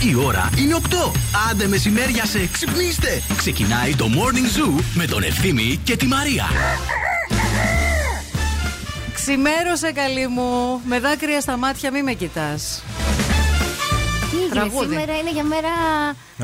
Η ώρα είναι 8. Άντε μεσημέρια σε ξυπνήστε. Ξεκινάει το Morning Zoo με τον Ευθύμη και τη Μαρία. Ξημέρωσε καλή μου. Με δάκρυα στα μάτια μη με κοιτάς. Τι έγινε, Τραγούδι. σήμερα είναι για μέρα.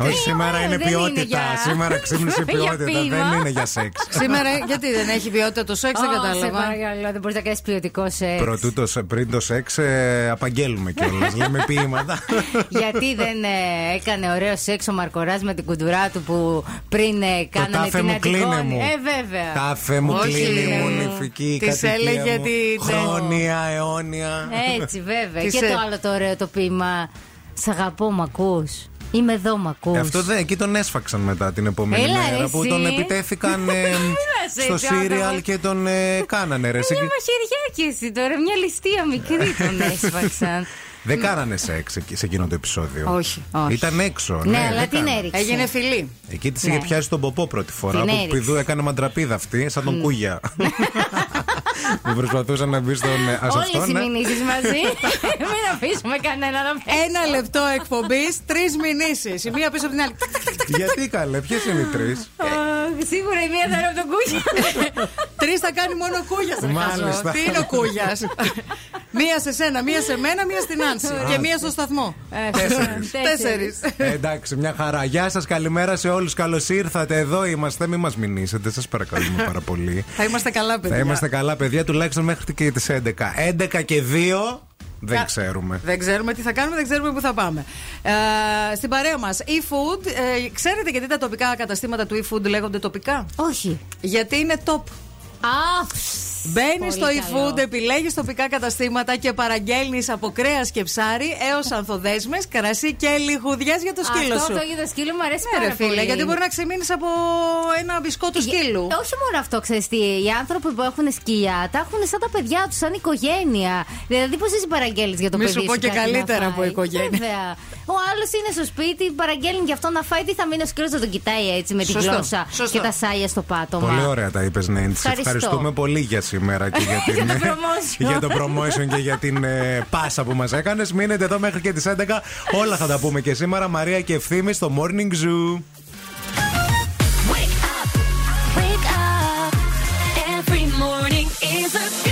Όχι, Ε, σήμερα ωραία, είναι δεν ποιότητα. για- Σήμερα ξύπνησε για ποιότητα. ποίημα. Δεν είναι για σεξ. Σήμερα γιατί δεν έχει ποιότητα το σεξ, δεν Ω, Σε κατάλαβα. παρακαλώ, δεν μπορείς να κάνεις ποιοτικό σεξ. Πρωτού το, σε- πριν το σεξ, ε, απαγγέλουμε κιόλας. Λέμε ποίηματα. Γιατί δεν ε, έκανε ωραίο σεξ ο Μαρκοράς με την κουντουρά του που πριν ε, Το κάνανε τάφε την μου κλείνε Αντιγόνη. μου. Ε, βέβαια. Τάφε μου Όχι, κλείνει ρε. μου νηφική Της κατοικία έλεγε μου. την- Χρόνια, αιώνια. Έτσι, βέβαια. Τι και σε- το άλλο το ωραίο το ποίημα. Σ' αγαπώ, μ' ακούς. Είμαι εδώ, μ' ακούς. Ε, Αυτό δεν, εκεί τον έσφαξαν μετά την επόμενη Έλα, μέρα ρε, που εσύ. τον επιτέθηκαν ε, Μιλάς στο έτσι, σύριαλ άνθρωπος. και τον ε, κάνανε ρε. Μια Σε- μαχαιριάκι εσύ τώρα, μια ληστεία μικρή τον έσφαξαν. Δεν κάνανε σεξ εκεί- σε εκείνο το επεισόδιο. Όχι, όχι. Ήταν έξω. ναι, ναι, αλλά δεν την κάνανε. έριξε. Έγινε φιλή. Εκεί της Ναι. είχε πιάσει τον ποπό πρώτη φορά. Την Που έριξε. πηδού έκανε μαντραπίδα αυτή, σαν τον Κούγια. Που προσπαθούσε να μπει στον. ε, Α, αυτό, Όλες οι ναι. μηνύσεις μαζί. Μην αφήσουμε κανένα να πει. Ένα λεπτό εκπομπής, τρεις μηνύσεις. Η μία πίσω από την άλλη. Γιατί καλέ, ποιες είναι οι τρεις; Σίγουρα η μία θα είναι από τον Κούγιας. Τρεις θα κάνει μόνο ο Κούγιας. Μάλιστα. Τι είναι ο Κούγιας; μία σε σένα, μία σε μένα, μία στην Άνση. και μία στο σταθμό. Τέσσερις. Ε, εντάξει, μια χαρά. Γεια σας, καλημέρα σε όλους. Καλώς ήρθατε. Εδώ είμαστε. Μην μας μηνύσετε, σας παρακαλούμε πάρα πολύ. Θα είμαστε καλά, παιδιά. Θα είμαστε καλά, παιδιά, τουλάχιστον μέχρι και τις 11. 11 και 2 δεν Κα- ξέρουμε. Δεν ξέρουμε τι θα κάνουμε, δεν ξέρουμε πού θα πάμε. Ε, στην παρέα μας, e-food. Ε, ξέρετε γιατί τα τοπικά καταστήματα του e-food λέγονται τοπικά; Όχι. Γιατί είναι top. Α, Μπαίνεις Πολύ στο καλό. e-food, επιλέγεις τοπικά καταστήματα και παραγγέλνεις από κρέας και ψάρι έως ανθοδέσμες, κρασί και λιχουδιέ για το σκύλο Αυτό σου. το για το σκύλο μου αρέσει Ναι, πάρα ρε φίλε, πολύ. γιατί μπορεί να ξεμείνεις από ένα μπισκότο σκύλου. Ε, Όχι μόνο αυτό, ξέρεις τι. Οι άνθρωποι που έχουν σκυλιά τα έχουν σαν τα παιδιά τους, σαν οικογένεια. Δηλαδή, πώς εσύ παραγγέλνεις για το Μη παιδί σου πω και κάτι να καλύτερα φάει. από οικογένεια. Βέβαια. Ο άλλος είναι στο σπίτι, παραγγέλνει και αυτό να φάει. Τι θα μείνει ο σκύλος να τον κοιτάει έτσι με τη Σωστό, γλώσσα σωστό. και τα σάλια στο πάτωμα. Πολύ ωραία τα είπες, Νέιν. Σε Ευχαριστώ. ευχαριστούμε πολύ για σήμερα και για, την, Για το promotion. για το promotion και για την ε, πάσα που μας έκανες. Μείνετε εδώ μέχρι και τις 11. Όλα θα τα πούμε και σήμερα. Μαρία και ευθύνη στο Morning Zoo. Wake up, wake up. Every morning is a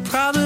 probably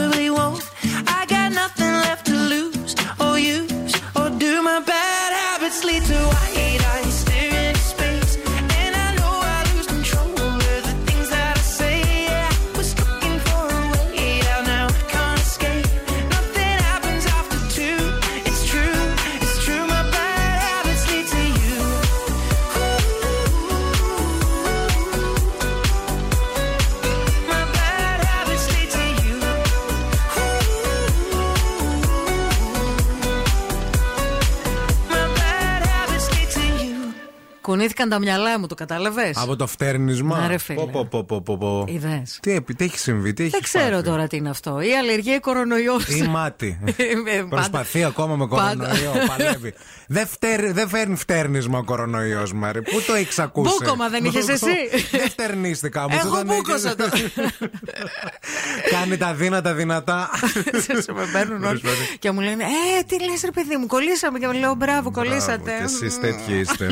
Κουνήθηκαν τα μυαλά μου, το κατάλαβες; Από το φτέρνισμα. Ναι, ρε φίλε. Πω, πω, πω, πω, πω, πω. Είδες. Τι, επί- τι έχει συμβεί, τι έχει Δεν ξέρω τώρα τι είναι αυτό. Η αλλεργία ή κορονοϊός. Ή μάτι. Ε, Προσπαθεί ακόμα με πάντα. κορονοϊό, παλεύει. Δεν, φτέρ, δεν φέρνει φτέρνισμα ο κορονοϊός, Μάρι. Πού το έχεις ακούσει; Μπούκομα δεν είχες Μπούκο- εσύ; Δεν φτερνίστηκα όμως. Έχω μπούκοσα το. Κάνει τα δύνατα δυνατά. Σε με παίρνουν όλοι και μου λένε Ε, τι λες, ρε παιδί μου, κολλήσαμε. Και μου λέω Μπράβο, κολλήσατε. Και εσείς τέτοιοι είστε.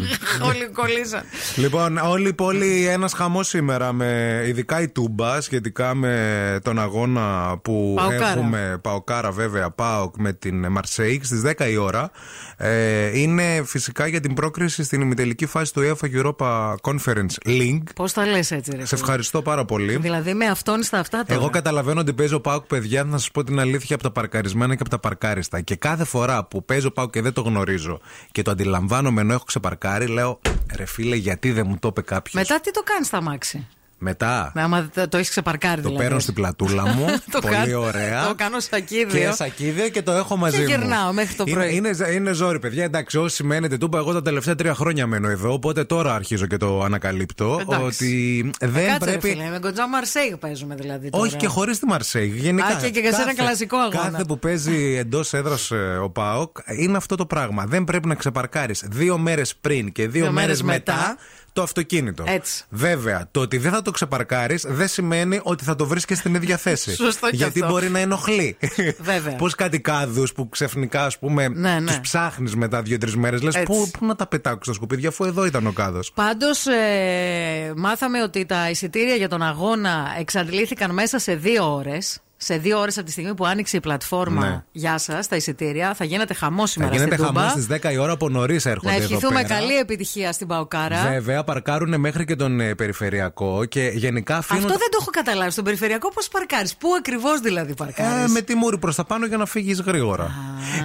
Όλοι κολλήσαν. Λοιπόν, όλη η πόλη ένας χαμός σήμερα, με, ειδικά η Τούμπα, σχετικά με τον αγώνα που Παοκάρα. έχουμε. Παοκάρα, βέβαια, Πάοκ με την Μαρσέιγ στις 10 η ώρα. Ε, είναι φυσικά για την πρόκριση στην ημιτελική φάση του UEFA Europa Conference League. Πώς τα λες έτσι, ρε. Σε φίλε; ευχαριστώ πάρα πολύ. Δηλαδή με αυτόν στα αυτά τώρα. Εγώ καταλαβαίνω ότι παίζω Πάοκ, παιδιά, να σας πω την αλήθεια από τα παρκαρισμένα και από τα παρκάριστα. Και κάθε φορά που παίζω Πάοκ και δεν το γνωρίζω και το αντιλαμβάνομαι ενώ έχω ξεπαρκάρει, λέω ρε φίλε, γιατί δεν μου το είπε κάποιος. Μετά τι το κάνεις στα μάξι; Μετά Άμα το, το έχεις ξεπαρκάρει το δηλαδή. παίρνω στην πλατούλα μου. Το πολύ κάνω- ωραία. Το κάνω σακίδιο. Και σακίδιο και το έχω μαζί Και μου. γυρνάω μέχρι το είναι, πρωί. Είναι, είναι ζόρι, παιδιά. Εντάξει, όσοι μένετε τούμπα, εγώ τα τελευταία τρία χρόνια μένω εδώ. Οπότε τώρα αρχίζω και το ανακαλύπτω. Εντάξει. Ότι δεν Κάτσε, πρέπει. Ρε, φίλε, με Γκοτζά Μαρσέιγ παίζουμε δηλαδή. Τώρα. Όχι και χωρίς τη Μαρσέη. Γενικά. Α, και- και σε ένα κλασικό αγώνα. Κάθε που παίζει εντός έδρας ο Πάοκ είναι αυτό το πράγμα. Δεν πρέπει να ξεπαρκάρεις δύο μέρες πριν και δύο, Δύο μέρες μέρες μετά, μετά. Το αυτοκίνητο. Έτσι. Βέβαια, το ότι δεν θα το ξεπαρκάρεις δεν σημαίνει ότι θα το βρει στην ίδια θέση. Σωστό και Γιατί αυτό. μπορεί να ενοχλεί. Βέβαια. Πώς κάτι κάδου που ξαφνικά, ας πούμε, Ναι, ναι. τους ψάχνεις μετά δύο-τρεις μέρες. Λες, Έτσι. πού, πού να τα πετάξω στα σκουπίδια, αφού εδώ ήταν ο κάδος. Πάντως, ε, μάθαμε ότι τα εισιτήρια για τον αγώνα εξαντλήθηκαν μέσα σε δύο ώρες. Σε δύο ώρες από τη στιγμή που άνοιξε η πλατφόρμα Ναι. Γεια σας, τα εισιτήρια. Θα γίνεται χαμό Θα σήμερα γίνεται στην Τούμπα. χαμό στις 10 η ώρα από νωρίς έρχονται Να εδώ ευχηθούμε πέρα. καλή επιτυχία στην Παοκάρα. Βέβαια, παρκάρουν μέχρι και τον ε, περιφερειακό και γενικά αφήνουν. Αυτό δεν το έχω καταλάβει. Στον περιφερειακό πώς παρκάρεις; Πού ακριβώς δηλαδή παρκάρεις; Ε, με τη μούρη προς τα πάνω για να φύγεις γρήγορα.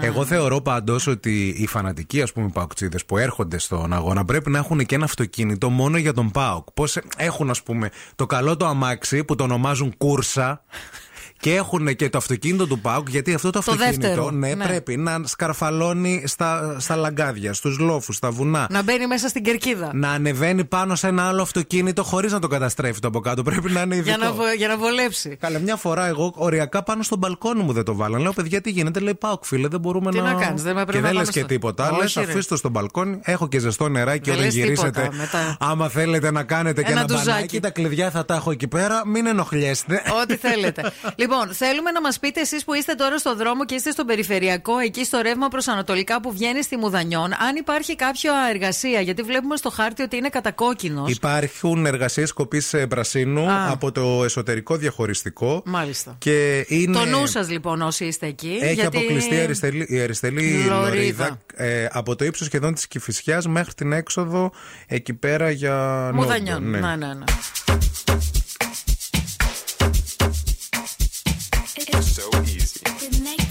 Εγώ θεωρώ πάντως ότι οι φανατικοί ας πούμε παοκτσίδες που έρχονται στον αγώνα πρέπει να έχουν και ένα αυτοκίνητο μόνο για τον Πάοκ. Πώς έχουν, ας πούμε, το καλό το αμάξι που το ονομάζουν κούρσα. Και έχουν και το αυτοκίνητο του Πάουκ, γιατί αυτό το Το αυτοκίνητο δεύτερο, ναι, ναι. πρέπει να σκαρφαλώνει στα, στα λαγκάδια, στους λόφους, στα βουνά. Να μπαίνει μέσα στην κερκίδα. Να ανεβαίνει πάνω σε ένα άλλο αυτοκίνητο χωρίς να το καταστρέφει το από κάτω. Πρέπει να είναι ειδικό. Για να, βο- για να βολέψει. Καλά, μια φορά εγώ οριακά πάνω στο μπαλκόνι μου δεν το βάλαν. Λέω, παιδιά, τι γίνεται, λέει Πάουκ, φίλε, δεν μπορούμε Τι να. να κάνεις, δεν με Και πρέπει δεν να λες πάμε και στο- τίποτα. Λες, Όχι, ρε. αφήστε το στο μπαλκόνι. Έχω και ζεστό νεράκι Δεν όταν λες τίποτα, γυρίσετε. μετά. Άμα θέλετε να κάνετε και Ένα ένα, ντουζάκι. μπανάκι, τα κλειδιά θα τα έχω εκεί πέρα. Μην ενοχλιέστε. Ό,τι θέλετε. λοιπόν, θέλουμε να μας πείτε εσείς που είστε τώρα στο δρόμο και είστε στο περιφερειακό, εκεί στο ρεύμα προς Ανατολικά που βγαίνει στη Μουδανιών, αν υπάρχει κάποια εργασία. Γιατί βλέπουμε στο χάρτη ότι είναι κατακόκκινος. Υπάρχουν εργασίες κοπής πρασίνου Α. από το εσωτερικό διαχωριστικό. Μάλιστα. Και είναι... Το νου σας λοιπόν όσοι είστε εκεί. Έχει γιατί... αποκλειστεί η αριστελή, η αριστελή Λωρίδα. λωρίδα ε, από το ύψος σχεδόν της Κυφυσιάς μέχρι την έξοδο εκεί πέρα για Μουδανιών. Νόμπο, Ναι, ναι, ναι.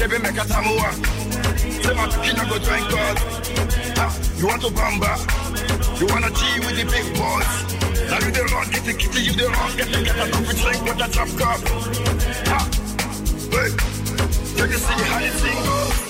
Make a tamua. Say my go God. Ah, You want to bamba? You wanna G with the big boys? Now you the wrong, get the kitty, you the wrong, get the get a coffee drink with a drop cup. Ah, Hey, you can see how thing goes.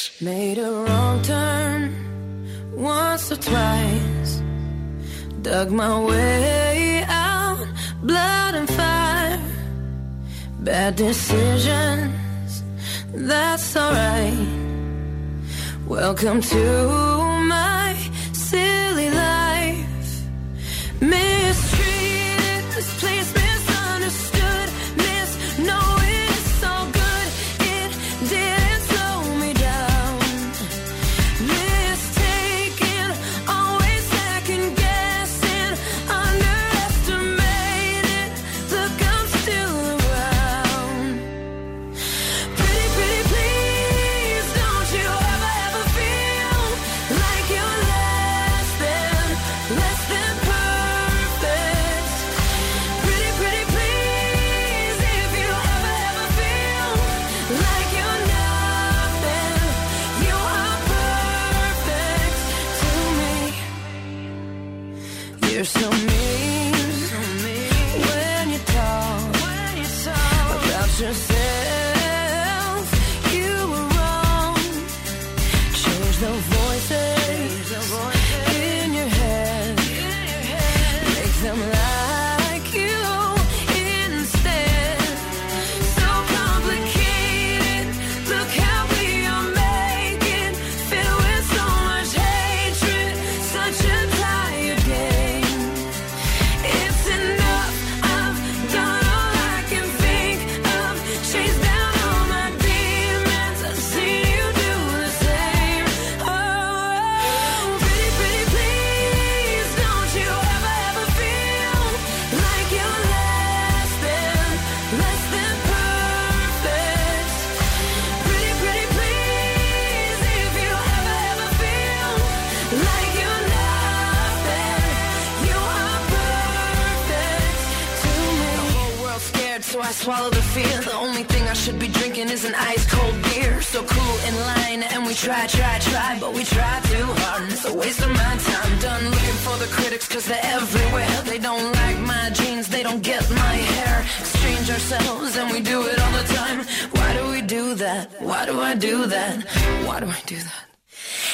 I swallow the fear. The only thing I should be drinking is an ice cold beer. So cool in line, and we try, try, try, but we try too hard. It's a waste of my time. Done looking for the critics, cause they're everywhere. They don't like my jeans, they don't get my hair. Exchange ourselves, and we do it all the time. Why do we do that? Why do I do that? Why do I do that?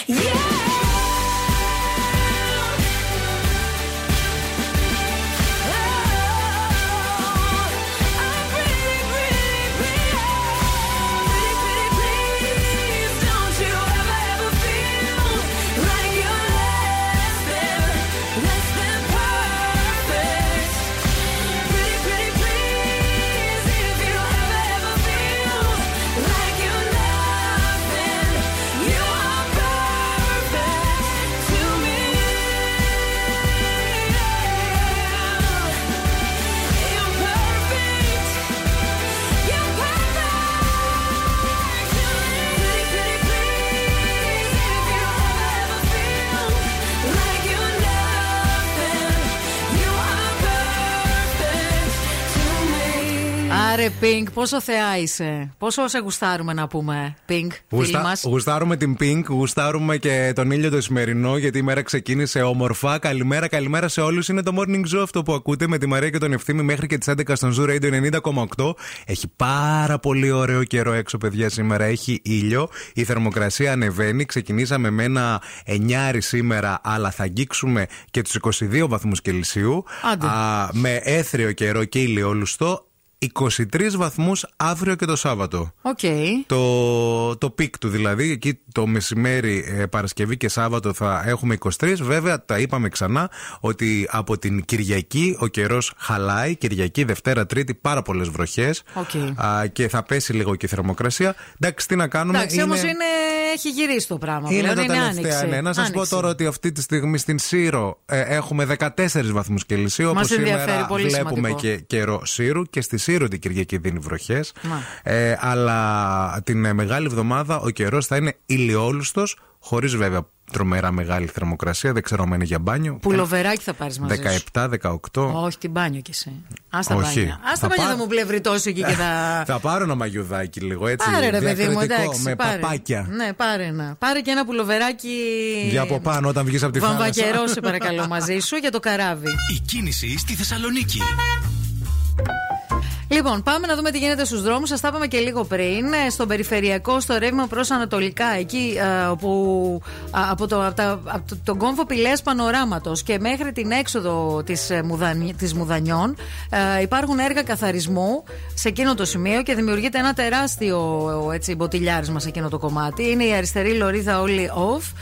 Yeah! Άρε, Pink, πόσο θεά είσαι. Πόσο σε γουστάρουμε να πούμε, Pink, φίλοι Γουστα... μας. Γουστάρουμε την Pink, γουστάρουμε και τον ήλιο το σημερινό, γιατί η μέρα ξεκίνησε όμορφα. Καλημέρα, καλημέρα σε όλους. Είναι το morning zoo αυτό που ακούτε με τη Μαρία και τον Ευθύμη μέχρι και τις 11 στον Zoo Radio 90,8. Έχει πάρα πολύ ωραίο καιρό έξω, παιδιά, σήμερα. Έχει ήλιο. Η θερμοκρασία ανεβαίνει. Ξεκινήσαμε με ένα 9 σήμερα, αλλά θα αγγίξουμε και τους 22 βαθμούς Κελσίου. Άντε. Α, με αίθριο καιρό και ηλιόλουστο. 23 βαθμούς αύριο και το Σάββατο. ΟΚ. Το, το peak του δηλαδή, εκεί το μεσημέρι, ε, Παρασκευή και Σάββατο θα έχουμε 23. Βέβαια, τα είπαμε ξανά ότι από την Κυριακή ο καιρός χαλάει. Κυριακή, Δευτέρα, Τρίτη, πάρα πολλές βροχές. ΟΚ. και θα πέσει λίγο και η θερμοκρασία. Εντάξει, τι να κάνουμε. Εντάξει, όμως είναι... έχει γυρίσει το πράγμα. Είναι πλέον, τα είναι τελευταία. άνοιξη. Ναι. Να σας πω Άνοιξη. τώρα ότι αυτή τη στιγμή στην Σύρο ε, έχουμε 14 βαθμούς Κελσίου. Μας Όπως ενδιαφέρει, σήμερα πολύ βλέπουμε σημαντικό. και καιρό Σύρου και στη Σύρο την Κυριακή δίνει βροχές. Μα. Ε, αλλά την ε, μεγάλη εβδομάδα ο καιρός θα είναι ηλιόλουστος, χωρίς βέβαια τρομερά μεγάλη θερμοκρασία. Δεν ξέρω αν είναι για μπάνιο. Πουλοβεράκι θα πάρεις μαζί σου. 17-18. Όχι, την μπάνιο κι εσύ. Α τα Όχι. μπάνια. Α τα Θα μπάνια πάρω- θα μου πλεύρει τόσο εκεί και θα. Θα πάρω ένα μαγιουδάκι λίγο έτσι. Πάρε ρε παιδί μου, διακριτικό, εντάξει. με πάρε. παπάκια. Ναι, πάρε ένα. Πάρε και ένα πουλοβεράκι. Για από πάνω όταν βγεις από τη θάλασσα. Βαμβακερό, σε παρακαλώ, μαζί σου για το καράβι. Η κίνηση στη Θεσσαλονίκη. Λοιπόν, πάμε να δούμε τι γίνεται στους δρόμους. Σας τα είπαμε και λίγο πριν. Ε, Στον περιφερειακό, στο ρεύμα προς Ανατολικά, εκεί ε, όπου α, από, το, από, τα, από το- τον κόμβο Πηλέα Πανοράματος και μέχρι την έξοδο της της Μουδανιών, ε, υπάρχουν έργα καθαρισμού σε εκείνο το σημείο και δημιουργείται ένα τεράστιο έτσι, μποτιλιάρισμα σε εκείνο το κομμάτι. Είναι η αριστερή λωρίδα όλη off.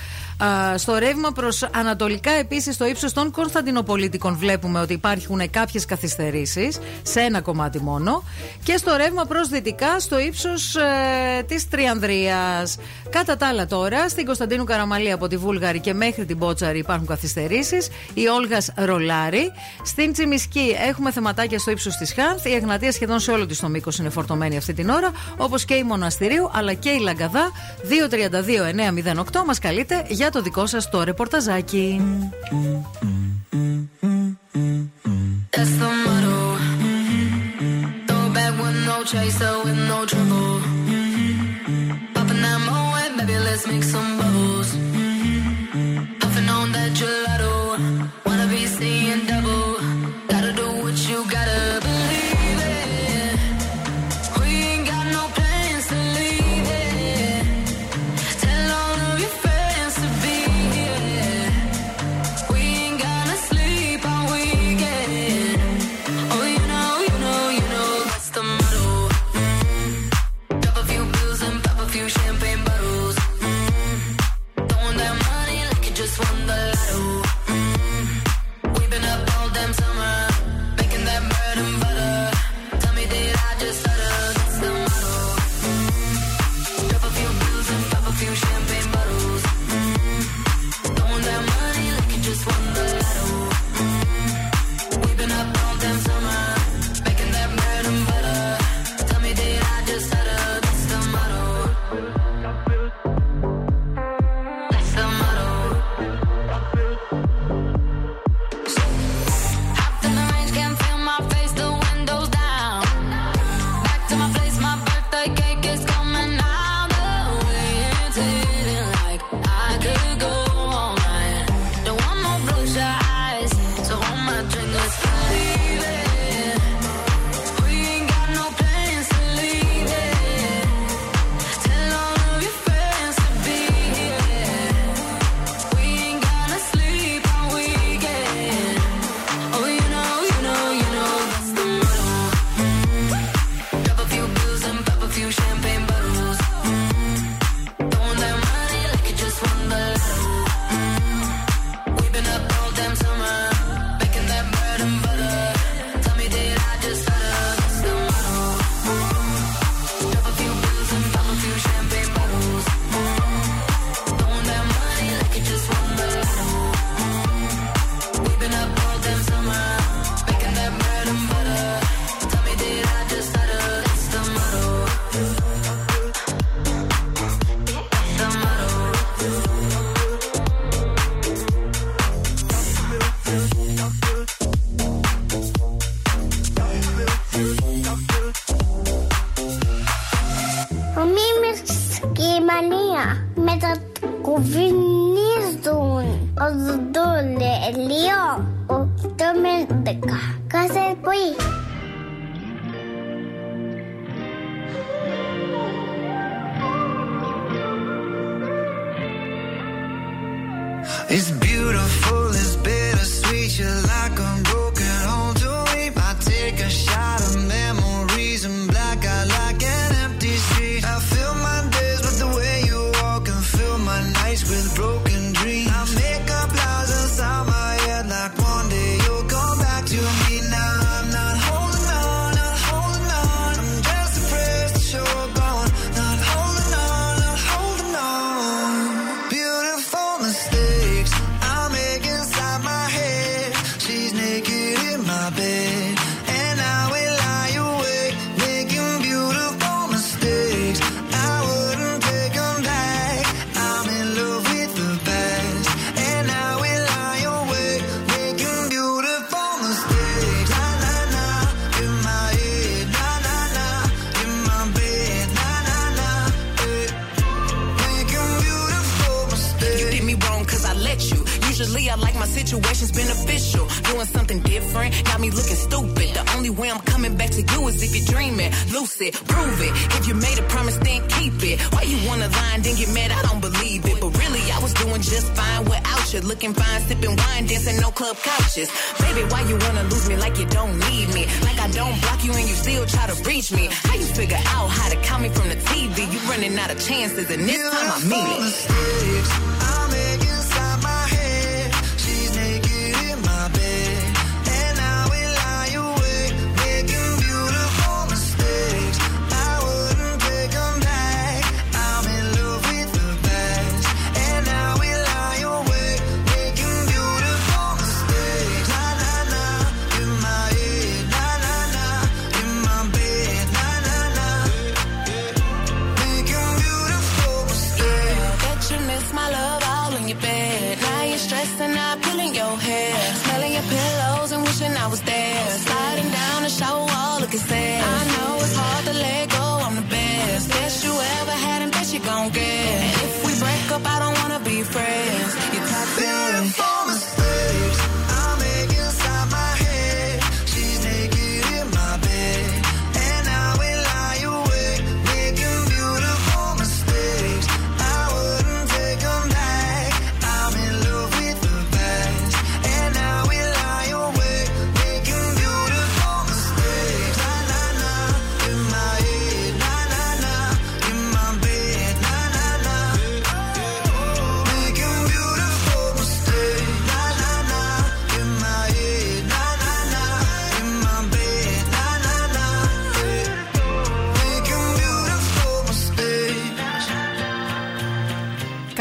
Α, στο ρεύμα προς Ανατολικά, επίσης στο ύψος των Κωνσταντινοπολίτικων, βλέπουμε ότι υπάρχουν κάποιες καθυστερήσεις σε ένα κομμάτι μόνο. Και στο ρεύμα προς Δυτικά, στο ύψος ε, της Τριανδρίας. Κατά τα άλλα, τώρα στην Κωνσταντίνου Καραμαλή από τη Βούλγαρη και μέχρι την Μπότσαρη υπάρχουν καθυστερήσεις. Η Όλγας ρολάρι. Στην Τσιμισκή έχουμε θεματάκια στο ύψος της Χάνθ. Η Εγνατία σχεδόν σε όλο της το μήκος είναι φορτωμένη αυτή την ώρα. Όπως και η Μοναστηρίου αλλά και η Λαγκαδά. 232-908 μας καλείτε για το δικό σας το ρεπορταζάκι. That's the motto. Throw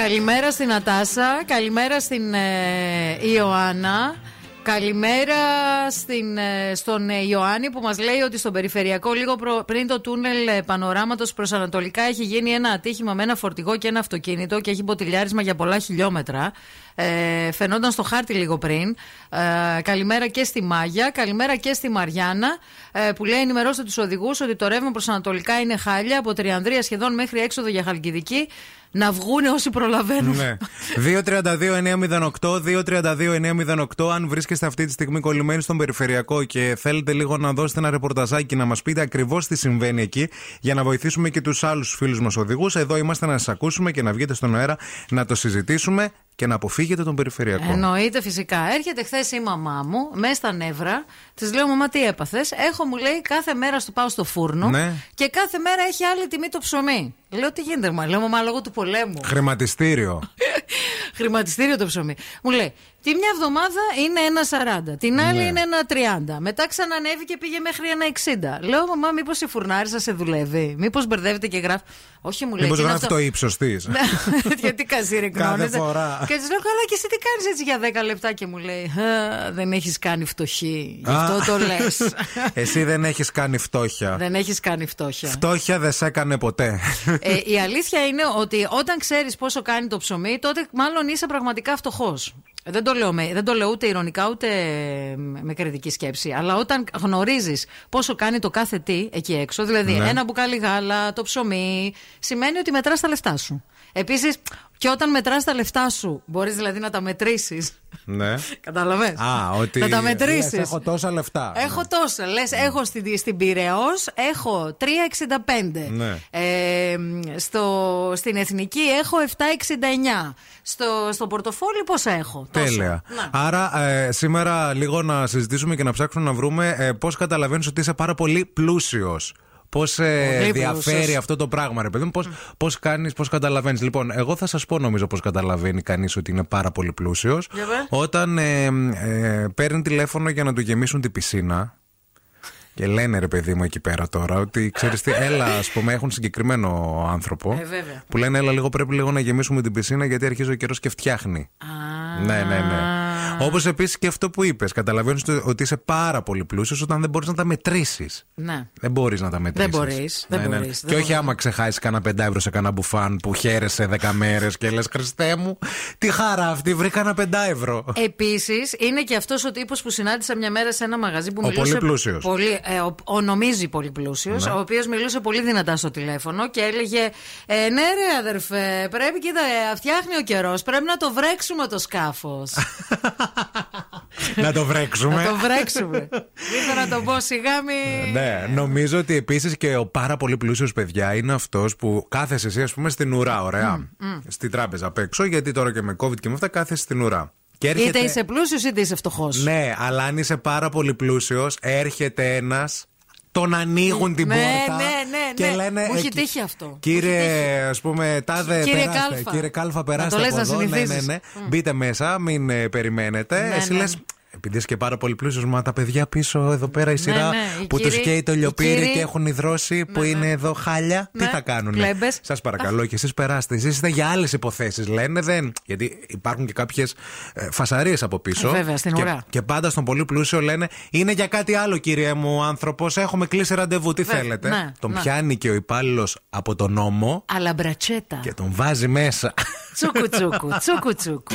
Καλημέρα στην Ατάσα, καλημέρα στην ε, Ιωάννα. Καλημέρα στην, ε, στον ε, Ιωάννη που μας λέει ότι στον περιφερειακό λίγο προ- πριν το τούνελ ε, πανοράματος προς Ανατολικά έχει γίνει ένα ατύχημα με ένα φορτηγό και ένα αυτοκίνητο και έχει μποτιλιάρισμα για πολλά χιλιόμετρα. Ε, φαινόταν στο χάρτη λίγο πριν. Ε, καλημέρα και στη Μάγια, καλημέρα και στη Μαριάννα ε, που λέει ενημερώστε τους οδηγούς ότι το ρεύμα προς Ανατολικά είναι χάλια από Τριανδρία σχεδόν μέχρι έξοδο για Χαλκιδική. Να βγούνε όσοι προλαβαίνουν. Ναι. 232-908, 232-908. Αν βρίσκεστε αυτή τη στιγμή κολλημένοι στον περιφερειακό και θέλετε λίγο να δώσετε ένα ρεπορταζάκι να μας πείτε ακριβώς τι συμβαίνει εκεί, για να βοηθήσουμε και τους άλλους φίλους μας οδηγούς, εδώ είμαστε να σας ακούσουμε και να βγείτε στον αέρα να το συζητήσουμε και να αποφύγετε τον περιφερειακό. Εννοείται φυσικά. Έρχεται χθες η μαμά μου, μέσα στα νεύρα. Της λέω: Μαμά, τι έπαθες; Έχω, μου λέει, κάθε μέρα στο πάω στο φούρνο Ναι. και κάθε μέρα έχει άλλη τιμή το ψωμί. Λέω: Τι γίνεται, μα λέω: Μαμά, λόγω του πολέμου. Χρηματιστήριο. Χρηματιστήριο το ψωμί. Μου λέει: Τη μια εβδομάδα είναι ένα 40, την άλλη Ναι. είναι ένα 30. Μετά ξανανέβηκε και πήγε μέχρι ένα 60. Λέω: Μαμά, μήπως η φουρνάρισα σε δουλεύει; Μήπως μπερδεύεται και γράφει; Όχι, μου λέει. Μήπως «Τι είναι γράφει αυτό;» το ύψος της. Ναι, Γιατί καζίρι Κάθε γνώριζε. φορά. Και της λέω, καλά, και εσύ τι κάνεις έτσι για 10 λεπτά; Και μου λέει, «Α, Δεν έχεις κάνει φτωχή. Γι' Α. αυτό το λες. Εσύ δεν έχεις κάνει φτώχεια. δεν έχεις κάνει φτώχεια. Φτώχεια δεν σε έκανε ποτέ. Ε, η αλήθεια είναι ότι όταν ξέρεις πόσο κάνει το ψωμί, τότε μάλλον είσαι πραγματικά φτωχός. Δεν το, λέω με, δεν το λέω ούτε ηρωνικά ούτε με με κριτική σκέψη. Αλλά όταν γνωρίζεις πόσο κάνει το κάθε τι εκεί έξω, δηλαδή Ναι. ένα μπουκάλι γάλα, το ψωμί, σημαίνει ότι μετράς τα λεφτά σου. Επίσης, και όταν μετράς τα λεφτά σου, μπορείς δηλαδή να τα μετρήσεις. Ναι. Κατάλαβες; Α, ότι. Να τα λες, μετρήσει. Έχω τόσα λεφτά. Έχω τόσα. Λες, έχω στην, στην Πυραιός έχω 3,65. Ναι. Ε, στο, στην Εθνική έχω 7,69. Στο, στο πορτοφόλι πόσα έχω; Τόσο. Τέλεια. Να. Άρα, ε, σήμερα λίγο να συζητήσουμε και να ψάξουμε να βρούμε ε, πώς καταλαβαίνεις ότι είσαι πάρα πολύ πλούσιος. Πώς ε, Πολύ διαφέρει πλούσιος. αυτό το πράγμα, ρε παιδί μου, πώς πώς κάνεις, πώς καταλαβαίνεις. Λοιπόν, εγώ θα σας πω νομίζω πώς καταλαβαίνει κανείς ότι είναι πάρα πολύ πλούσιος. Για πες. Όταν ε, ε, παίρνει τηλέφωνο για να του γεμίσουν την πισίνα. Και λένε ρε παιδί μου εκεί πέρα τώρα ότι ξέρεις τι, έλα, ας πούμε, έχουν συγκεκριμένο άνθρωπο. Ε, βέβαια. που λένε, έλα λίγο πρέπει λίγο να γεμίσουμε την πισίνα γιατί αρχίζει ο καιρός και φτιάχνει. Ναι, ναι, ναι. Όπως επίσης και αυτό που είπες. Καταλαβαίνεις ότι είσαι πάρα πολύ πλούσιος όταν δεν μπορείς να τα μετρήσεις. Ναι. Δεν μπορείς να τα μετρήσεις. Δεν μπορείς, δεν μπορείς, Και δεν όχι μπορείς. άμα ξεχάσεις κανένα πεντά ευρώ σε κανένα μπουφάν που χαίρεσαι δέκα μέρες και λες Χριστέ μου, τι χαρά αυτή, βρήκα ένα πεντά ευρώ. Επίσης, είναι και αυτός ο τύπος που συνάντησα μια μέρα σε ένα μαγαζί που Ο μιλούσε. πολύ πλούσιος. πολύ- ε, ο, ο νομίζει πολύ πλούσιος, Ναι. ο οποίος μιλούσε πολύ δυνατά στο τηλέφωνο και έλεγε ε, Ναι, ρε αδερφέ, πρέπει, κοίτα, ε, φτιάχνει ο καιρός. Πρέπει να το βρέξουμε το σκάφος. να το βρέξουμε. να το βρέξουμε. Ήρθα να το πω σιγά μη. Ναι, νομίζω ότι επίσης και ο πάρα πολύ πλούσιος παιδιά είναι αυτός που κάθεσαι εσύ, ας πούμε, στην ουρά, ωραία. Στην τράπεζα απ' έξω, γιατί τώρα και με COVID και με αυτά κάθεσαι στην ουρά. Και έρχεται... Είτε είσαι πλούσιος είτε είσαι φτωχός. Ναι, αλλά αν είσαι πάρα πολύ πλούσιος, έρχεται ένας, τον ανοίγουν την Ναι, πόρτα. ναι, ναι, και ναι. λένε. Μου έχει «Ε, τύχει αυτό. Κύριε, ας πούμε, τάδε Κύριε περάστε. Κάλφα. Κύριε Κάλφα, Να περάστε το λες από να εδώ. Ναι, ναι, συνηθίζεις. ναι. Μπείτε μέσα, μην ε, περιμένετε. Ναι, Εσύ ναι. λες, επειδή είσαι και πάρα πολύ πλούσιος, μα τα παιδιά πίσω εδώ πέρα η σειρά ναι, οι που τους κύριοι- καίει το οι λιοπύρι κύριοι- και έχουν υδρώσει που Ναι, είναι ναι. εδώ χάλια, τι Ναι, θα κάνουν. κλέμπες. Σας παρακαλώ και εσείς περάστε. Εσείς είστε για άλλες υποθέσεις, λένε. Δεν... Γιατί υπάρχουν και κάποιες φασαρίες από πίσω. Ε, βέβαια, στην και, ουρά. και πάντα στον πολύ πλούσιο λένε Είναι για κάτι άλλο, κύριε μου, άνθρωπος. Έχουμε κλείσει ραντεβού. Τι Βέβαια, θέλετε; ναι, τον ναι. πιάνει και ο υπάλληλος από τον νόμο Αλλά μπρατσέτα. και τον βάζει μέσα. Τσούκου τσούκου, τσούκου τσούκου.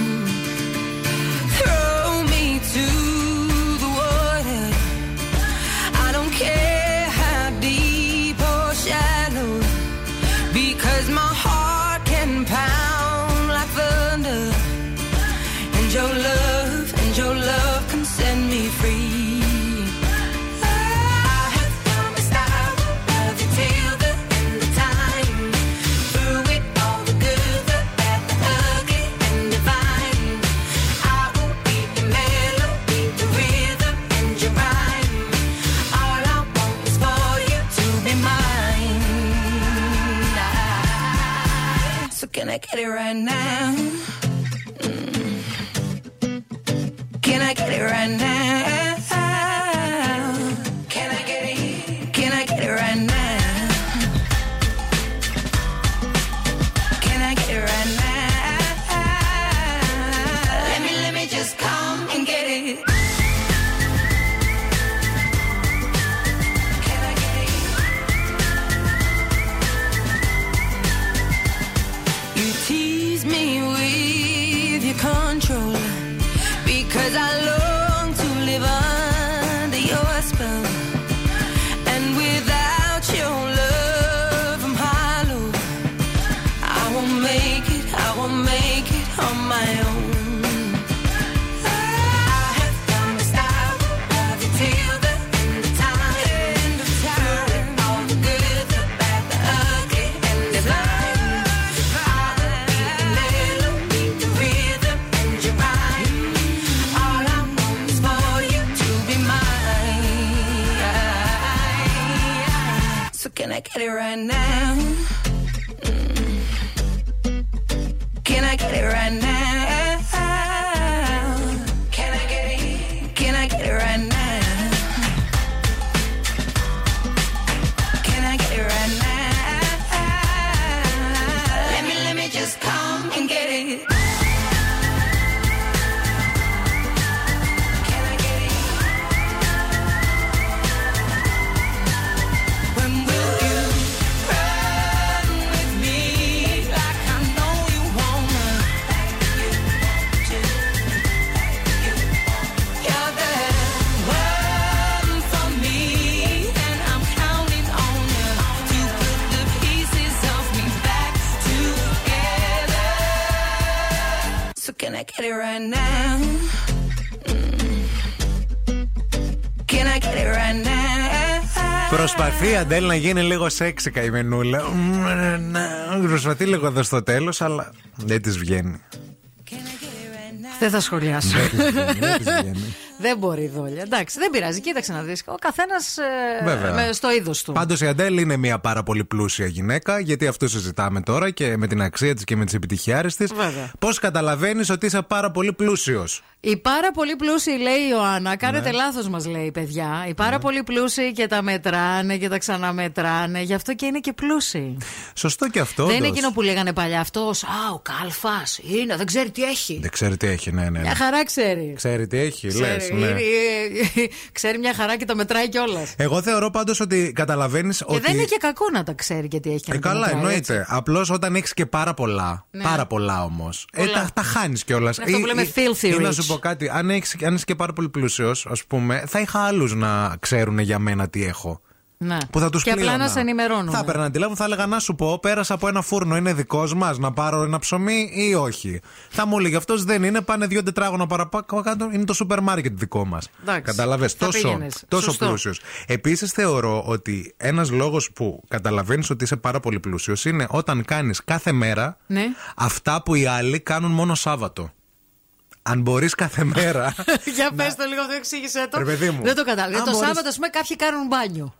Right now? Αντέλ να γίνει λίγο σεξι καημενούλα. Μ, Προσπαθεί λίγο εδώ στο τέλος, αλλά δεν της βγαίνει. Δεν θα σχολιάσω. Δεν της βγαίνει, δεν της βγαίνει. δεν μπορεί η δόλια. Εντάξει, δεν πειράζει. Κοίταξε να δεις. Ο καθένας Βέβαια. στο είδος του. Πάντως η Αντέλ είναι μια πάρα πολύ πλούσια γυναίκα, γιατί αυτό συζητάμε τώρα και με την αξία της και με τις επιτυχιάρες της. Βέβαια. Πώς καταλαβαίνεις ότι είσαι πάρα πολύ πλούσιος; Οι πάρα πολύ πλούσιοι, λέει η Ιωάννα, κάνετε Ναι. λάθος, μας λέει παιδιά. Οι πάρα πολύ πλούσιοι και τα μετράνε και τα ξαναμετράνε. Γι' αυτό και είναι και πλούσιοι. Σωστό και αυτό. Δεν είναι όντως. εκείνο που λέγανε παλιά αυτός. Α, ο Κάλφας είναι, δεν ξέρει τι έχει. Δεν ξέρει τι έχει, ναι, ναι. ναι. Μια χαρά ξέρεις. Ξέρει τι έχει, Ξέρει, λες, ναι. είναι- ε, ε, ξέρει μια χαρά και τα μετράει κιόλας. Εγώ θεωρώ πάντως ότι καταλαβαίνεις Και ότι. δεν είναι και κακό να τα ξέρει και τι έχει και Ε, να τα καλά, μετράει, εννοείται. Απλώς όταν έχεις και πάρα πολλά, Ναι. πάρα πολλά όμως, ε, Πολλά. τα, τα χάνεις κιόλας. Είναι αυτό που λέμε filthy Ή να rich. σου πω κάτι, αν, έχεις, αν είσαι και πάρα πολύ πλούσιος, ας πούμε, θα είχα άλλους να ξέρουν για μένα τι έχω. Ναι. Που θα τους και απλά να σε ενημερώνουν. Θα έπαιρνα τηλέφωνο, θα έλεγα να σου πω, πέρασα από ένα φούρνο, είναι δικός μας, να πάρω ένα ψωμί ή όχι. Θα μου έλεγε αυτός δεν είναι, πάνε δύο τετράγωνα παραπάνω, είναι το σούπερ μάρκετ δικό μας. Εντάξει. Κατάλαβες. Θα Τόσο, πήγαινες. τόσο Σωστό. πλούσιος. Επίσης θεωρώ ότι ένας λόγος που καταλαβαίνεις ότι είσαι πάρα πολύ πλούσιος είναι όταν κάνεις κάθε μέρα Ναι. αυτά που οι άλλοι κάνουν μόνο Σάββατο. Αν μπορείς κάθε μέρα. Για πες το λίγο, αυτό εξήγησε το. Ρε παιδί μου. Δεν το κατάλαβα. Αν Το μπορείς- Σάββατο, ας πούμε, κάποιοι κάνουν μπάνιο.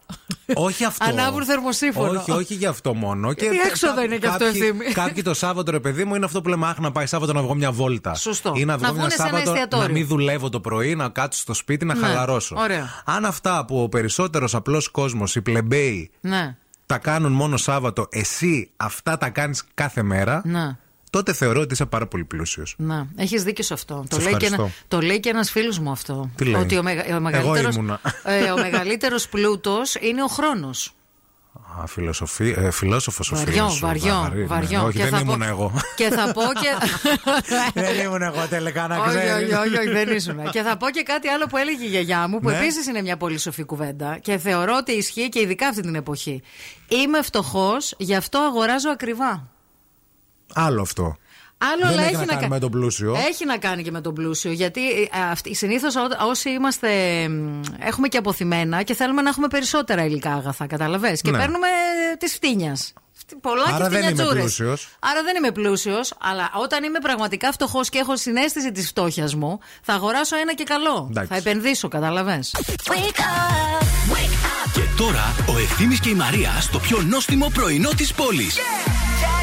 όχι αυτό. Ανάβουν θερμοσύφωνο. Όχι, όχι γι' αυτό μόνο. Γιατί κα- έξοδο κα- είναι και αυτό, κάποιοι- Ευθύμη. Κάποιοι το Σάββατο, ρε παιδί μου, είναι αυτό που λέμε Αχ, να πάει Σάββατο να βγω μια βόλτα. Σωστό. Ή να βγω Να μια βγούνε σε ένα Σάββατο εστιατόριο. να μην δουλεύω το πρωί, να κάτσω στο σπίτι να Ναι. χαλαρώσω. Ωραία. Αν αυτά που ο περισσότερος απλός κόσμος, οι πλεμπέοι, Ναι. τα κάνουν μόνο Σάββατο, εσύ αυτά τα κάνεις κάθε μέρα, Ναι. Τότε θεωρώ ότι είσαι πάρα πολύ πλούσιος. Να, έχεις δίκιο σε αυτό. Το Σε λέει, και ένα, ευχαριστώ. το λέει και ένας φίλος μου αυτό. Τι λέει; Ότι ο, μεγα, ο Εγώ μεγαλύτερος, ήμουνα. ε, ο μεγαλύτερος πλούτος είναι ο χρόνος. Α, φιλοσοφή, ε, φιλόσοφος ο Βαριό, φίλος σου. βαριό, Βαρύ, ναι. βαριό. Όχι, Και δεν θα ήμουν πω- εγώ. Και θα πω και. δεν ήμουν εγώ τελικά να όχι, ξέρεις. όχι, όχι, όχι, δεν ήσουν. και θα πω και κάτι άλλο που έλεγε η γιαγιά μου, που Ναι. επίσης είναι μια πολύ σοφή κουβέντα και θεωρώ ότι ισχύει και ειδικά αυτή την εποχή. Είμαι φτωχός, γι' αυτό αγοράζω ακριβά. Άλλο αυτό. Άλλο, Δεν αλλά έχει έχει να κάνει κα- με τον πλούσιο. Έχει να κάνει και με τον πλούσιο. Γιατί συνήθως όσοι είμαστε. μ, έχουμε και αποθυμένα και θέλουμε να έχουμε περισσότερα υλικά αγαθά, καταλαβέ. Και Ναι. παίρνουμε τη φτύνιας. Πολλά Άρα και δεν είμαι φτηνιατζούρες. πλούσιος. Άρα δεν είμαι πλούσιος, αλλά όταν είμαι πραγματικά φτωχός και έχω συνέστηση της φτώχειας μου, θα αγοράσω ένα και καλό. Εντάξει. Θα επενδύσω, καταλαβέ. Και τώρα ο Ευθύμης και η Μαρία στο πιο νόστιμο πρωινό της πόλης.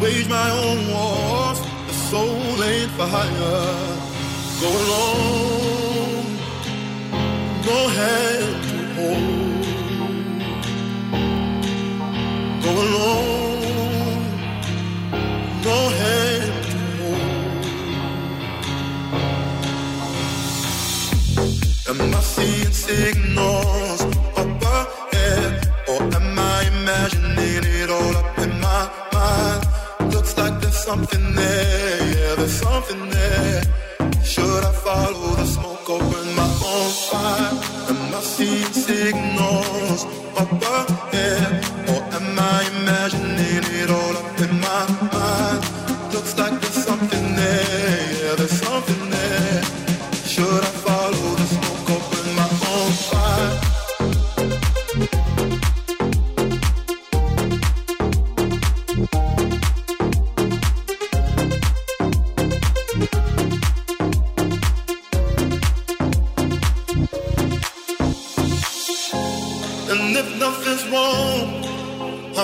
wage my own wars. The soul ain't for hire. Go alone, no hand to hold. Go alone, no hand to hold. Am I seeing signals something there, yeah, there's something there. Should I follow the smoke or burn my own fire? Am I seeing signals up ahead,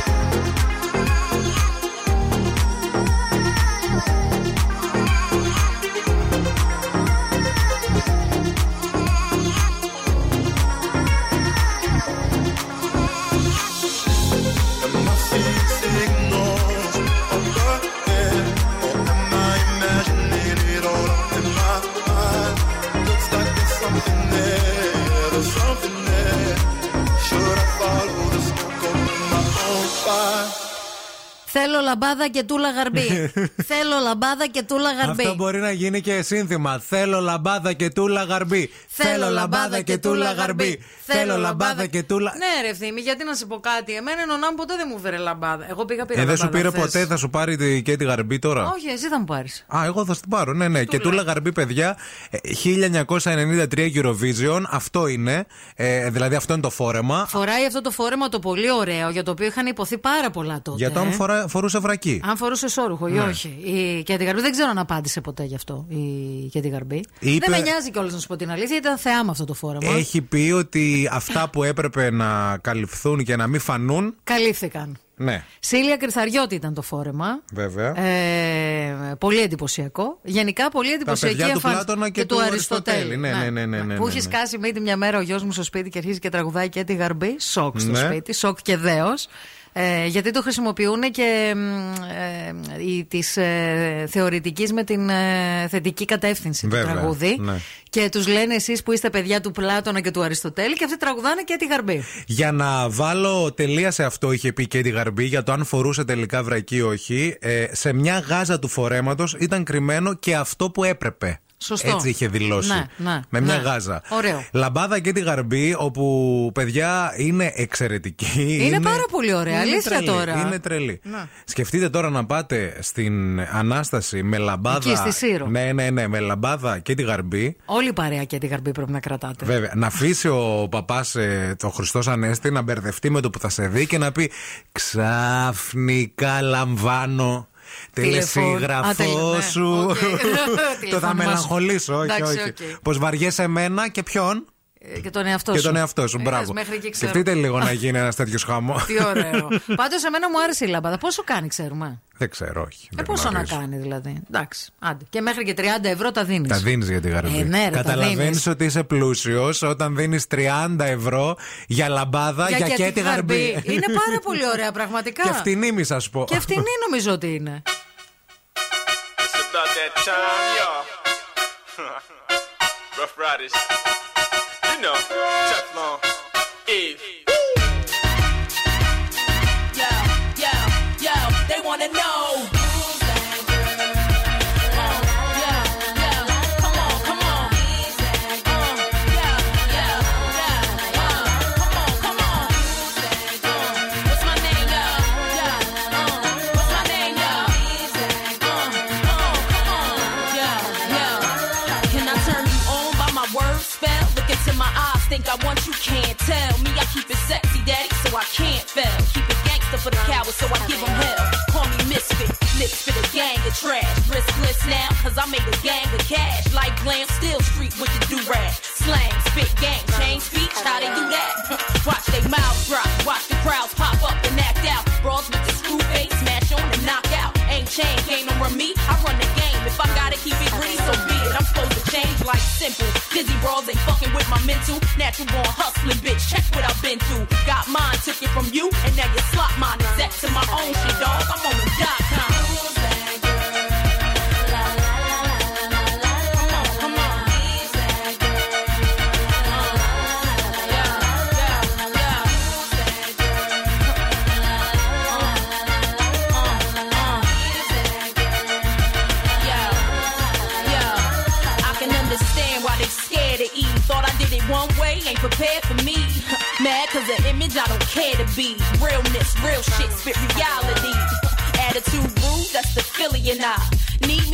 Thank you. Θέλω λαμπάδα και τούλα γαρμπή. Θέλω λαμπάδα και τούλα γαρμπή. Αυτό μπορεί να γίνει και σύνθημα. Θέλω λαμπάδα και τούλα γαρμπή. Θέλω λαμπάδα και τούλα γαρμπή. Θέλω λαμπάδα και τούλα. Ναι, ρε ευθύμη, γιατί να σου πω κάτι. Εμένα η νονά μου ποτέ δεν μου φέρε λαμπάδα. Εγώ πήγα πήρα Ε, δεν σου λαμπάδα πήρε χθες. ποτέ, θα σου πάρει τη- και τη γαρμπή τώρα; Όχι, εσύ θα μου πάρεις. Α, εγώ θα την πάρω. Ναι, ναι. Και τούλα γαρμπή, παιδιά. ε, 1993 Eurovision. Αυτό είναι. Ε, δηλαδή, αυτό είναι το φόρεμα. Φοράει αυτό το φόρεμα το πολύ ωραίο για το οποίο είχαν υποθεί πάρα πολλά τότε. Για το αν ε. φορά, φορούσε βρακή. Αν φορούσε όρουχο ή Ναι. όχι. Η Κέτι Γαρμπή δεν ξέρω αν απάντησε ποτέ γι' αυτό η Κέτι Γαρμπή. Είπε- Δεν με νοιάζει κιόλας να σου πω την αλήθεια, ήταν θεά με αυτό το φόρεμα. Έχει πει ότι αυτά που έπρεπε να καλυφθούν και να μην φανούν. Καλύφθηκαν. Ναι, Σίλια Κρυθαριώτη ήταν το φόρεμα. βέβαια. Ε, πολύ εντυπωσιακό. Γενικά πολύ εντυπωσιακή παιδιά του εμφάνιση. Πλάτωνα και του Αριστοτέλη. Ναι, ναι, ναι, ναι, ναι, Που ναι, έχει ναι. σκάσει μύτη μια μέρα ο γιος μου στο σπίτι και αρχίζει και τραγουδάει και τη γαρμπή. Σοκ στο Ναι. σπίτι, σοκ και δέος. Ε, γιατί το χρησιμοποιούν και ε, η, της ε, θεωρητικής με την ε, θετική κατεύθυνση Βέβαια, του τραγούδι ναι. και τους λένε εσείς που είστε παιδιά του Πλάτωνα και του Αριστοτέλη και αυτοί τραγουδάνε και τη γαρμπή Για να βάλω τελεία σε αυτό, είχε πει και τη Γαρμπή, για το αν φορούσε τελικά βρακή ή όχι. Ε, σε μια γάζα του φορέματος ήταν κρυμμένο και αυτό που έπρεπε. Σωστό. Έτσι είχε δηλώσει. Ναι, ναι, με μια ναι. γάζα. Ωραίο. Λαμπάδα και τη Γαρμπή, όπου παιδιά είναι εξαιρετική. Είναι πάρα πολύ ωραία, είναι αλήθεια τρελή, τώρα. Είναι τρελή. Να. Σκεφτείτε τώρα να πάτε στην Ανάσταση με λαμπάδα. Εκεί, στη Σύρο. Ναι, ναι, ναι, με λαμπάδα και τη Γαρμπή. Όλη η παρέα και τη γαρμπή πρέπει να κρατάτε Βέβαια. Να αφήσει ο παπάς ε, το Χριστός Ανέστη να μπερδευτεί με το που θα σε δει και να πει Ξαφνικά λαμβάνω. Τηλεφών. Α, Τελεσίγραφό τελε- ναι, σου. οκ. Το Τηλεφώνημα θα σου. μελαγχολήσω, όχι, Εντάξει, όχι. οκ. Πως βαριέσαι εμένα και ποιον; Ε, Και τον εαυτό Και σου. τον εαυτό σου. Ε, Μπράβο. μέχρι εκεί ξέρω. Σκεφτείτε λίγο να γίνει ένας τέτοιος χαμό. Τι ωραίο. Πάντως, εμένα μου άρεσε η λαμπάδα. Πόσο κάνει, ξέρουμε; Δεν ξέρω, όχι. Ε, δεν πόσο να γνωρίζω. κάνει, δηλαδή. Εντάξει. Άντε. Και μέχρι και 30 ευρώ τα δίνεις. Τα δίνεις για τη γαρμπή. Ε, ναι, ρε, τα Καταλαβαίνεις δίνεις. ότι είσαι πλούσιος όταν δίνεις 30 ευρώ για λαμπάδα για, και τη γαρμπή. Είναι πάρα πολύ ωραία, πραγματικά. Και φτηνή, μη σας πω. Και φτηνή νομίζω ότι είναι. It's about that time, know, Teflon. For the cowards, so I give them hell. Call me misfit, lips for the gang of trash. Riskless now, cause I made a gang of cash. Like glam, still street with the do-rag. Slang, spit, gang, change speech, how they do that? Watch they mouths drop, watch the crowds pop up and act out. Brawls with the screw face, smash on and knock out. Ain't chain, no run me, I run the like simple. Dizzy brawls ain't fucking with my mental. Natural born hustling, bitch. Check what I've been through. Got mine, took it from you, and now you slot mine. Set to my own shit, dog. I'm on the dot com. Ain't prepared for me. Mad cause the image I don't care to be. Realness, real shit, spit reality. Attitude rude, that's the Philly and I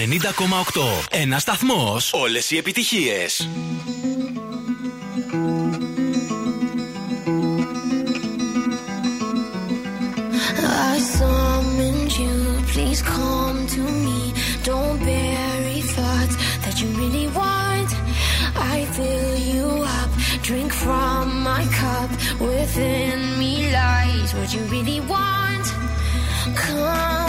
90,8. Ένα σταθμό. Όλε οι επιτυχίε. Please come to me. Don't bury thoughts that you really want. I fill you up, drink from my cup. Within me lies what you really want. Come.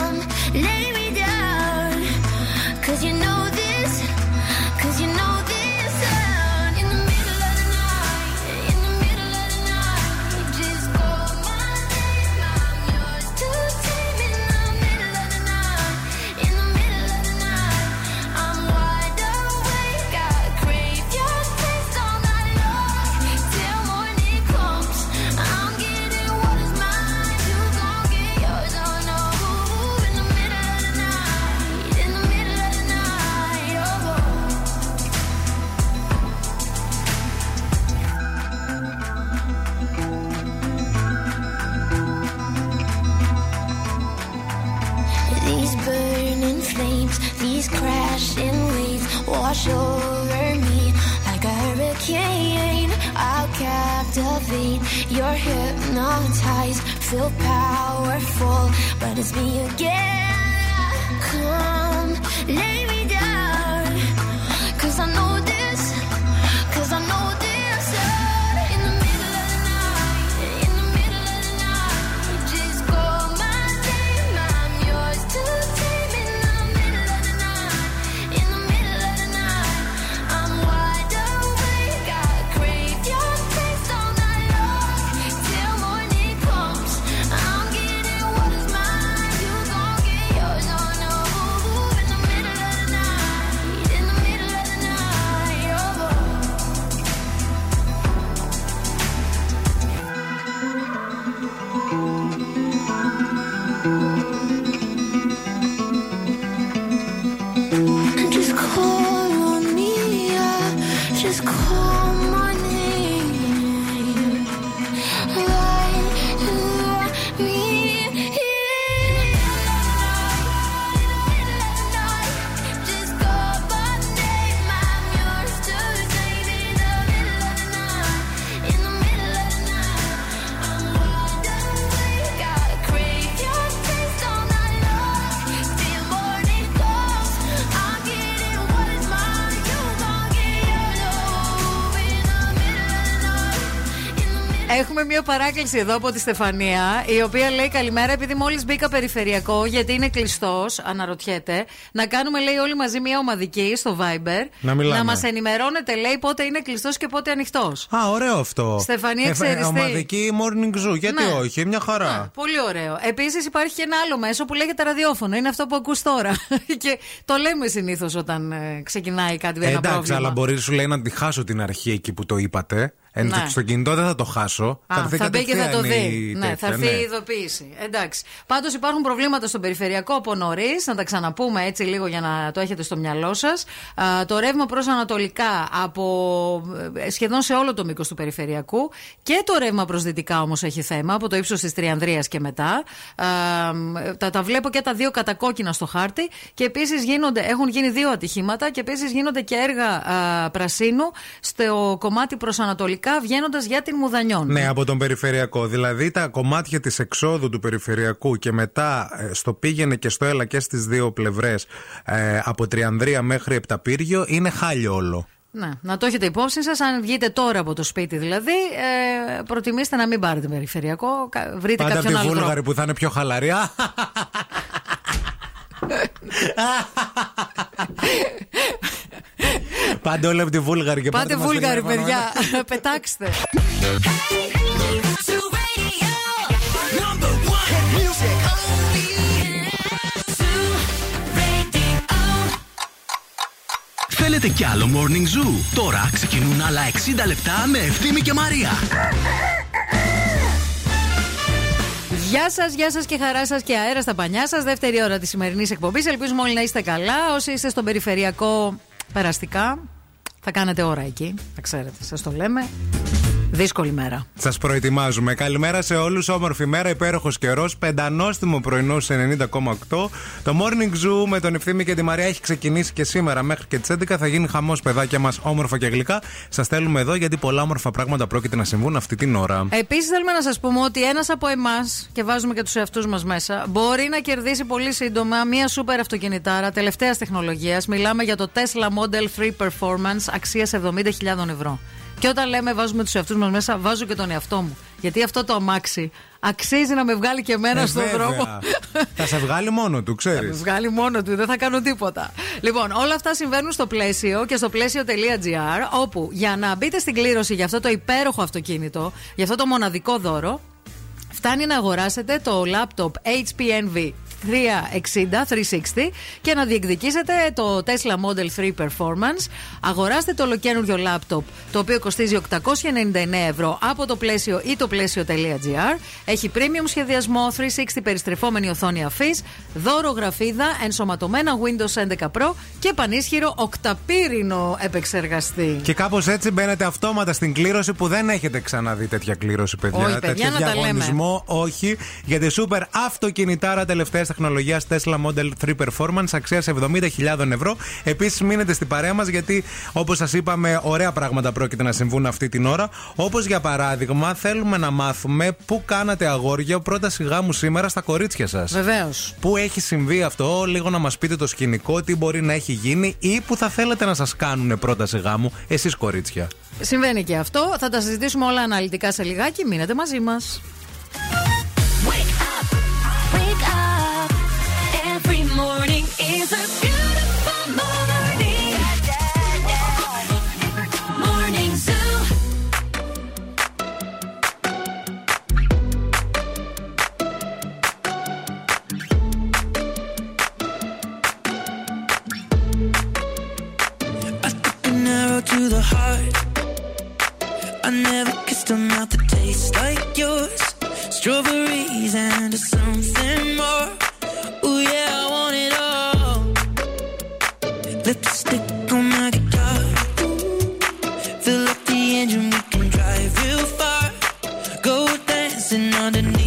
Παράκληση εδώ από τη Στεφανία, η οποία λέει Καλημέρα, επειδή μόλις μπήκα περιφερειακό, γιατί είναι κλειστός, αναρωτιέται. Να κάνουμε, λέει, όλοι μαζί μια ομαδική στο Viber. Να, να μας ενημερώνετε, λέει, πότε είναι κλειστός και πότε ανοιχτός. Α, ωραίο αυτό. Στεφανία, ε, ξέρεις. Ομαδική morning zoo, γιατί ναι. όχι, μια χαρά. Ναι, πολύ ωραίο. Επίσης υπάρχει και ένα άλλο μέσο που λέγεται ραδιόφωνο. Είναι αυτό που ακούς τώρα. και το λέμε συνήθως όταν ε, ξεκινάει κάτι. Ε, εντάξει, πρόβλημα. αλλά μπορείς σου λέει να τη χάσω την αρχή εκεί που το είπατε. Ναι. Στο κινητό δεν θα το χάσω. Α, έρθει θα μπει και θα το κατευθείαν δει. η Ναι, τέτοια, θα έρθει ναι. η ειδοποίηση. Εντάξει. Πάντως υπάρχουν προβλήματα στον περιφερειακό από νωρίς. Να τα ξαναπούμε έτσι λίγο για να το έχετε στο μυαλό σας. Το ρεύμα προς Ανατολικά από ε, σχεδόν σε όλο το μήκος του περιφερειακού. Και το ρεύμα προς Δυτικά όμως έχει θέμα, από το ύψος της Τριανδρίας και μετά. Α, τα, τα βλέπω και τα δύο κατακόκκινα στο χάρτη. Και επίσης έχουν γίνει δύο ατυχήματα και επίσης γίνονται και έργα α, πρασίνου στο κομμάτι προς Ανατολικά βγαίνοντας για την Μουδανιών. Ναι, από τον περιφερειακό. Δηλαδή τα κομμάτια της εξόδου του περιφερειακού και μετά ε, στο πήγαινε και στο έλα και στις δύο πλευρές από Τριανδρία μέχρι Επταπύργιο είναι χάλιο όλο. Ναι, να το έχετε υπόψη σας. Αν βγείτε τώρα από το σπίτι, δηλαδή, ε, προτιμήστε να μην πάρετε περιφερειακό. Κα- Βρείτε Πάντα από κάποιον τη άλλο Βούλγαρη τρόπο. που θα είναι πιο χαλαρή. Α, Πάντα όλοι από τη Βούλγαρη και Πάτε πάρτε μας Βούλγαρη, τηλέφωνο, παιδιά. Πετάξτε. Θέλετε κι άλλο Morning Zoo; Τώρα ξεκινούν άλλα 60 λεπτά με Ευθύμη και Μαρία. Γεια σας, γεια σας και χαρά σας και αέρα στα πανιά σας. Δεύτερη ώρα της σημερινής εκπομπής. Ελπίζουμε όλοι να είστε καλά. Όσοι είστε στον περιφερειακό περαστικά, θα κάνετε ώρα εκεί. Θα ξέρετε, σας το λέμε. Δύσκολη μέρα. Σας προετοιμάζουμε. Καλημέρα σε όλους. Όμορφη μέρα, υπέροχος καιρός. Πεντανόστιμο πρωινό σε 90,8. Το morning zoo με τον Ευθύμη και τη Μαρία έχει ξεκινήσει και σήμερα μέχρι και τις 11. Θα γίνει χαμός, παιδάκια μας, όμορφα και γλυκά. Σας στέλνουμε εδώ γιατί πολλά όμορφα πράγματα πρόκειται να συμβούν αυτή την ώρα. Επίσης, θέλουμε να σας πούμε ότι ένας από εμάς, και βάζουμε και τους εαυτούς μας μέσα, μπορεί να κερδίσει πολύ σύντομα μία σούπερ αυτοκινητάρα τελευταίας τεχνολογίας. Μιλάμε για το Tesla Model 3 Performance αξίας 70.000 ευρώ. Και όταν λέμε βάζουμε τους εαυτούς μας μέσα, βάζω και τον εαυτό μου. Γιατί αυτό το αμάξι αξίζει να με βγάλει και εμένα Ε, στον βέβαια. δρόμο. θα σε βγάλει μόνο του, Θα με ξέρει. βγάλει μόνο του, δεν θα κάνω τίποτα. Λοιπόν, όλα αυτά συμβαίνουν στο πλαίσιο και στο πλαίσιο.gr, όπου για να μπείτε στην κλήρωση για αυτό το υπέροχο αυτοκίνητο, για αυτό το μοναδικό δώρο, φτάνει να αγοράσετε το laptop HP Envy 360, 360 και να διεκδικήσετε το Tesla Model 3 Performance. Αγοράστε το ολοκένουργιο laptop το οποίο κοστίζει 899 ευρώ από το πλαίσιο ή το πλαίσιο.gr. Έχει premium σχεδιασμό, 360 περιστρεφόμενη οθόνη αφής, δώρο γραφίδα, ενσωματωμένα Windows 11 Pro και πανίσχυρο οκταπύρινο επεξεργαστή. Και κάπως έτσι μπαίνετε αυτόματα στην κλήρωση που δεν έχετε ξαναδεί τέτοια κλήρωση, παιδιά. Όχι, παιδιά, Τέτοιο να τα λέμε. διαγωνισμό, όχι. Για τη σούπερ αυτοκινητάρα τελευταία τεχνολογίας Tesla Model 3 Performance αξίας 70.000 ευρώ. Επίσης, μείνετε στην παρέα μας γιατί, όπως σας είπαμε, ωραία πράγματα πρόκειται να συμβούν αυτή την ώρα. Όπως για παράδειγμα, θέλουμε να μάθουμε πού κάνατε αγόρια πρόταση γάμου σήμερα στα κορίτσια σας. Βεβαίως. Πού έχει συμβεί αυτό, λίγο να μας πείτε το σκηνικό, τι μπορεί να έχει γίνει ή που θα θέλετε να σας κάνουν πρόταση γάμου, εσείς κορίτσια. Συμβαίνει και αυτό. Θα τα συζητήσουμε όλα αναλυτικά σε λιγάκι. Μείνετε μαζί μας. Morning is a beautiful morning. Morning Zoo. I took An arrow to the heart. I never kissed a mouth that tastes like yours. Strawberries and something more. Ooh, yeah, Lipstick on my guitar. Fill up the engine, we can drive real far. Go dancing underneath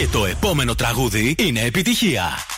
Και το επόμενο τραγούδι είναι επιτυχία.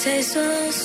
taste so.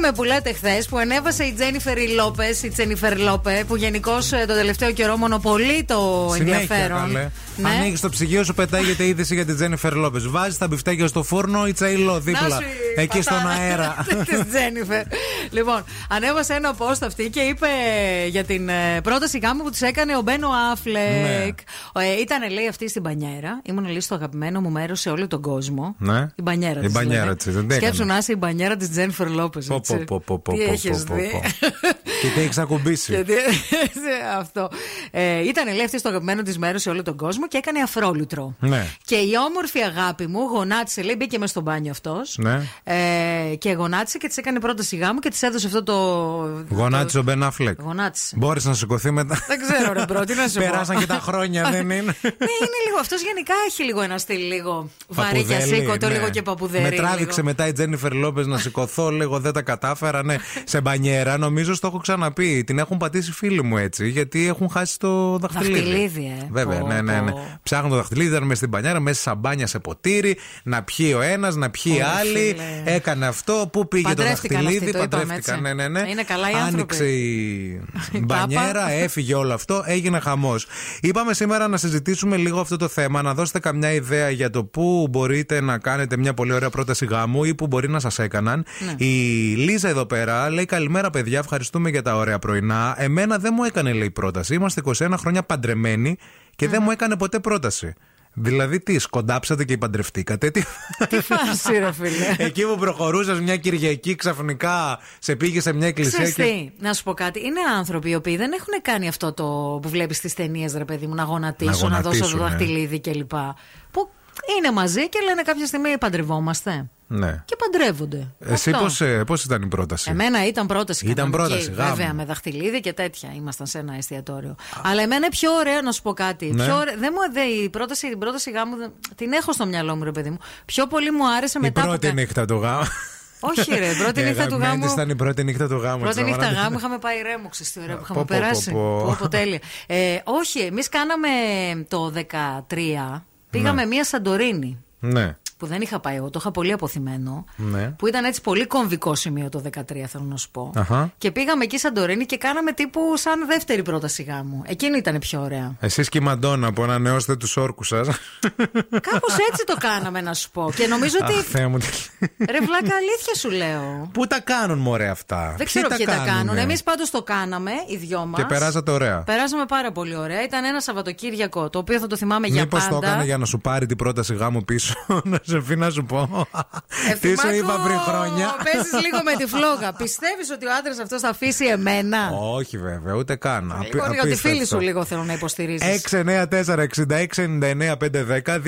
Με που λέτε χθες που ανέβασε η Τζένιφερ Λόπες, η Τζένιφερ Λόπεζ, που γενικώς ε, τον τελευταίο καιρό μονοπωλεί το Συνέχεια, ενδιαφέρον. καλέ. Ναι. Ανοίγεις το ψυγείο σου, πετάγεται είδηση για την Τζένιφερ Λόπες. Βάζεις τα μπιφτέκια στο φούρνο ή τσαϊλό δίπλα. Να σου η Εκεί στον πατάτα αέρα. της Τζένιφερ. λοιπόν, ανέβασε ένα post αυτή και είπε για την ε, πρόταση γάμου που της έκανε ο Μπεν Άφλεκ. Ε, ήταν, λέει, αυτή στην μπανιέρα. Ήμουν, λέει, στο αγαπημένο μου μέρος σε όλο τον κόσμο. Ναι. Η μπανιέρα Η της, μπανιέρα λέει. της, δεν Σκέψου έκανε. να είσαι η μπανιέρα της Τζένιφερ Λόπες. Πω, πω, πω, πω, πω, Τι πω, έχεις πω, δει. Πω. Και τι έχει ακουμπήσει. Γιατί- αυτό. Ε, ήταν λέει αυτή στο αγαπημένο της μέρος σε όλο τον κόσμο και έκανε αφρόλουτρο. Ναι. Και η όμορφη αγάπη μου γονάτισε, λέει, μπήκε μες στο μπάνιο αυτός. Ναι. Ε, και γονάτισε και της έκανε πρόταση γάμου και της έδωσε αυτό το. Γονάτισε ο Μπεν Άφλεκ. Γονάτισε. Μπόρεσε να σηκωθεί μετά. Δεν ξέρω, ρε bro, τι να σου πω. Περάσαν και τα χρόνια, δεν είναι. Ναι, είναι λίγο. Αυτός γενικά έχει λίγο ένα στυλ λίγο βαρύ και παπουδέλι, ασήκωτο, ναι. λίγο και παπουδέλι. Με τράβηξε μετά η Τζένιφερ Λόπες να σηκωθώ, λίγο δεν τα κατάφερα. Ναι, σε μπανιέρα, νομίζω στο έχω ξαναπεί. Την έχουν πατήσει φίλοι μου έτσι, γιατί έχουν χάσει το δαχτυλίδι. Δαχτυλίδι, ε. Βέβαια, Πω, ναι, ναι, ναι. πω. Ψάχνουν το δαχτυλίδι, ήταν μέσα στην μπανιέρα, μέσα σαν μπάνια σε ποτήρι, να πιει ο ένας, να πιει οι Ωρε, άλλοι. φίλε. Έκανε αυτό, πού πήγε το Παντρεύτηκαν δαχτυλίδι, αυτοί, το είπαμε, παντρεύτηκαν. έτσι. Ναι, ναι, ναι. Είναι καλά οι άνθρωποι. Άνοιξε η μπανιέρα, έφυγε όλο αυτό, έγινε χαμός. Είπαμε σήμερα να συζητήσουμε λίγο αυτό το θέμα, να δώσετε καμιά ιδέα για το πού μπορείτε να κάνετε μια πολύ ωραία πρόταση γάμου ή πού μπορεί να σας έκαναν. Ναι. Η Λίζα εδώ πέρα λέει: Καλημέρα, παιδιά, ευχαριστούμε για τα ωραία πρωινά. Εμένα δεν μου έκανε, λέει, πρόταση. Είμαστε 21 χρόνια παντρεμένοι και δεν μου έκανε ποτέ πρόταση. Δηλαδή, τι, σκοντάψατε και παντρευτήκατε. Τι, Τι φάση, ρε φίλε. Εκεί που προχωρούσες μια Κυριακή, ξαφνικά σε πήγε σε μια εκκλησία Ξέρεις και. τι, να σου πω κάτι. Είναι άνθρωποι οι οποίοι δεν έχουν κάνει αυτό το που βλέπεις στις ταινίες, ρε παιδί μου, να γονατίσω, Να να, δώσω το γονατίσουν, ναι. δαχτυλίδι κλπ. Που είναι μαζί και λένε κάποια στιγμή παντρευόμαστε. Ναι. Και παντρεύονται. Εσύ Αυτό. πώς, ε, πώς ήταν η πρόταση; Εμένα ήταν πρόταση. Ήταν κανονική, πρόταση, γάμου. Βέβαια, με δαχτυλίδι και τέτοια. Ήμασταν σε ένα εστιατόριο. Αλλά εμένα είναι πιο ωραία να σου πω κάτι. Ναι. Πιο ωραία, δεν μου, δε, η πρόταση, η πρόταση γάμου δεν- την έχω στο μυαλό μου, ρε παιδί μου. Πιο πολύ μου άρεσε Η μετά. που πρώτη κα- νύχτα του γάμου. Όχι, ρε, πρώτη Η νύχτα του αγαπημένη γάμου. της ήταν η πρώτη νύχτα του γάμου. Πρώτη της νύχτα Αμαράντη. γάμου είχαμε πάει ρέμο, ξέρεις τι ωραία που είχαμε Πω, πω, περάσει. πω, πω. Πω, πω, τέλεια. Ε, όχι, εμείς κάναμε το 13. Πήγαμε Ναι. μία Σαντορίνη. Ναι. Που δεν είχα πάει εγώ, το είχα πολύ αποθυμένο. Ναι. Που ήταν έτσι πολύ κομβικό σημείο το 13, θέλω να σου πω. Αχα. Και πήγαμε εκεί Σαντορίνη και κάναμε τύπου σαν δεύτερη πρόταση γάμου. Εκείνη ήταν πιο ωραία. Εσείς και η Μαντόνα που ανανεώσετε τους όρκους σας. Κάπως έτσι το κάναμε, να σου πω. Και νομίζω Αχ, ότι. Θεέ μου. τι- Ρε βλάκα, αλήθεια σου λέω. Πού τα κάνουν, μωρέ αυτά; Δεν ξέρω ποιοι τα κάνουν. κάνουνε; Εμείς πάντως το κάναμε, οι δυο μας. Και περάσατε ωραία. Περάσαμε πάρα πολύ ωραία. Ήταν ένα Σαββατοκύριακο, το οποίο θα το θυμάμαι για Μήπως πάντα. το έκανε για να σου πάρει την πρόταση γάμου πίσω, να σε πει να σου πω. Τι σου είπα πριν χρόνια. Παίζεις λίγο με τη φλόγα. Πιστεύεις ότι ο άντρας αυτός θα αφήσει εμένα; Όχι, βέβαια, ούτε καν. Απ- Λοιπόν, για τη φίλη απίστευτο. σου λίγο θέλω να υποστηρίζεις. 694-6699-510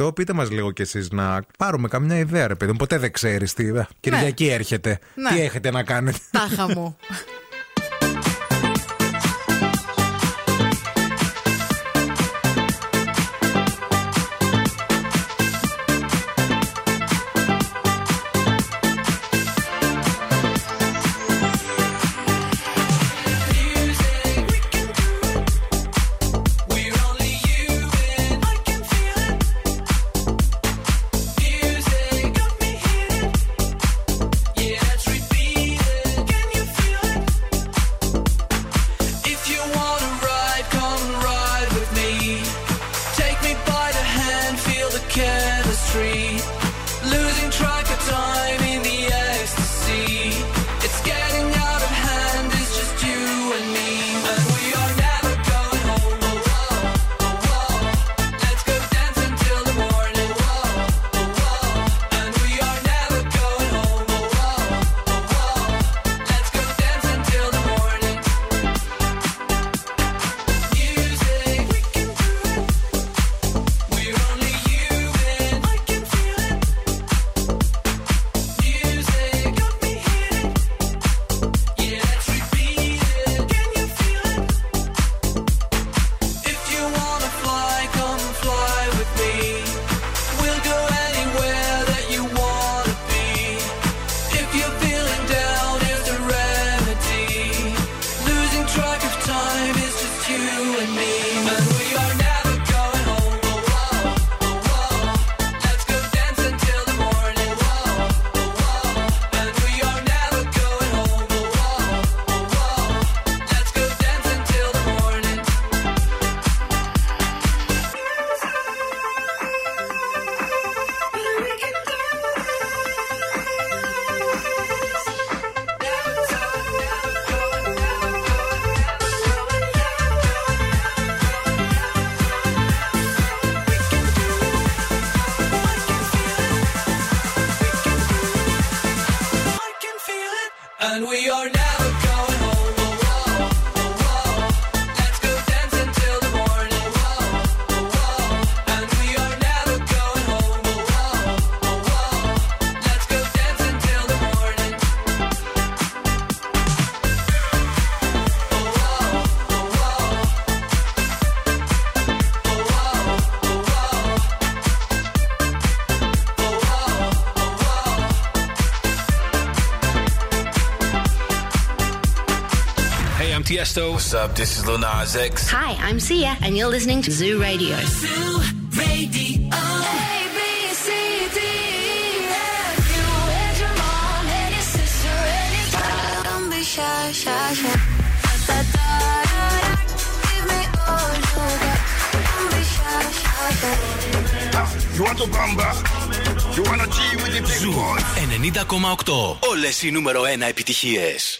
232-908. Πείτε μας λίγο κι εσείς να πάρουμε καμιά ιδέα, ρε παιδί μου. Ποτέ δεν ξέρεις τι. Κυριακή έρχεται. Ναι. Τι έχετε να κάνετε; Τάχα μου. Tiesto. What's up? This is Lil Nas X. Hi, I'm Sia, and you're listening to Zoo Radio. Zoo Radio. A, B, C, D, F. You and your mom and your sister and your Don't be shy, shy, shy. Da, da, da, da. Give me all you got. Don't be shy, shy, shy. You want to bamba? You wanna G with the big boys? 90,8. Όλες οι νούμερο 1 επιτυχίες.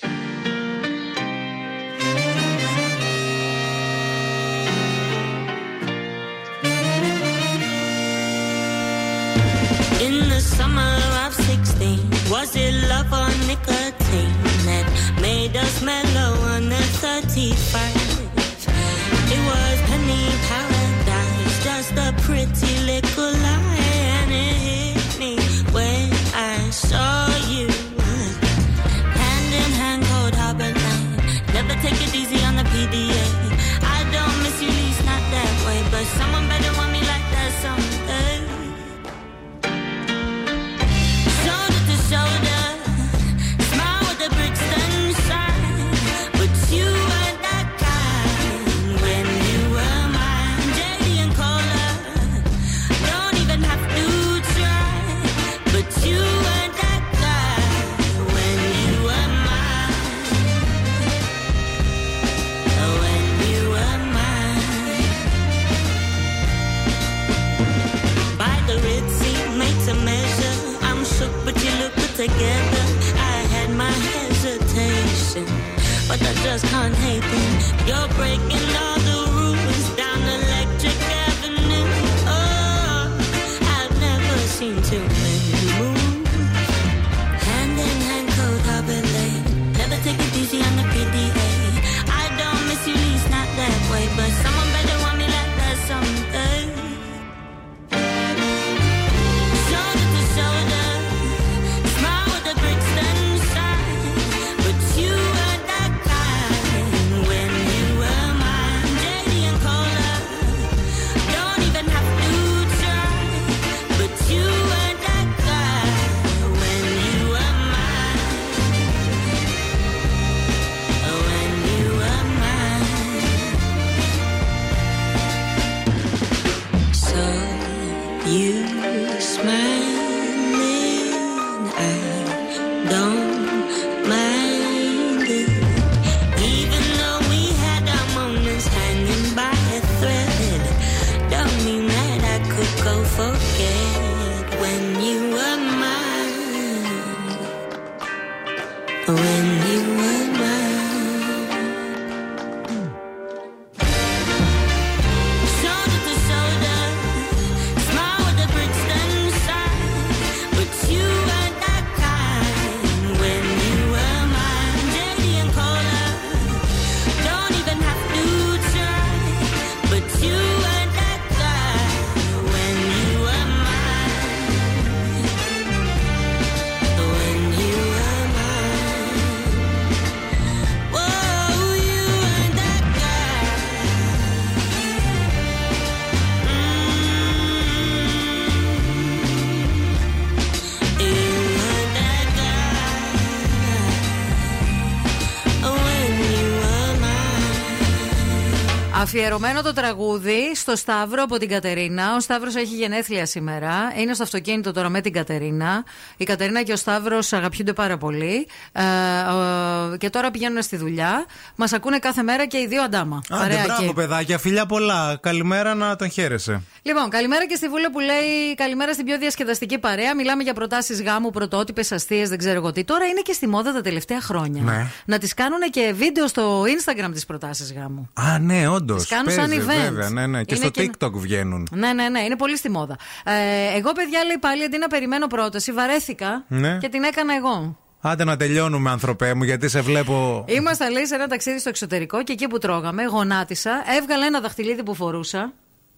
Αφιερωμένο το τραγούδι στο Σταύρο από την Κατερίνα. Ο Σταύρος έχει γενέθλια σήμερα. Είναι στο αυτοκίνητο τώρα με την Κατερίνα. Η Κατερίνα και ο Σταύρος αγαπιούνται πάρα πολύ. Ε, ε, και τώρα πηγαίνουν στη δουλειά. Μας ακούνε κάθε μέρα και οι δύο αντάμα. Άντε, μπράβο, και- παιδάκια, φιλιά πολλά. Καλημέρα να τον χαίρεσαι. Λοιπόν, καλημέρα και στη Βούλα που λέει καλημέρα στην πιο διασκεδαστική παρέα. Μιλάμε για προτάσεις γάμου, πρωτότυπες, αστείες, δεν ξέρω εγώ τι. Τώρα είναι και στη μόδα τα τελευταία χρόνια. Ναι. Να τις κάνουν και βίντεο στο Instagram τις προτάσεις γάμου. Α, ναι, όντως. Τις κάνουν σαν event. Βέβαια, ναι, ναι. Και Είναι στο και- TikTok βγαίνουν. Ναι, ναι, ναι, είναι πολύ στη μόδα. Ε, εγώ, παιδιά, λέει πάλι αντί να περιμένω πρόταση, βαρέθηκα Ναι. και την έκανα εγώ. Άντε να τελειώνουμε, ανθρωπέ μου, γιατί σε βλέπω. Ήμασταν, λέει, σε ένα ταξίδι στο εξωτερικό και εκεί που τρώγαμε, γονάτισα, έβγαλα ένα δαχτυλίδι που φορούσα.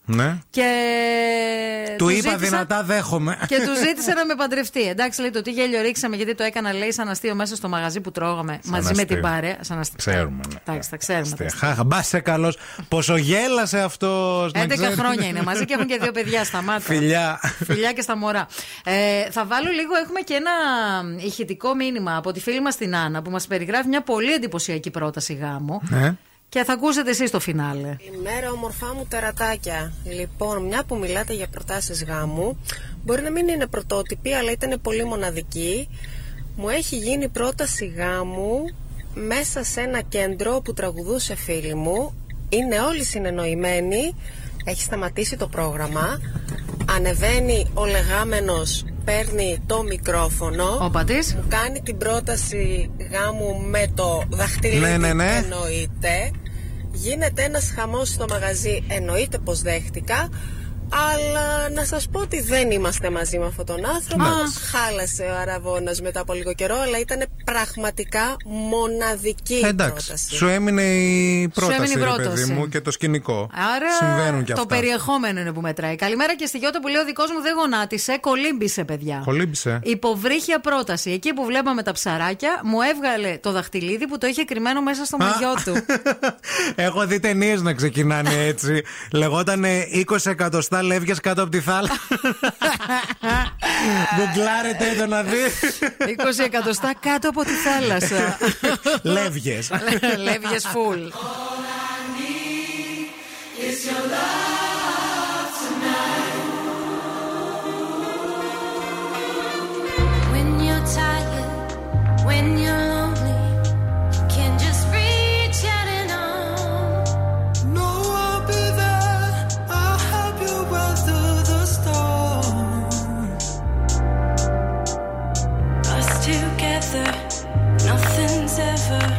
Ναι. Και. Του είπα ζήτησα- δυνατά, δέχομαι. Και τους ζήτησε να με παντρευτεί. Εντάξει, λέει το τι γέλιο ρίξαμε γιατί το έκανα, λέει, σαν αστείο μέσα στο μαγαζί που τρώγαμε μαζί με αστείο. την παρέα. Σαν αστείο. Ξέρουμε. Ναι. Εντάξει, τα ξέρουμε. τα αστεία. Χάχα, μπας σε καλός. Πόσο γέλασε αυτός. 11 χρόνια είναι μαζί και έχουν και δύο παιδιά στα μάτια. Φιλιά. Φιλιά και στα μωρά. Ε, θα βάλω λίγο, έχουμε και ένα ηχητικό μήνυμα από τη φίλη μας την Άννα που μας περιγράφει μια πολύ εντυπωσιακή πρόταση γάμου. Ε. Και θα ακούσετε εσείς το φινάλε. Καλημέρα, ομορφά μου τερατάκια. Λοιπόν, μια που μιλάτε για προτάσεις γάμου, μπορεί να μην είναι πρωτότυπη, αλλά ήταν πολύ μοναδική. Μου έχει γίνει πρόταση γάμου μέσα σε ένα κέντρο που τραγουδούσε φίλη μου. Είναι όλοι συνεννοημένοι. Έχει σταματήσει το πρόγραμμα. Ανεβαίνει ο λεγάμενος, παίρνει το μικρόφωνο. Ο πατής. Μου κάνει την πρόταση γάμου με το δαχτυλίδι. Ναι, ναι, ναι. Εννοείται. Γίνεται ένας χαμός στο μαγαζί. Εννοείται πως δέχτηκα. Αλλά να σας πω ότι δεν είμαστε μαζί με αυτόν τον άνθρωπο. Ναι. Χάλασε ο Αραβώνας μετά από λίγο καιρό, αλλά ήταν πραγματικά μοναδική Εντάξει. πρόταση. Σου έμεινε η πρόταση, έμεινε η ρε πρόταση. παιδί μου, και το σκηνικό. Άρα Συμβαίνουν και το αυτά. περιεχόμενο είναι που μετράει. Καλημέρα και στη Γιώτα που λέει ο δικός μου δεν γονάτισε, κολύμπησε, παιδιά. Κολύμπησε. Υποβρύχια πρόταση. Εκεί που βλέπαμε τα ψαράκια, μου έβγαλε το δαχτυλίδι που το είχε κρυμμένο μέσα στο μαγιό του. Έχω δει ταινίες να ξεκινάνε έτσι. Λεγόταν 20 εκατοστά λεύγες κάτω από τη θάλασσα. Γκουγκλάρετε το να δεις. 20 εκατοστά κάτω από τη θάλασσα. Λεύγες. Λεύγες φουλ. When you're tired, when you're other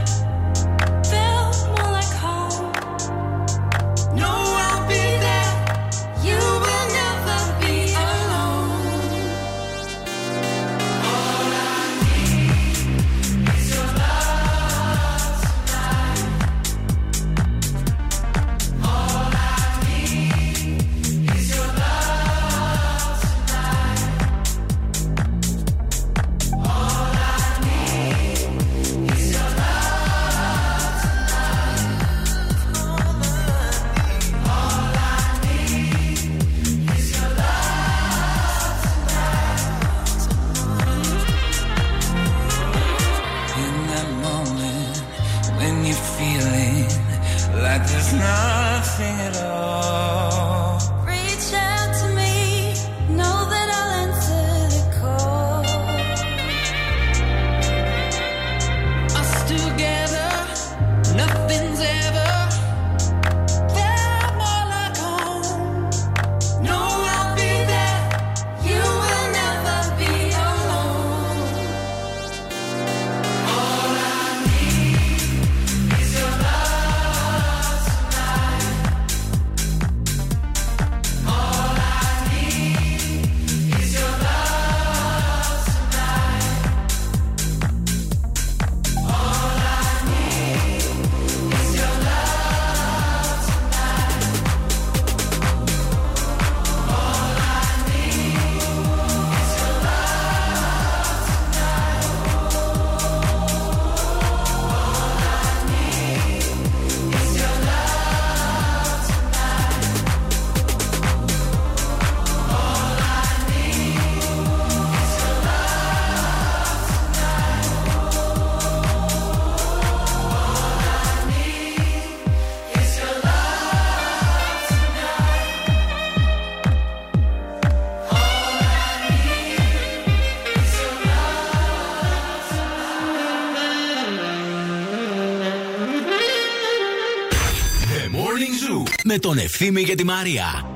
Ευθύμη και τη Μαρία.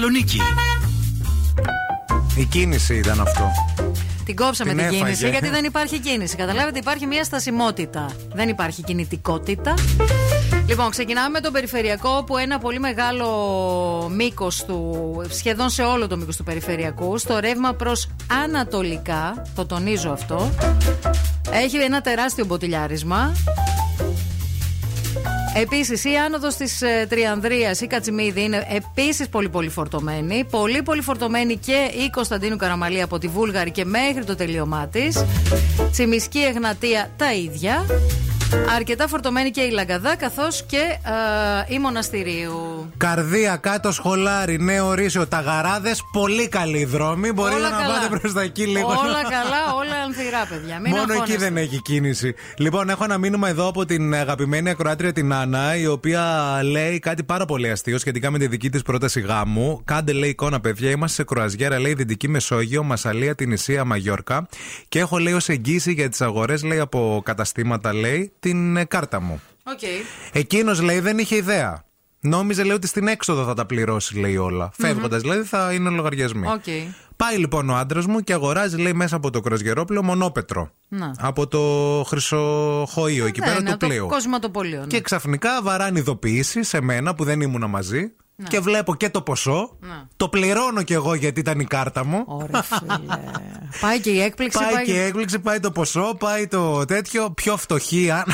Θεσσαλονίκη. Η κίνηση ήταν αυτό. Την κόψαμε Την την έφαγε. κίνηση γιατί δεν υπάρχει κίνηση. Καταλάβετε, υπάρχει μια στασιμότητα. Δεν υπάρχει κινητικότητα. Λοιπόν, ξεκινάμε με τον περιφερειακό που ένα πολύ μεγάλο μήκος του, σχεδόν σε όλο το μήκος του περιφερειακού, στο ρεύμα προς ανατολικά, το τονίζω αυτό, έχει ένα τεράστιο μποτιλιάρισμα. Επίσης, η άνοδος της ε, Τριανδρίας ή Κατσιμίδη είναι επίσης πολύ πολύ φορτωμένη. Πολύ πολύ φορτωμένη και η Κωνσταντίνου Καραμαλή από τη Βούλγαρη και μέχρι το τελείωμά της. Τσιμισκή Εγνατία τα ίδια. Αρκετά φορτωμένη και η Λαγκαδά καθώς και ε, η Μοναστηρίου. Καρδία κάτω σχολάρι, νέο ορίσιο, τα γαράδες. Πολύ καλή δρόμη. Μπορεί Όλα να καλά. πάτε προς τα εκεί λίγο. Όλα καλά, όλα ανθυρά, παιδιά. Μην Μόνο εκεί αγχώνεστε. δεν έχει κίνηση. Λοιπόν, έχω ένα μήνυμα εδώ από την αγαπημένη ακροάτρια την Άννα, η οποία λέει κάτι πάρα πολύ αστείο σχετικά με τη δική της πρόταση γάμου. Κάντε, λέει, εικόνα, παιδιά. Είμαστε σε κρουαζιέρα, λέει, Δυτική Μεσόγειο, Μασσαλία, Τυνησία, Μαγιόρκα. Και έχω, λέει, ως εγγύηση για τις αγορές, λέει, από καταστήματα, λέει, την ε, κάρτα μου. ΟΚ. Εκείνος, λέει, δεν είχε ιδέα. Νόμιζε, λέει, ότι στην έξοδο θα τα πληρώσει, λέει όλα. Φεύγοντας, δηλαδή, θα είναι λογαριασμοί. ΟΚ. Πάει λοιπόν ο άντρας μου και αγοράζει, λέει, μέσα από το κροσγερόπλαιο μονόπετρο. Να. Από το χρυσοχοείο εκεί Ναι, πέρα ναι, του πλοίου. Το κοσματοπολείο. ναι. Και ξαφνικά βαράνε ειδοποίηση σε μένα που δεν ήμουνα μαζί. Και βλέπω και το ποσό. Να. Το πληρώνω κι εγώ γιατί ήταν η κάρτα μου. Ωραία, φίλε. πάει και η έκπληξη. Πάει και η έκπληξη, πάει το ποσό, πάει το τέτοιο. Πιο φτωχή, αν.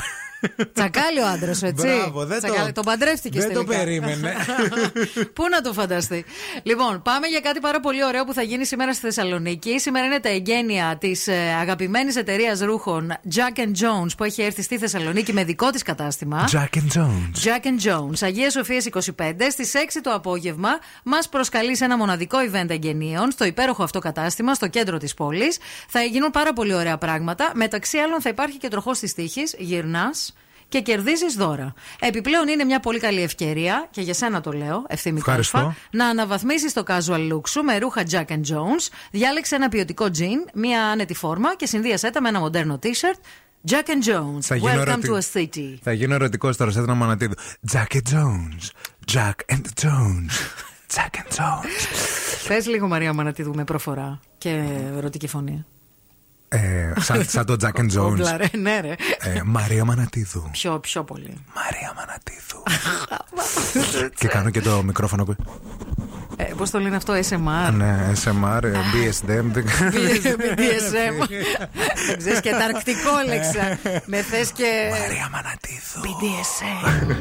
Τσακάλι ο άντρας σου, έτσι. Μπράβο, δεν το- Τσακάλι. Τον παντρεύτηκε δεν το περίμενε. Πού να το φανταστεί. Λοιπόν, πάμε για κάτι πάρα πολύ ωραίο που θα γίνει σήμερα στη Θεσσαλονίκη. Σήμερα είναι τα εγγένεια της αγαπημένης εταιρείας ρούχων Jack and Jones που έχει έρθει στη Θεσσαλονίκη με δικό της κατάστημα. Jack and Jones. Jack and Jones, Αγία Σοφία 25, στις 6 το απόγευμα, μας προσκαλεί σε ένα μοναδικό event εγγενείων στο υπέροχο αυτό κατάστημα, στο κέντρο της πόλης. Θα γίνουν πάρα πολύ ωραία πράγματα. Μεταξύ άλλων, θα υπάρχει και τροχός της τύχης, γυρνάς και κερδίζεις δώρα. Επιπλέον, είναι μια πολύ καλή ευκαιρία, και για σένα το λέω, ευθύμη Ευχαριστώ. Κάλφα, να αναβαθμίσεις το casual look σου με ρούχα Jack and Jones. Διάλεξε ένα ποιοτικό jean, μια άνετη φόρμα και συνδύασέ τα με ένα μοντέρνο t-shirt. Jack and Jones. Θα γίνω Welcome ερωτη- to a city. Θα γίνω ερωτικός τώρα σε ένα μανατίδο. Jack and Jones. Jack and Jones. Jack and Jones. Πες λίγο Μαρία Μανατίδου με προφορά και ερωτική φωνή. Ε, σαν, σαν το Jack and Jones. Κόμπλα, ρε, ναι, ρε. Ε, Μαρία Μανατίδου. Πιο, πιο πολύ. Μαρία Μανατίδου. και κάνω και το μικρόφωνο που. Ε, Πώς το λένε αυτό, SMR. Ναι, SMR, ε, BSDM. δεν- BDSM. Δεν ξέρεις και τα αρκτικό λέξα. Με θες και. Μαρία Μανατίδου. BDSM.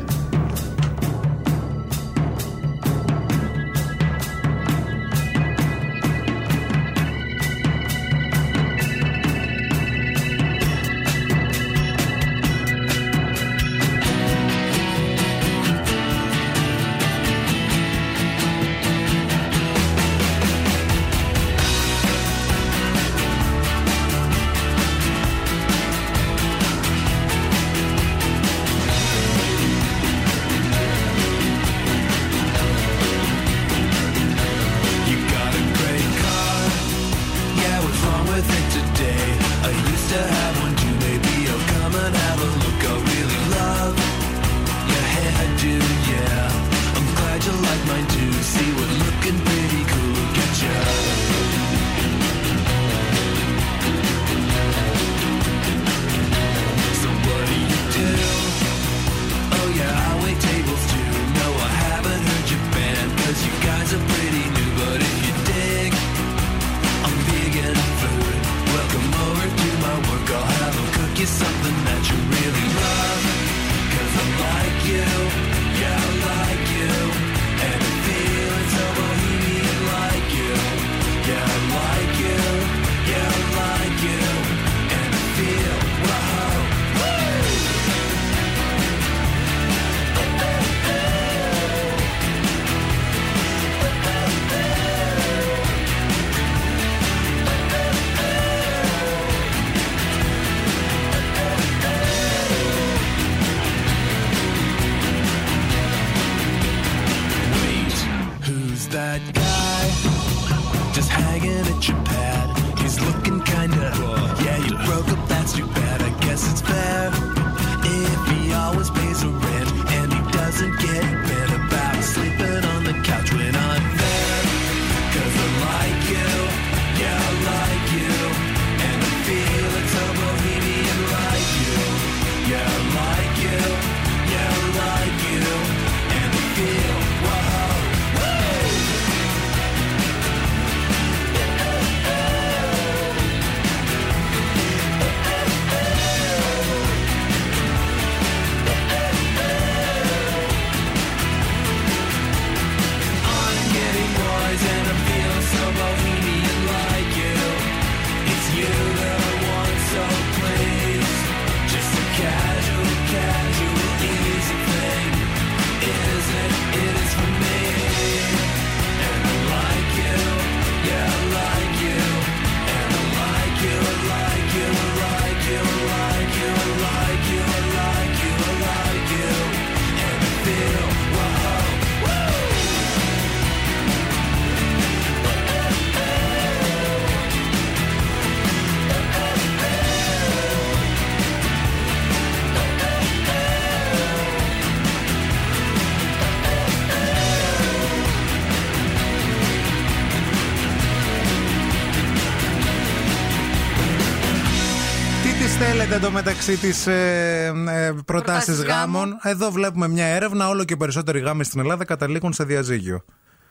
Τη θέλετε εδώ μεταξύ της ε, ε, προτάσεις γάμων. Εδώ βλέπουμε μια έρευνα. Όλο και περισσότεροι γάμοι στην Ελλάδα καταλήγουν σε διαζύγιο.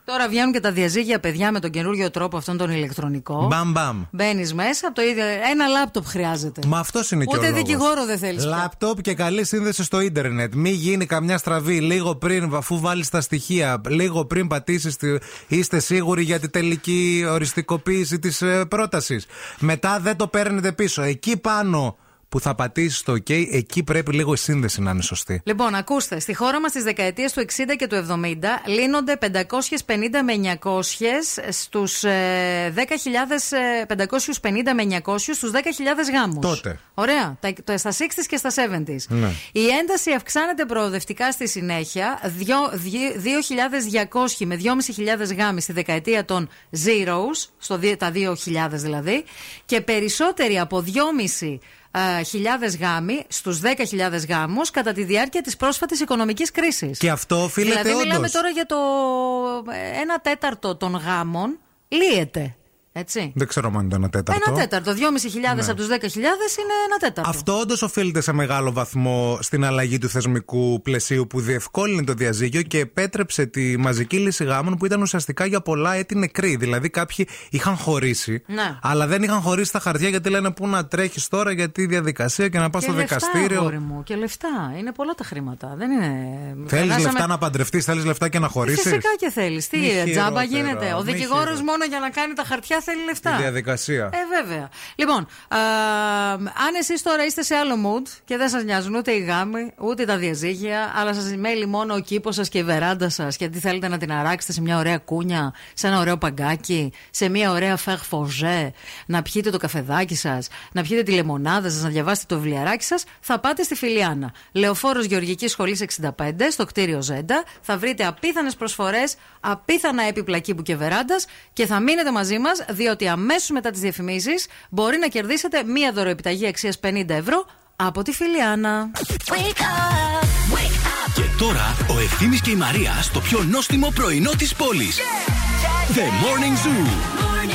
Τώρα βγαίνουν και τα διαζύγια παιδιά με τον καινούριο τρόπο αυτόν τον ηλεκτρονικό. Μπαμ μπαμ. Μπαίνεις μέσα από το ίδιο. Ένα λάπτοπ χρειάζεται. Μα αυτός είναι και ο Ούτε λόγος. δικηγόρο δεν θέλεις. Λάπτοπ και καλή σύνδεση στο ίντερνετ. Μη γίνει καμιά στραβή λίγο πριν, αφού βάλεις τα στοιχεία, λίγο πριν πατήσεις. Είστε σίγουροι για τη τελική οριστικοποίηση της πρότασης. Μετά δεν το παίρνετε πίσω. Εκεί πάνω που θα πατήσεις το OK, εκεί πρέπει λίγο η σύνδεση να είναι σωστή. Λοιπόν, ακούστε, στη χώρα μας στις δεκαετίες του 60 και του 70 λύνονται 550 με 900 στους 10.000, ε, 550 με 900 στους 10.000 γάμους. Τότε. Ωραία. Τα, τα- στα 60s και στα 70s. Ναι. Η ένταση αυξάνεται προοδευτικά στη συνέχεια. Δυο- δυ- 2.200 με 2.500 γάμοι στη δεκαετία των zeros, στο, δι- τα 2.000 δηλαδή, και περισσότεροι από 2.500 χιλιάδες γάμοι στους 10.000 γάμους κατά τη διάρκεια της πρόσφατης οικονομικής κρίσης. Και αυτό οφείλεται Δηλαδή μιλάμε όντως. τώρα για το ε, ένα τέταρτο των γάμων λύεται. Έτσι. Δεν ξέρω αν είναι το ένα τέταρτο. Ένα τέταρτο. 2.500 Ναι. από τους 10.000 είναι ένα τέταρτο. Αυτό όντως οφείλεται σε μεγάλο βαθμό στην αλλαγή του θεσμικού πλαισίου που διευκόλυνε το διαζύγιο και επέτρεψε τη μαζική λύση γάμων που ήταν ουσιαστικά για πολλά έτη νεκροί. Δηλαδή κάποιοι είχαν χωρίσει, Ναι. αλλά δεν είχαν χωρίσει τα χαρτιά γιατί λένε πού να τρέχεις τώρα για τη διαδικασία και να πας Και στο λεφτά, δικαστήριο. αγόρι μου, και λεφτά. Είναι πολλά τα χρήματα. Δεν είναι. Θέλεις Περάσαμε- λεφτά να παντρευτείς, θέλεις λεφτά και να χωρίσεις; Φυσικά και θέλεις. Τι Μη τζάμπα χειρότερα, γίνεται; Ο μη δικηγόρος χειρότερα. μόνο για να κάνει τα χαρτιά θέλει λεφτά. Τη διαδικασία. Ε, βέβαια. Λοιπόν, α, αν εσείς τώρα είστε σε άλλο mood και δεν σας νοιάζουν ούτε οι γάμοι, ούτε τα διαζύγια, αλλά σας μέλει μόνο ο κήπος σας και η βεράντα σας, γιατί θέλετε να την αράξετε σε μια ωραία κούνια, σε ένα ωραίο παγκάκι, σε μια ωραία φεγ φοζέ, να πιείτε το καφεδάκι σας, να πιείτε τη λεμονάδα σας, να διαβάσετε το βιβλιαράκι σας, θα πάτε στη Φιλιάνα. Λεωφόρος Γεωργικής Σχολής 65, στο κτίριο Ζέντα. Θα βρείτε απίθανες προσφορές, απίθανα έπιπλα κήπου και βεράντας και θα μείνετε μαζί μας, διότι αμέσως μετά τις διαφημίσεις μπορεί να κερδίσετε μία δωροεπιταγή αξίας 50 ευρώ από τη Φιλιάνα. Wake up, wake up Και τώρα ο Ευθύμης και η Μαρία στο πιο νόστιμο πρωινό της πόλης. The Morning Zoo. Morning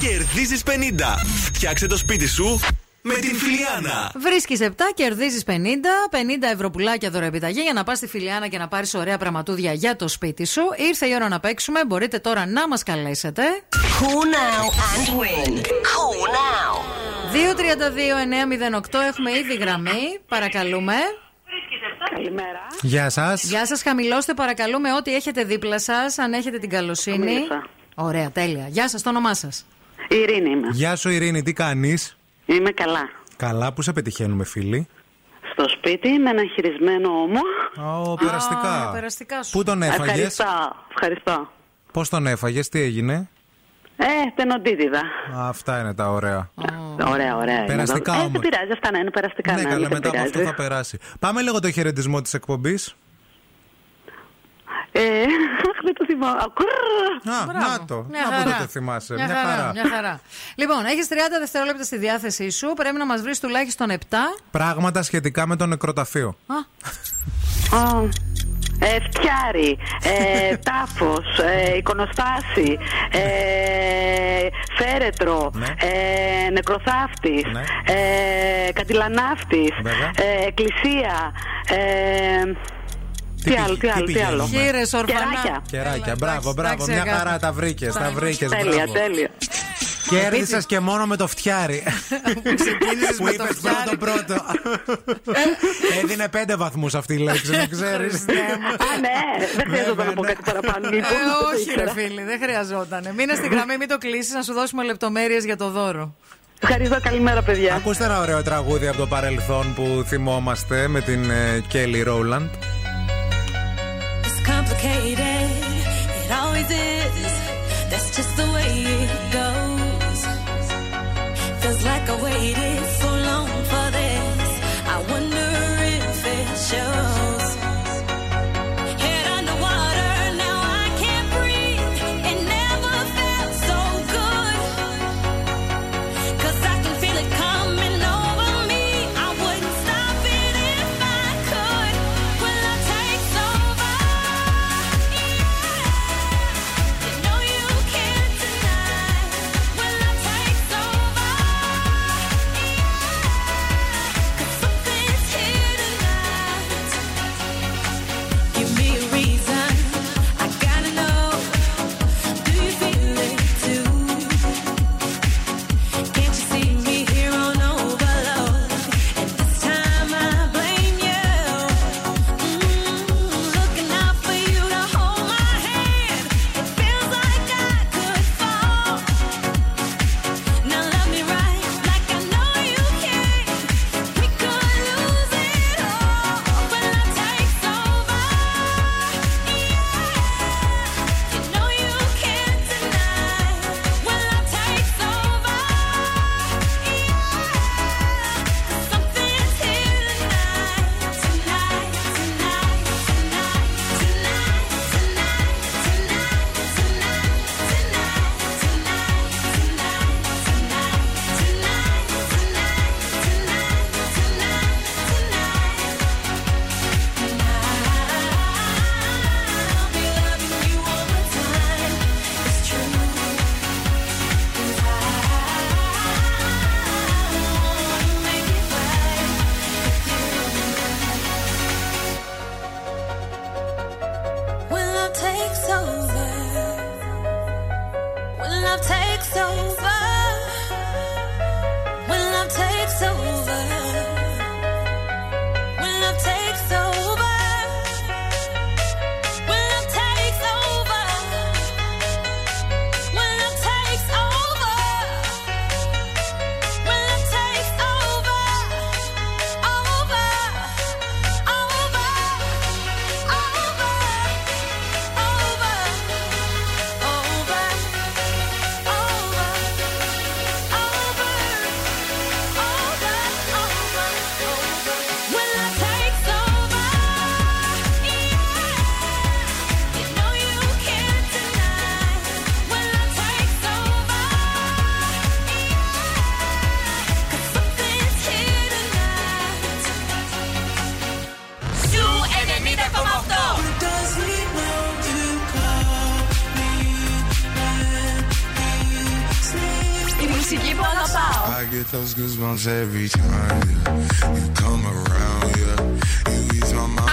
κερδίζεις 50. Φτιάξε το σπίτι σου με την Φιλιάνα. Βρίσκεις 7, κερδίζεις 50, 50 ευρώ πουλάκια δωρεοπιταγή για να πας στη Φιλιάνα και να πάρεις ωραία πραγματούδια για το σπίτι σου. Ήρθε η ώρα να παίξουμε. Μπορείτε τώρα να μας καλέσετε. Cool now and win. Cool now. 232-908 έχουμε ήδη γραμμή. Παρακαλούμε. Καλημέρα. Γεια σας. Γεια σας, χαμηλώστε παρακαλούμε ό,τι έχετε δίπλα σας, αν έχετε την καλοσύνη. Χαμήλωσα. Ωραία, τέλεια. Γεια σας, το όνομά σας. Ειρήνη είμαι. Γεια σου, Ειρήνη, τι κάνεις; Είμαι καλά. Καλά, πού σε πετυχαίνουμε, φίλοι; Στο σπίτι με ένα χειρισμένο ώμο. Ω, περαστικά. περαστικά σου. Πού τον έφαγες, Ευχαριστώ. Ευχαριστώ. πώς τον έφαγες, τι έγινε; Ε, τενοντίτιδα. Αυτά είναι τα ωραία. Ωραία, ωραία. είναι Περαστικά εδώ. Ε, όμως. δεν πειράζει, αυτά να είναι περαστικά. ναι, να καλά, μην μετά από πειράζει. αυτό θα περάσει. Πάμε λίγο το χαιρετισμό της εκπομπής. Ε, αχ, δεν το θυμάμαι. Α, κουρρ. Α, Μπράβο. να το. Μια να χαρά. που το θυμάσαι. Μια, Μια, χαρά, χαρά. μια χαρά. Λοιπόν, έχεις 30 δευτερόλεπτα στη διάθεσή σου. Πρέπει να μας βρεις τουλάχιστον 7. Πράγματα σχετικά με το νεκροταφείο. Α, ε, φτιάρι, ε, τάφος, ε, εικονοστάση, ε, φέρετρο, Ναι. ε, νεκροθάφτης, ε, καντιλανάφτης, Βέβαια. ε, εκκλησία, τι, άλλο, τι άλλο. Τι άλλο. Χείρε, ορφανά. Κεράκια. Μπράβο, μπράβο. Μια χαρά τα βρήκες. Τα βρήκες. Τέλεια, τέλεια. Κέρδισες και μόνο με το φτιάρι. που είπες πρώτο πρώτο. Έδινε πέντε βαθμούς αυτή η λέξη, να ξέρεις. Α, ναι, δεν ναι, χρειαζόταν ναι, να πω ναι. κάτι παραπάνω. Λοιπόν. Ε, όχι, ρε φίλοι, δεν χρειαζόταν. Μείνε στην γραμμή, μην το κλείσεις, να σου δώσουμε λεπτομέρειες για το δώρο. Ευχαριστώ, καλημέρα, παιδιά. Ακούστε ένα ωραίο τραγούδι από το παρελθόν που θυμόμαστε με την ε, Κέλλη Ρόλαντ. complicated. It always is. That's just the way it goes. Feels like I waited.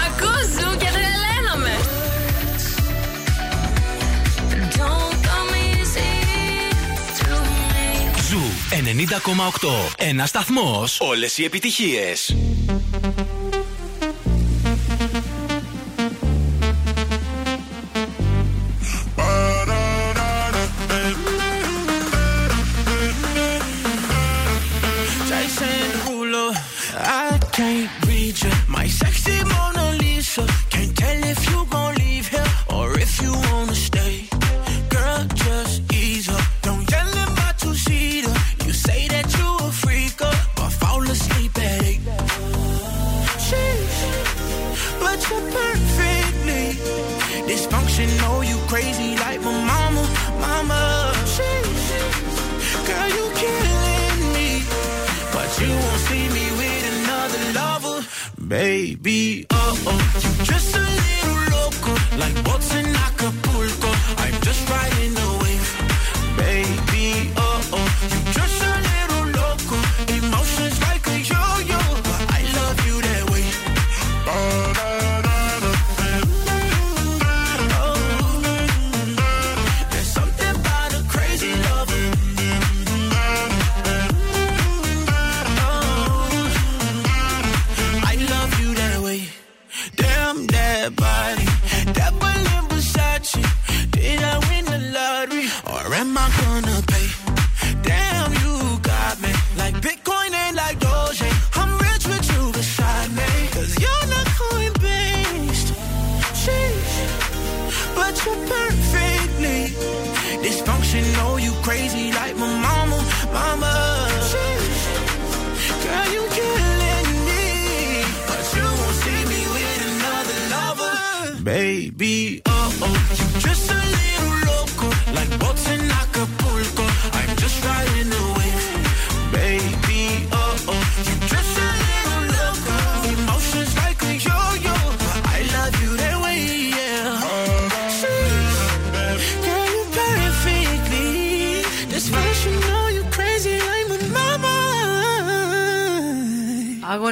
Ακούς και και τρελαίνομαι Zoo 90,8 Ένα σταθμός. Όλες οι επιτυχίες.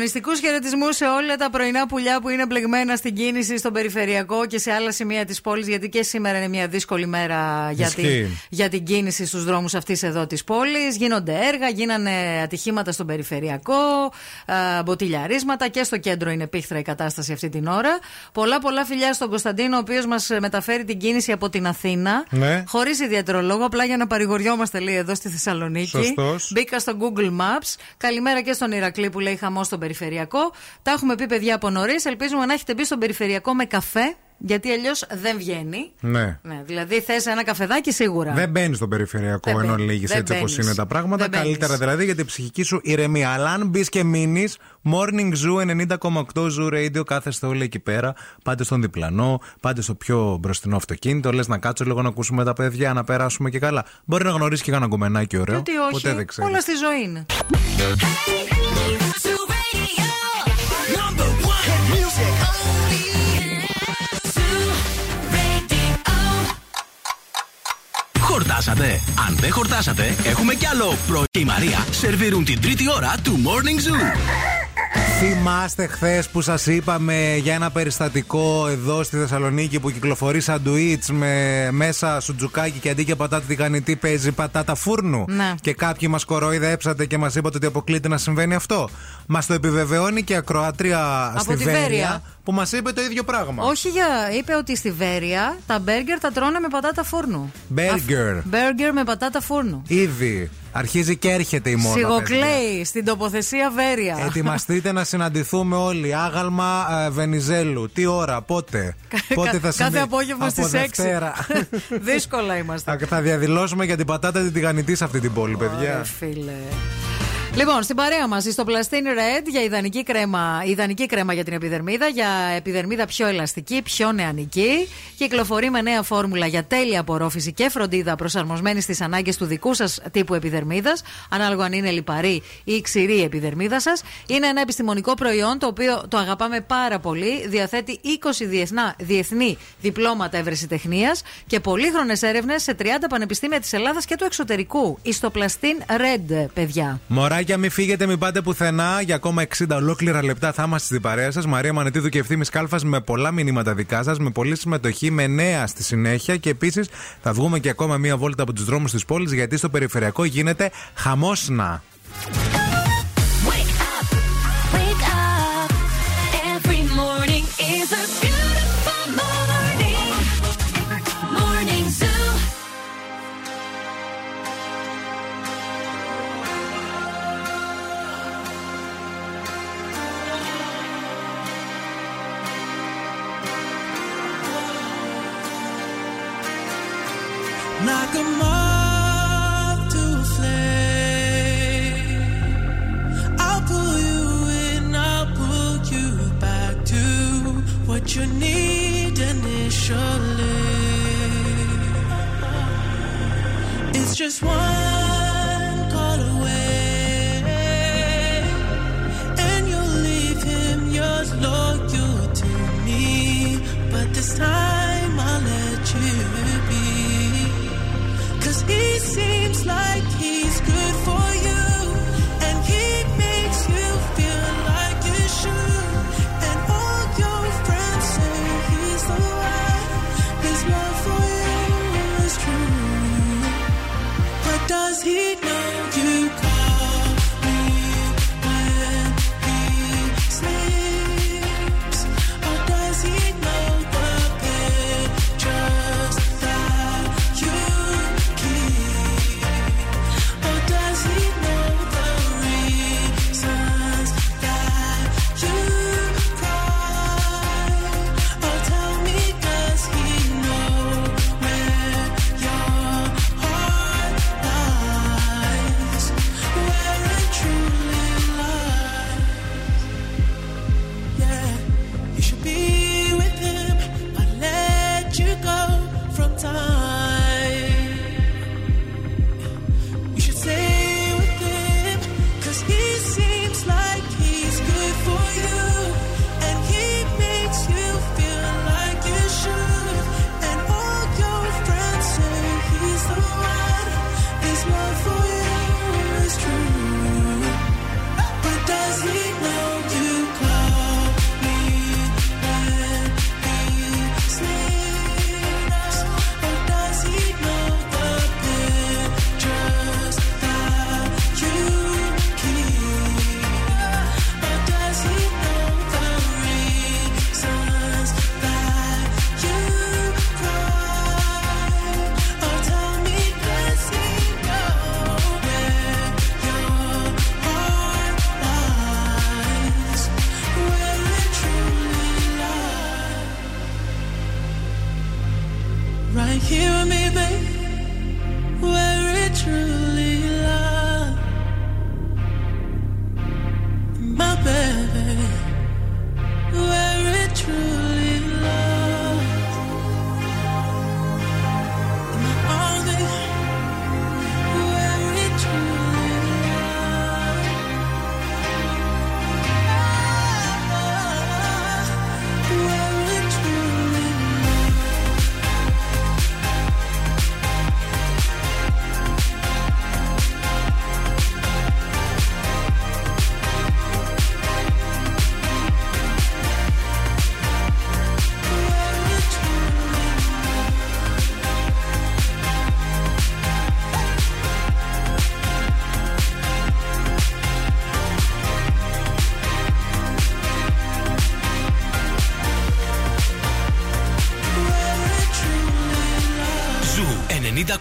Αγωνιστικού χαιρετισμούς σε όλα τα πρωινά πουλιά που είναι μπλεγμένα στην κίνηση στον περιφερειακό και σε άλλα σημεία της πόλης, γιατί και σήμερα είναι μια δύσκολη μέρα για, Ισχύει. την, για την κίνηση στους δρόμους αυτής εδώ της πόλης. Γίνονται έργα, γίνανε ατυχήματα στον περιφερειακό, α, μποτιλιαρίσματα και στο κέντρο είναι πίχτρα η κατάσταση αυτή την ώρα. Πολλά πολλά φιλιά στον Κωνσταντίνο, ο οποίος μας μεταφέρει την κίνηση από την Αθήνα. Ναι. Χωρίς ιδιαίτερο λόγο, απλά για να παρηγοριόμαστε λέει εδώ στη Θεσσαλονίκη. Σωστός. Μπήκα στο Google Maps. Καλημέρα και στον Ηρακλή που λέει χαμός στον περιφερειακό. Τα έχουμε πει παιδιά από νωρίς. Ελπίζουμε να έχετε μπει στον περιφερειακό με καφέ, γιατί αλλιώς δεν βγαίνει. Ναι. Ναι, δηλαδή θες ένα καφεδάκι σίγουρα. Δεν μπαίνεις στο περιφερειακό Δεν ενώ μπαίνεις. λύγει Δεν έτσι όπως μπαίνεις. είναι τα πράγματα. Δεν μπαίνεις. Καλύτερα δηλαδή για την ψυχική σου ηρεμία. Αλλά αν μπεις και μείνεις, Morning Zoo 90,8 Zoo Radio, κάθεστε όλοι εκεί πέρα. Πάτε στον διπλανό, πάτε στο πιο μπροστινό αυτοκίνητο. Λες να κάτσω λίγο να ακούσουμε τα παιδιά, να περάσουμε και καλά. Μπορεί να γνωρίσει και κανένα κομμενάκι ωραίο. Γιατί όχι, Ποτέ δεν ξέρεις. όλα στη ζωή είναι. Number one hit music. Χορτάσατε. Αν δεν χορτάσατε, έχουμε κι άλλο πρωί. Και η Μαρία σερβίρουν την τρίτη ώρα του Morning Zoo. Θυμάστε χθες που σας είπαμε για ένα περιστατικό εδώ στη Θεσσαλονίκη που κυκλοφορεί σαντουίτς με μέσα σουτζουκάκι και αντί για πατάτα τηγανιτή παίζει πατάτα φούρνου. Ναι. Και κάποιοι μας κοροϊδέψατε και μας είπατε ότι αποκλείται να συμβαίνει αυτό. Μας το επιβεβαιώνει και η ακροάτρια Από στη τη Βέρεια, Βέρεια. που μας είπε το ίδιο πράγμα. Όχι για. είπε ότι στη Βέρεια τα μπέργκερ τα τρώνε με πατάτα φούρνου. Μπέργκερ. Μπέργκερ με πατάτα φούρνου. Ήδη αρχίζει και έρχεται η μόδα. παιδιά. Σιγοκλέη στην τοποθεσία Βέρεια. Ετοιμαστείτε να συναντηθούμε όλοι. Άγαλμα ε, Βενιζέλου. Τι ώρα, πότε; πότε θα Κάθε συμβεί. απόγευμα Από στις 6. Δευτέρα. Δύσκολα είμαστε. θα, θα διαδηλώσουμε για την πατάτα την τηγανιτή σε αυτή την πόλη, παιδιά. Ωραία, φίλε. Λοιπόν, στην παρέα μας, στο Plastin Red για ιδανική κρέμα, ιδανική κρέμα για την επιδερμίδα, για επιδερμίδα πιο ελαστική, πιο νεανική. Κυκλοφορεί με νέα φόρμουλα για τέλεια απορρόφηση και φροντίδα προσαρμοσμένη στις ανάγκες του δικού σας τύπου επιδερμίδας, ανάλογα αν είναι λιπαρή ή ξηρή η επιδερμίδα σας. Είναι ένα επιστημονικό προϊόν το οποίο το αγαπάμε πάρα πολύ. Διαθέτει 20 διεθνά, διεθνή διπλώματα ευρεσιτεχνίας και πολύχρονες έρευνες σε 30 πανεπιστήμια της Ελλάδας και του εξωτερικού. Στο Plastin Red, παιδιά. Μωράκια, μην φύγετε, μην πάτε πουθενά. Για ακόμα 60 ολόκληρα λεπτά θα είμαστε στην παρέα σας. Μαρία Μανετίδου και ευθύνη Κάλφας με πολλά μηνύματα δικά σας, με πολλή συμμετοχή, με νέα στη συνέχεια. Και επίσης θα βγούμε και ακόμα μία βόλτα από τους δρόμους της πόλης, γιατί στο περιφερειακό γίνεται χαμόσνα.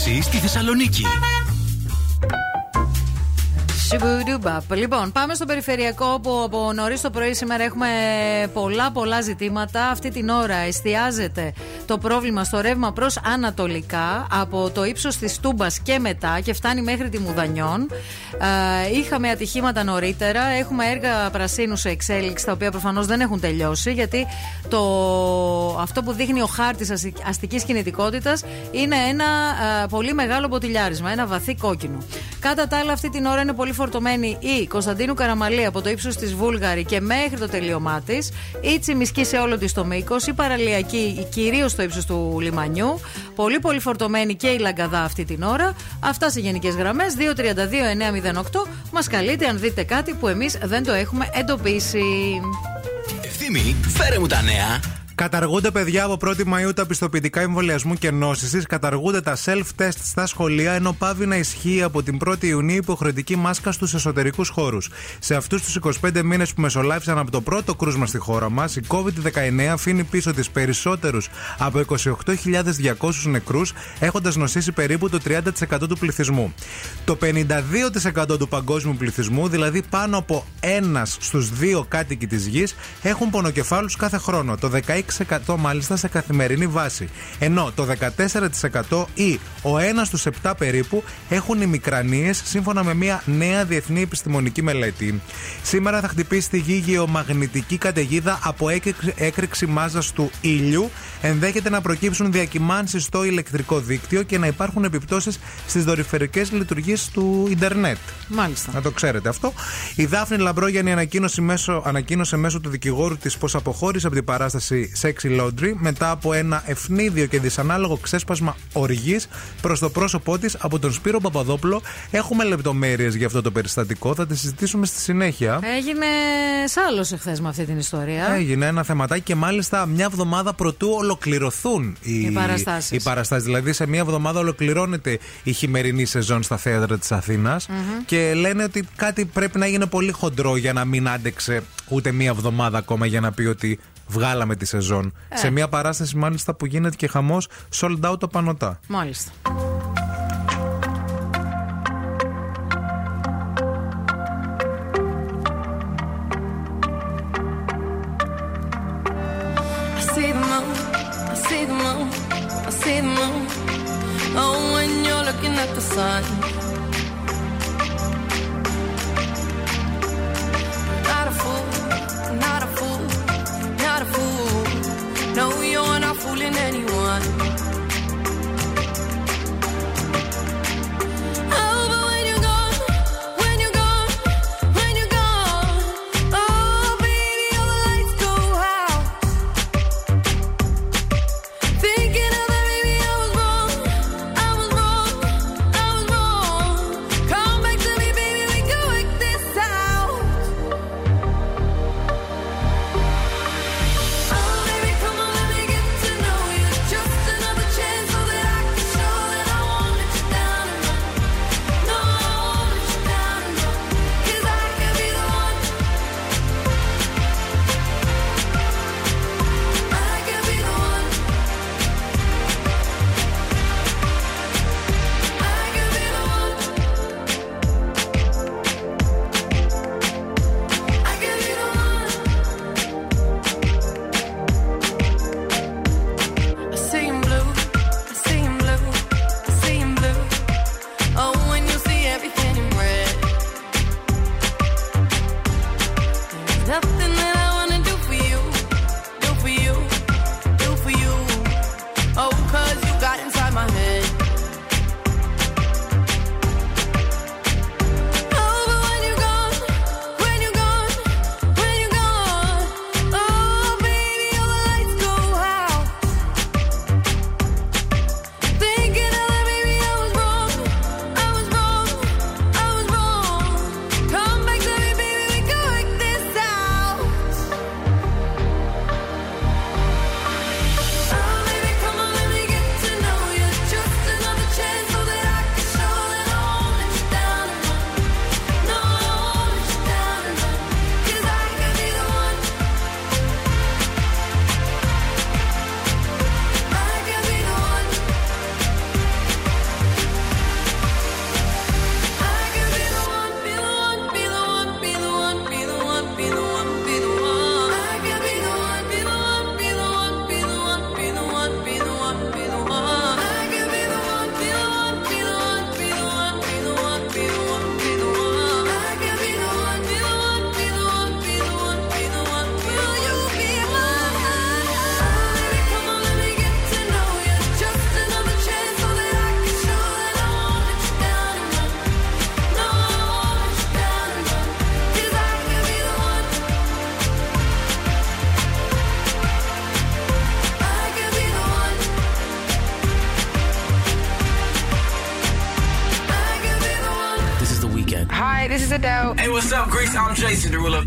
Η κίνηση στη Θεσσαλονίκη. Σιμπουντουμπαπ. Λοιπόν, πάμε στο περιφερειακό όπου από νωρίς το πρωί σήμερα έχουμε πολλά πολλά ζητήματα. Αυτή την ώρα εστιάζεται το πρόβλημα στο ρεύμα προς Ανατολικά από το ύψος της Τούμπας και μετά και φτάνει μέχρι τη Μουδανιών. Ε, είχαμε ατυχήματα νωρίτερα. Έχουμε έργα πρασίνου σε εξέλιξη τα οποία προφανώς δεν έχουν τελειώσει γιατί το, αυτό που δείχνει ο χάρτης αστικής κινητικότητας είναι ένα ε, πολύ μεγάλο μποτιλιάρισμα, ένα βαθύ κόκκινο. Κατά τα άλλα, αυτή την ώρα είναι πολύ φορτωμένη η Κωνσταντίνου Καραμαλή από το ύψος της Βούλγαρη και μέχρι το τελείωμά της, η Τσιμισκή σε όλο της το μήκος, η Παραλιακή κυρίως στο ύψος του λιμανιού. Πολύ πολύ φορτωμένη και η Λαγκαδά αυτή την ώρα. Αυτά σε γενικές γραμμές. 232-908 μας καλείτε αν δείτε κάτι που εμείς δεν το έχουμε εντοπίσει. Ευθύμη, φέρε μου τα νέα. Καταργούνται, παιδιά, από 1η Μαου τα πιστοποιητικά εμβολιασμού και νόσησης. Καταργούνται τα self-test στα σχολεία, ενώ πάβει να ισχύει από την 1η Ιουνίου υποχρεωτική μάσκα στους εσωτερικούς χώρους. Σε αυτούς τους 25 μήνες που μεσολάβησαν από το πρώτο κρούσμα στη χώρα μας, η COVID-19 αφήνει πίσω τη περισσότερους από 28.200 νεκρούς, έχοντας νοσήσει περίπου το 30% του πληθυσμού. Το 52% του παγκόσμιου πληθυσμού, δηλαδή πάνω από ένας στους δύο κάτοικοι της γης, έχουν πονοκεφάλους κάθε χρόνο. Το 16% μάλιστα σε καθημερινή βάση. Ενώ το 14% ή ο ένας στους 7 περίπου έχουν ημικρανίες σύμφωνα με μια νέα διεθνή επιστημονική μελέτη. Σήμερα θα χτυπήσει τη γη γεωμαγνητική καταιγίδα από έκρηξη- έκρηξη μάζας του ήλιου. Ενδέχεται να προκύψουν διακυμάνσεις στο ηλεκτρικό δίκτυο και να υπάρχουν επιπτώσεις στις δορυφορικέ λειτουργίες του Ιντερνετ. Μάλιστα. Να το ξέρετε αυτό. Η Δάφνη Λαμπρόγιανη ανακοίνωσε μέσω, ανακοίνωσε μέσω του δικηγόρου της πως αποχώρησε από την παράσταση Sexy Laundry μετά από ένα ευνίδιο και δυσανάλογο ξέσπασμα οργής προς το πρόσωπό της από τον Σπύρο Παπαδόπουλο. Έχουμε λεπτομέρειες για αυτό το περιστατικό, θα τη συζητήσουμε στη συνέχεια. Έγινε σάλο εχθές με αυτή την ιστορία. Έγινε ένα θεματάκι και μάλιστα μια εβδομάδα προτού ολοκληρωθούν οι, οι παραστάσεις. Δηλαδή, σε μία εβδομάδα ολοκληρώνεται η χειμερινή σεζόν στα θέατρα της Αθήνας και λένε ότι κάτι πρέπει να γίνει πολύ χοντρό για να μην άντεξε ούτε μία εβδομάδα ακόμα για να πει ότι βγάλαμε τη σεζόν. Σε μία παράσταση, μάλιστα, που γίνεται και χαμός, sold το πανωτά. Μάλιστα. they. Oh, when you're looking at the sun. Not a fool, not a fool, not a fool. No, you're not fooling anyone.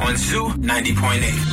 on Zoo 90.8.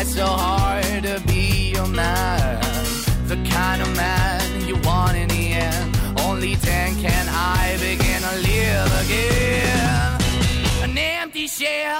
Try so hard to be your man. The kind of man you want in the end. Only then can I begin to live again. An empty shell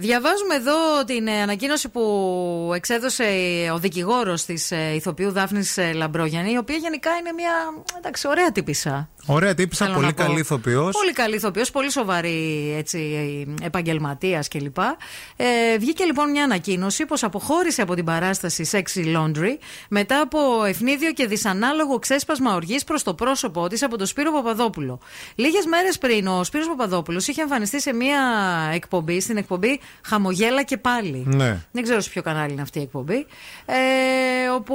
Διαβάζουμε εδώ την ε, ανακοίνωση που εξέδωσε ο δικηγόρος της ηθοποιού Δάφνης Λαμπρόγιανη, η οποία γενικά είναι μια εντάξει, ωραία τύπησα. Ωραία τύπησα, Θέλω πολύ να πω. καλή ηθοποιός. Πολύ καλή ηθοποιός, πολύ σοβαρή επαγγελματίας κλπ. Ε, βγήκε λοιπόν μια ανακοίνωση πως αποχώρησε από την παράσταση Sexy Laundry μετά από ευνίδιο και δυσανάλογο ξέσπασμα οργής προς το πρόσωπό της από τον Σπύρο Παπαδόπουλο. Λίγες μέρες πριν ο Σπύρος Παπαδόπουλος είχε εμφανιστεί σε μια εκπομπή, στην εκπομπή Χαμογέλα και πάλι. Ναι. Δεν ξέρω σε ποιο κανάλι είναι αυτή η εκπομπή. Ε, όπου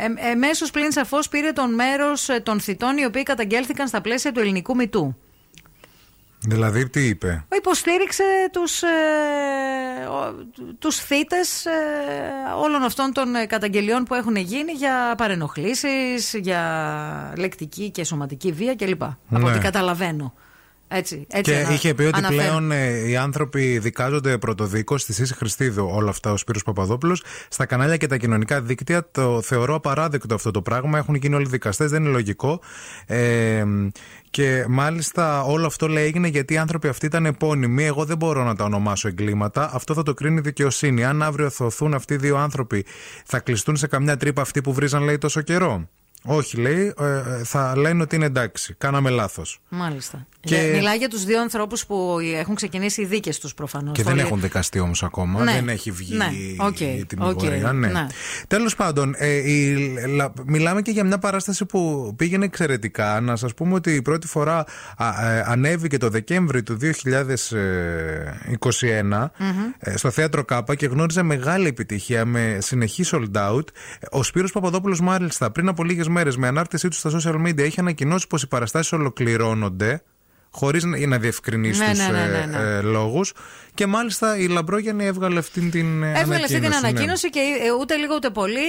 ε, ε, εμέσως πλην σαφώς πήρε τον μέρος των θητών οι οποίοι καταγγέλθηκαν στα πλαίσια του ελληνικού μητού. Δηλαδή, τι είπε; Υποστήριξε τους, ε, ο- τους θύτες ε, όλων αυτών των ε, καταγγελιών που έχουν γίνει για παρενοχλήσεις, για λεκτική και σωματική βία κλπ. Από Ναι. ό,τι καταλαβαίνω. Έτσι, έτσι και ανα- είχε πει ότι αναφέρω. πλέον ε, οι άνθρωποι δικάζονται πρωτοδίκως στη Σύση Χριστίδου, όλα αυτά ο Σπύρος Παπαδόπουλος. Στα κανάλια και τα κοινωνικά δίκτυα το θεωρώ απαράδεκτο αυτό το πράγμα. Έχουν γίνει όλοι δικαστές, δεν είναι λογικό. Ε, και μάλιστα όλο αυτό λέει έγινε γιατί οι άνθρωποι αυτοί ήταν επώνυμοι. Εγώ δεν μπορώ να τα ονομάσω εγκλήματα. Αυτό θα το κρίνει η δικαιοσύνη. Αν αύριο θωθούν αυτοί οι δύο άνθρωποι, θα κλειστούν σε καμιά τρύπα αυτοί που βρίζαν, λέει, τόσο καιρό; Όχι, λέει, ε, ε, θα λένε ότι είναι εντάξει. Κάναμε λάθος. Μάλιστα. Και- Και... Μιλάει για τους δύο ανθρώπους που έχουν ξεκινήσει οι δίκες τους προφανώς. Και δεν έχουν δικαστεί όμως ακόμα. Ναι. Δεν έχει βγει Ναι. ΟΚ. η τιμωρία. ΟΚ. Ναι. Ναι. Τέλος πάντων, ε, η, λα- μιλάμε και για μια παράσταση που πήγαινε εξαιρετικά. Να σας πούμε ότι η πρώτη φορά α, ε, ανέβηκε το Δεκέμβρη του 2021 ε, στο θέατρο Κάπα και γνώριζε μεγάλη επιτυχία με συνεχή sold out. Ο Σπύρος Παπαδόπουλος μάλιστα πριν από λίγες μέρες με ανάρτησή του στα social media είχε ανακοινώσει πως οι παραστάσεις ολοκληρώνονται χωρίς να, να διευκρινίσει Ναι, τους ναι, ναι, ε, ναι, ναι. ε, λόγους Και μάλιστα η Λαμπρόγιανη έβγαλε αυτήν την ε, Έβγαλε αυτή την ναι. ανακοίνωση και ε, ούτε λίγο ούτε πολύ.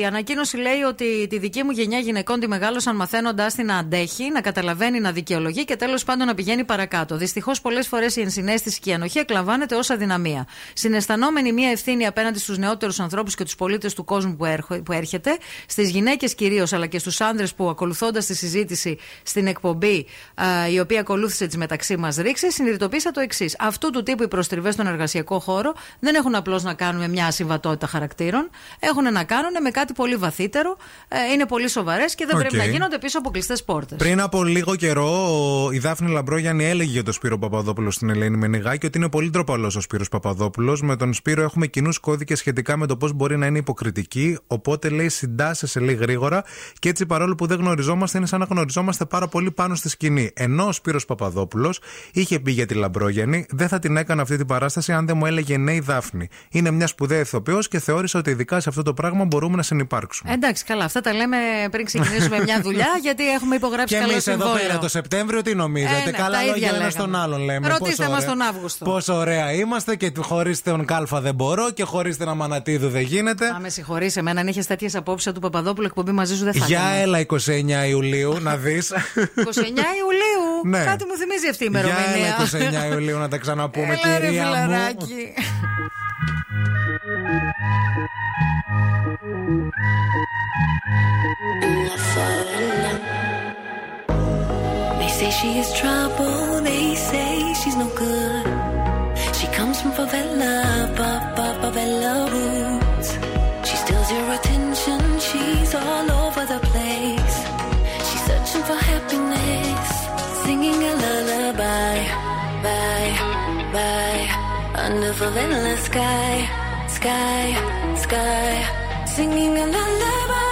Η ανακοίνωση λέει ότι τη δική μου γενιά γυναικών τη μεγάλωσαν μαθαίνοντάς την να αντέχει, να καταλαβαίνει, να δικαιολογεί και τέλος πάντων να πηγαίνει παρακάτω. Δυστυχώς πολλές φορές η ενσυναίσθηση και η ανοχή εκλαμβάνεται ως αδυναμία. Συναισθανόμενη μία ευθύνη απέναντι στους νεότερους ανθρώπους και τους πολίτες του κόσμου που, έρχο- που έρχεται, στις γυναίκες κυρίως αλλά και στους άνδρες που ακολουθώντας τη συζήτηση στην εκπομπή α, η οποία ακολούθησε τις μεταξύ μας ρήξεις, συνειδητοποίησα το εξής. Αυτού του τύπου οι προστριβές στον εργασιακό χώρο δεν έχουν απλώς να κάνουν με μια ασυμβατότητα χαρακτήρων, έχουν να κάνουν με κάτι πολύ βαθύτερο, ε, είναι πολύ σοβαρές και δεν ΟΚ. πρέπει να γίνονται πίσω από κλειστές πόρτες. Πριν από λίγο καιρό, ο- η Δάφνη Λαμπρόγιαννη έλεγε για τον Σπύρο Παπαδόπουλο στην Ελένη Μενεγάκη ότι είναι πολύ ντροπαλός ο Σπύρος Παπαδόπουλος. Με τον Σπύρο έχουμε κοινούς κώδικες σχετικά με το πώς μπορεί να είναι υποκριτική. Οπότε λέει συντάσσεσαι λέει γρήγορα και έτσι παρόλο που δεν γνωριζόμαστε, είναι σαν να γνωριζόμαστε πάρα πολύ πάνω στη σκηνή. Ενώ ο Σπύρος Παπαδόπουλος είχε πει για τη Λαμπρόγιαννη, δεν θα την έκανα αυτή την παράσταση αν δεν μου έλεγε ναι η Δάφνη. Είναι μια σπουδαία ηθοποιός και θεώρησα ότι ειδικά σε αυτό το πράγμα μπορούμε να συνεπάρξουμε. Εντάξει, καλά, αυτά τα λέμε πριν ξεκινήσουμε μια δουλειά, γιατί έχουμε υπογράψει Και καλό εμείς εδώ συμβόλαιο. πέρα το Σεπτέμβριο τι νομίζετε; Ε, ναι, Καλά τα λόγια ίδια ένα λέγαμε. στον άλλον λέμε. Ρωτήστε Πόσο μας ωραία- τον Αύγουστο. Πόσο ωραία είμαστε και χωρίς τον Κάλφα δεν μπορώ και χωρίς την Αμανατίδου δεν γίνεται. Α, με συγχωρείς, εμένα αν είχες τέτοιες απόψεις του Παπαδόπουλου εκπομπή μαζί σου δεν θα Για έκανα. έλα 29 Ιουλίου να δεις. 29 Ιουλίου. Ναι. Κάτι μου θυμίζει αυτή η Για ημερομηνία. έλα 29 Ιουλίου να τα ξαναπούμε, Έλα, ρε, κυρία μου. φιλαράκι. They say she is trouble, they say she's no good. She comes from favela, papa, favela under endless sky, sky, sky, singing a lullaby,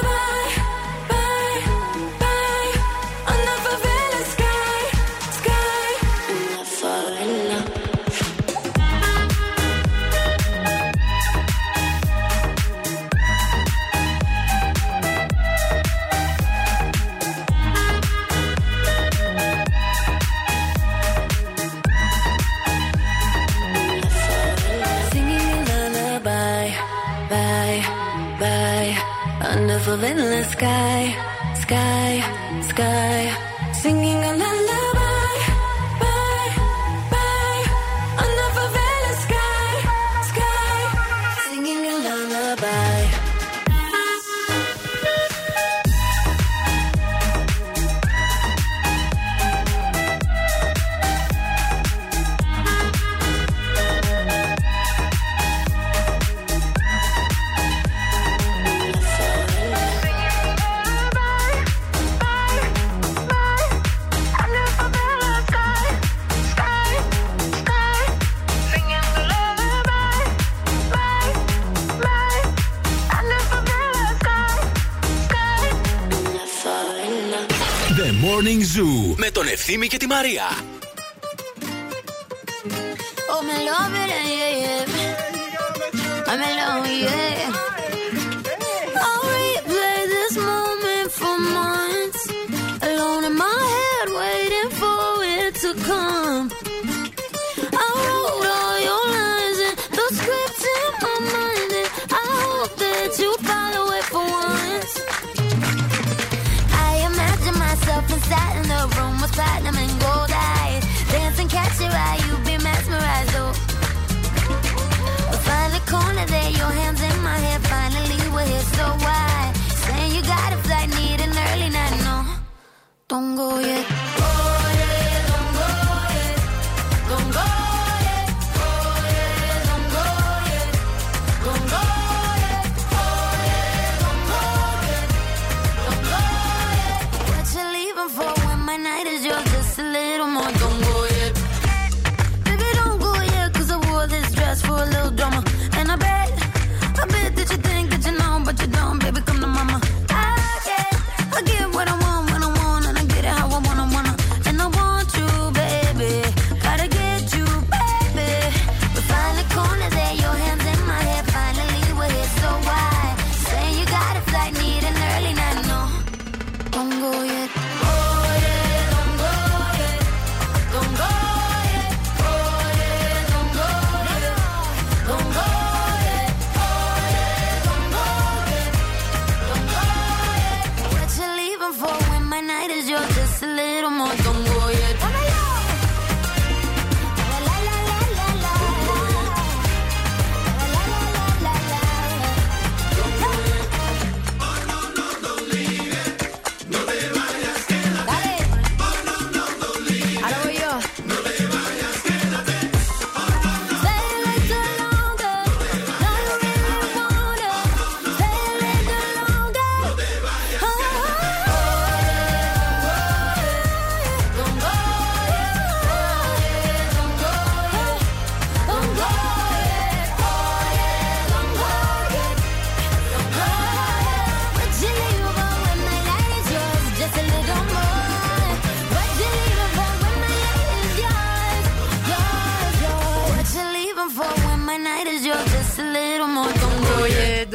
με τον Ευθύμη και τη Μαρία.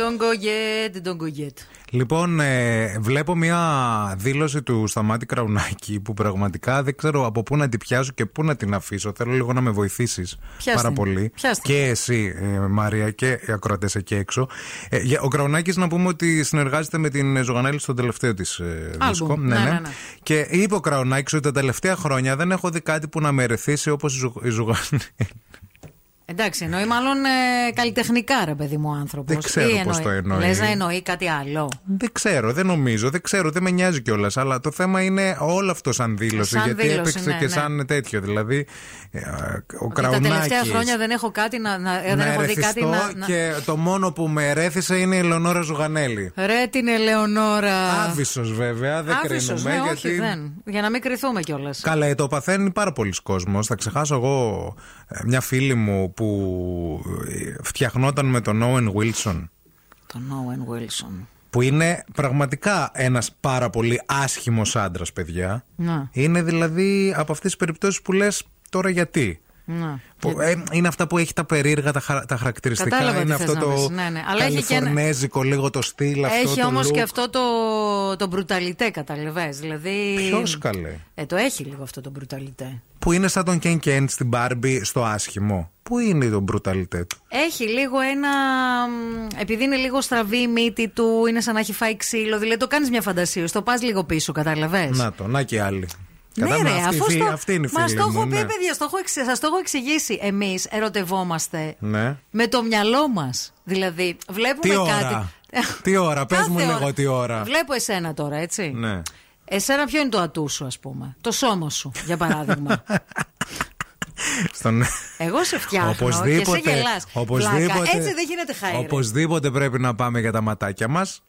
Don't go yet, don't go yet. Λοιπόν, ε, βλέπω μια δήλωση του Σταμάτη Κραουνάκη που πραγματικά δεν ξέρω από πού να την πιάσω και πού να την αφήσω. Θέλω λίγο να με βοηθήσεις Πιάσ' πάρα την. πολύ. Πιάσ' την. Και εσύ, ε, Μαρία, και οι ακροατές εκεί έξω. Ε, για- ο Κραουνάκης να πούμε ότι συνεργάζεται με την Ζωγανέλη στο τελευταίο της ε, δίσκο. Ναι, ναι, ναι. Και είπε ο Κραουνάκης ότι τα τελευταία χρόνια δεν έχω δει κάτι που να με ερεθίσει όπως η, Ζω- η Ζωγανέλη. Εντάξει, εννοεί μάλλον ε, καλλιτεχνικά, ρε παιδί μου, άνθρωπος. Δεν ξέρω πώς το εννοεί. Λες να εννοεί κάτι άλλο. Δεν ξέρω, δεν νομίζω, δεν ξέρω, δεν με νοιάζει κιόλας. Αλλά το θέμα είναι όλο αυτό σαν δήλωση. Σαν γιατί δήλωση, έπαιξε ναι, και ναι. σαν τέτοιο. Δηλαδή, ε, ο Ότι Τα Κραουνάκης τελευταία χρόνια δεν έχω κάτι να. να ε, να δεν έχω δει κάτι ερεθιστώ να. να- και το μόνο που με ερέθησε είναι η Ελεονόρα Ζουγανέλη. Ρε την Ελεονόρα. Άβυσο βέβαια, δεν Άβυσος, κρίνουμε. ναι, γιατί... όχι, δεν. Για να μην κρυθούμε κιόλας. Καλά, ε, το παθαίνει πάρα πολλοί κόσμος. Θα ξεχάσω εγώ ε, μια φίλη μου που ε, φτιαχνόταν με τον Owen Wilson. Τον Owen Wilson. Που είναι πραγματικά ένας πάρα πολύ άσχημος άντρας, παιδιά. Να. Είναι δηλαδή από αυτές τις περιπτώσεις που λες τώρα γιατί; Να. Που, ε, είναι αυτά που έχει τα περίεργα τα, χαρα- τα χαρακτηριστικά. Κατάλαβα είναι τι θες αυτό να το πεις. Ναι, ναι. Αλλά έχει και ένα- καλιφορνέζικο λίγο το στυλ αυτό. Έχει το όμως look. και αυτό το, το μπρουταλιτέ, καταλαβες. Δηλαδή. Ποιος, καλέ; Ε, το έχει λίγο αυτό το μπρουταλιτέ. Που είναι σαν τον Ken Kent στην Barbie στο άσχημο. Πού είναι το μπρουταλιτέ; Του. Έχει λίγο ένα. μ, Επειδή είναι λίγο στραβή η μύτη του, είναι σαν να έχει φάει ξύλο. Δηλαδή το κάνεις μια φαντασία, το πας λίγο πίσω, κατάλαβες. Να το, να και άλλοι. Ναι, Κατάλαβα, ρε, αυτή, αφού η φι- στο... αυτή είναι η Μα φίλη το μου, έχω πει, ναι. παιδιά, στο έχω εξε- σας το έχω εξηγήσει. Εμείς ερωτευόμαστε Ναι. με το μυαλό μας. Δηλαδή, βλέπουμε Τι ώρα; κάτι. Τι ώρα, πες Κάθε μου ώρα. λίγο τι ώρα. Βλέπω εσένα τώρα, έτσι. Ναι. Εσένα ποιο είναι το ατού σου, ας πούμε; Το σώμα σου, για παράδειγμα. Στον... Εγώ σε φτιάχνω και Οπωσδήποτε, σε γελάς. οπωσδήποτε, Πλάκα. Έτσι δεν γίνεται χάρη. Οπωσδήποτε πρέπει να πάμε για τα ματάκια μας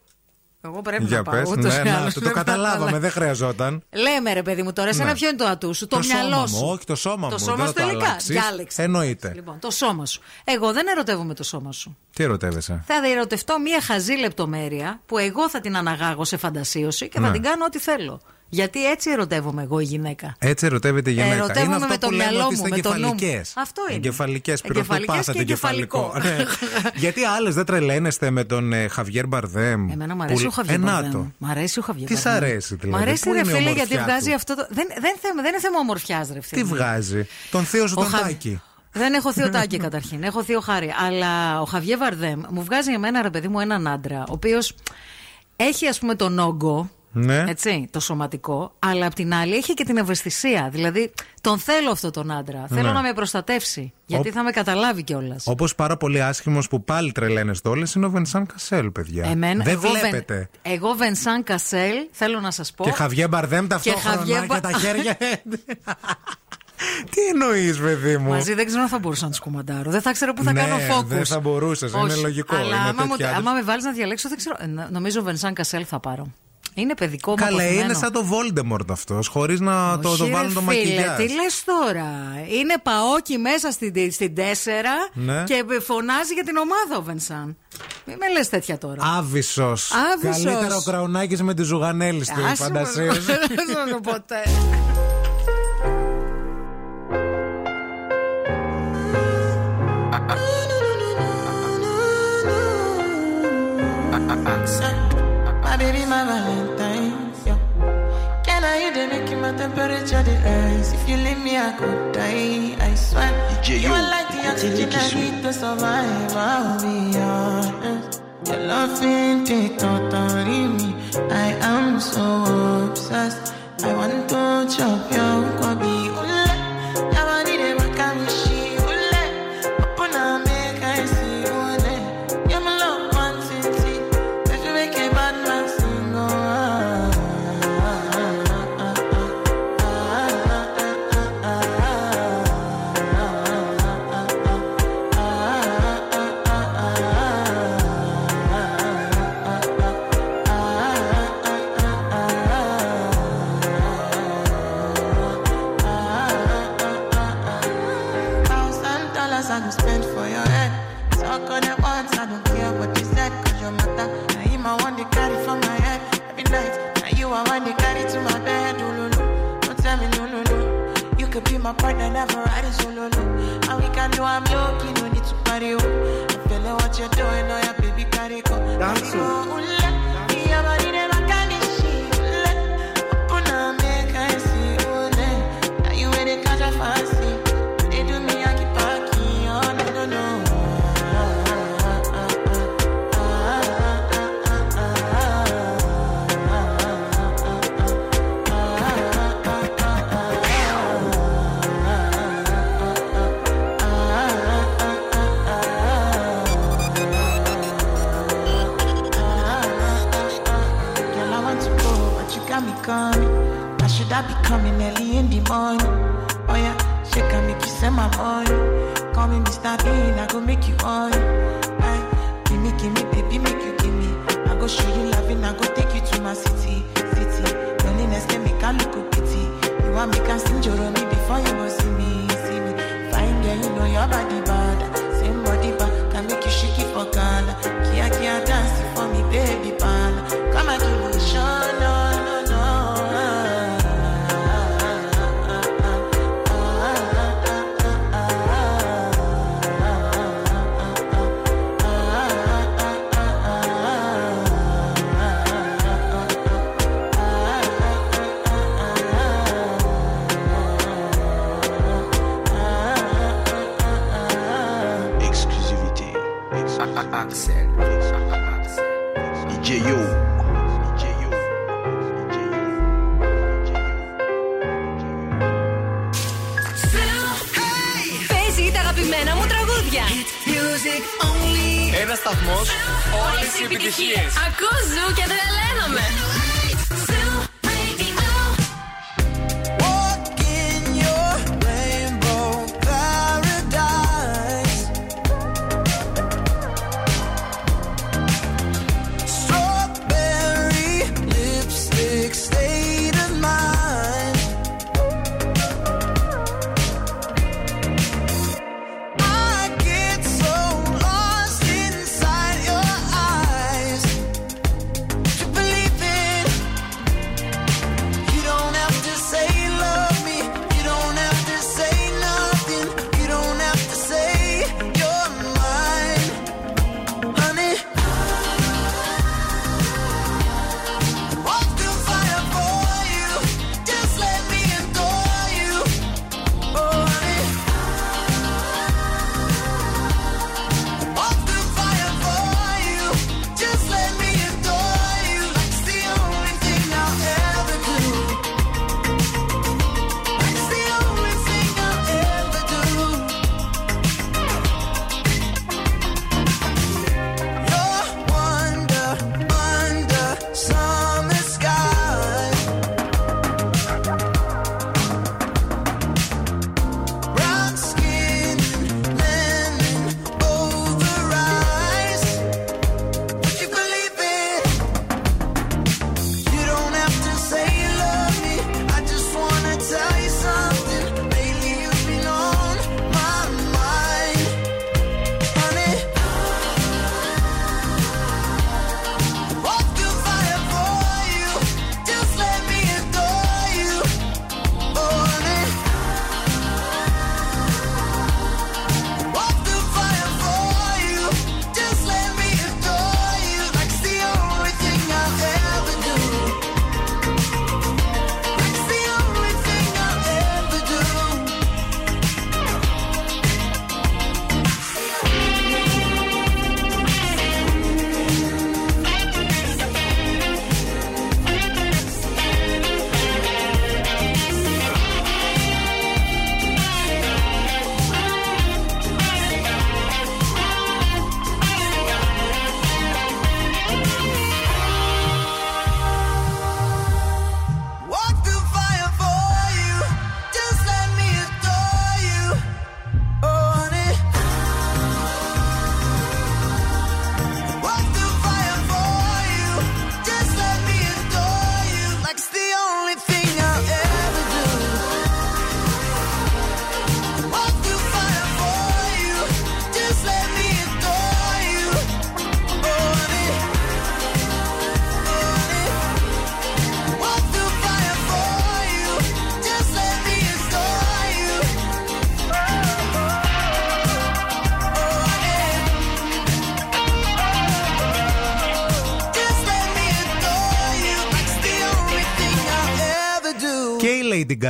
Εγώ πρέπει Για να πάω. πες, ούτως ναι, ή να, άλλως. το, το Δεν καταλάβαμε, πατάλα. δεν χρειαζόταν. Λέμε ρε παιδί μου τώρα, εσένα Ναι. ποιο είναι το ατού σου, το, Το μυαλό σώμα σου. μου, όχι το σώμα το μου, σώμα δεν σου θα το τελικά. αλλάξεις. Διάλεξε. Εννοείται. Λοιπόν, το σώμα σου. Εγώ δεν ερωτεύομαι το σώμα σου. Τι ερωτεύεσαι; Θα ερωτευτώ μία χαζή λεπτομέρεια που εγώ θα την αναγάγω σε φαντασίωση και θα Ναι. την κάνω ό,τι θέλω. Γιατί έτσι ερωτεύομαι εγώ η γυναίκα. Έτσι ερωτεύεται η γυναίκα. Ερωτεύομαι είναι αυτό με το που λέμε μυαλό ότι μου, είστε με το νου μου. εγκεφαλικές. Αυτό είναι. Εγκεφαλικές, Εγκεφαλικές πρωτοπάθατε και εγκεφαλικό. Ναι. Γιατί άλλες δεν τρελαίνεστε με τον ε, Χαβιέρ Μπαρδέμ. Εμένα μου αρέσει που- ο Χαβιέ Ε, να Μπαρδέμ. το. Μ' αρέσει ο Χαβιέ Τι σ' Μπαρδέμ. αρέσει δηλαδή. Μ' αρέσει Πού ρε είναι η φίλε ομορφιά γιατί βγάζει του; αυτό το. Δεν, δεν, θέμα, δεν είναι θέμα ομορφιάς, ρε φίλε. Τι βγάζει; Τον θείο σου Ο τον Χα- Τάκη. Δεν έχω θείο Τάκη καταρχήν. Έχω θείο Χάρη. Αλλά ο Χαβιέ Βαρδέμ μου βγάζει εμένα, ρε παιδί μου, έναν άντρα, ο οποίος έχει ας πούμε τον όγκο Ναι. Έτσι, το σωματικό. Αλλά απ' την άλλη έχει και την ευαισθησία. Δηλαδή, τον θέλω αυτό τον άντρα. Θέλω Ναι. να με προστατεύσει. Γιατί Ο- θα με καταλάβει κιόλας. Όπως πάρα πολύ άσχημος που πάλι τρελαίνεστε όλες είναι ο Βενσάν Κασέλ, παιδιά. Εμένα, Δεν εγώ, Βεν- βλέπετε. εγώ Βενσάν Κασέλ, θέλω να σας πω. Και Χαβιέ Μπαρδέμ ταυτόχρονα και, Χαβιέ Μπα- τα χέρια. Τι εννοείς, παιδί μου; Μαζί δεν ξέρω αν θα μπορούσα να τους κουμαντάρω. Δεν θα ξέρω πού θα Ναι, κάνω focus. δεν θα μπορούσες, είναι Όχι. λογικό, Αλλά είναι άμα, μου- τέτοια άλλη. άμα με βάλεις να διαλέξω, δεν ξέρω. Ε, νο- Νομίζω Βενσάν Κασέλ θα πάρω. Είναι παιδικό μου Καλέ, αποθυμένο. είναι σαν το Voldemort αυτό, χωρί να το, Όχι, το ρε βάλουν το φίλε, μακιγιάζ. Τι λε τώρα. Είναι παόκι μέσα στην, στην 4 Ναι. και φωνάζει για την ομάδα ο Βενσάν. Μην με λε τέτοια τώρα. Άβυσο. Άβυσσος. Καλύτερο κραουνάκι με τη Ζουγανέλη στην Άσε με, φαντασία σου. Δεν θα το ποτέ. My baby, my Valentine. My temperature the rise? If you leave me, I could die. I swear. you are like the oxygen I need to survive. I'll be honest. Your love ain't it totally me. I am so obsessed. I want to chop your kwabi.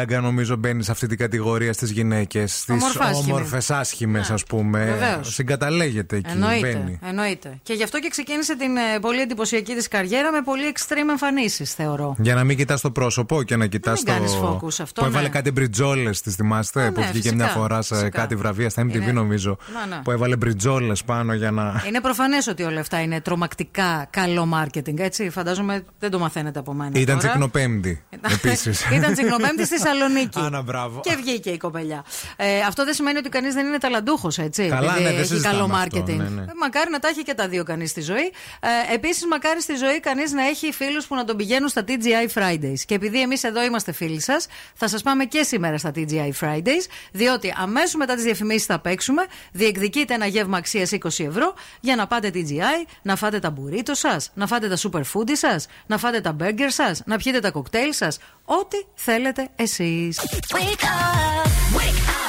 Lady Gaga νομίζω μπαίνει σε αυτή την κατηγορία στις γυναίκες. Στις Ομορφάσχημη. όμορφες άσχημες, α πούμε. Βεβαίως. Συγκαταλέγεται εκεί. Εννοείται, Μπαίνει. εννοείται. Και γι' αυτό και ξεκίνησε την ε, πολύ εντυπωσιακή της καριέρα με πολύ extreme εμφανίσεις, θεωρώ. Για να μην κοιτάς το πρόσωπο και να κοιτάς το. κάνεις focus αυτό, που ναι. έβαλε κάτι μπριτζόλε, τις θυμάστε. που ναι, βγήκε φυσικά, μια φορά σε φυσικά. κάτι βραβεία στα MTV, Είναι- νομίζω. Ναι, ναι. Που έβαλε μπριτζόλε πάνω για να. Είναι προφανές ότι όλα αυτά είναι τρομακτικά καλό marketing, έτσι. Φαντάζομαι δεν το μαθαίνετε από μένα. Ήταν τώρα. τσικνοπέμπτη. Επίσης. Ήταν τσικνοπέμπτη στη Θεσσαλονίκη. Άνα, μπράβο. Και βγήκε η κοπελιά. Ε, αυτό δεν σημαίνει ότι κανείς δεν είναι ταλαντούχος, έτσι. Καλά, επειδή ναι, δεν έχει συζητάμε καλό αυτό, marketing. ναι, ναι. Ε, Μακάρι να τα έχει και τα δύο κανείς στη ζωή. Ε, Επίσης, μακάρι στη ζωή κανείς να έχει φίλους που να τον πηγαίνουν στα TGI Fridays. Και επειδή εμείς εδώ είμαστε φίλοι σας, θα σας πάμε και σήμερα στα TGI Fridays, διότι αμέσως μετά τις διαφημίσεις θα παίξουμε. Διεκδικείτε ένα γεύμα αξίας 20 ευρώ για να πάτε TGI, να φάτε τα μπουρίτο σας, να φάτε τα superfood σας, να φάτε τα burger σας, να πιείτε τα κοκτέιλ σας. Ό,τι θέλετε εσεί.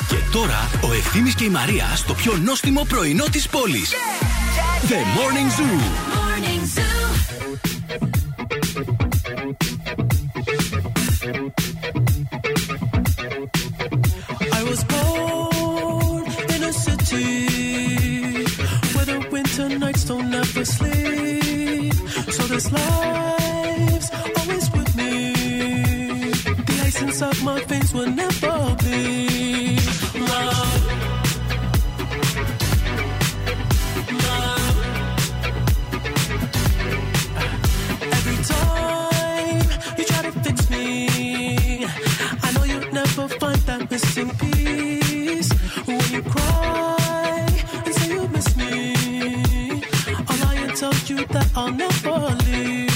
Και τώρα ο Ευθύμης και η Μαρία στο πιο νόστιμο πρωινό της πόλης. The Morning Zoo. I was born in a city where the winter nights don't ever sleep. So this life's Ice inside my face will never bleed. Love. Love. Every time you try to fix me, I know you'll never find that missing piece. When you cry and say you miss me, I'll tell you that I'll never leave.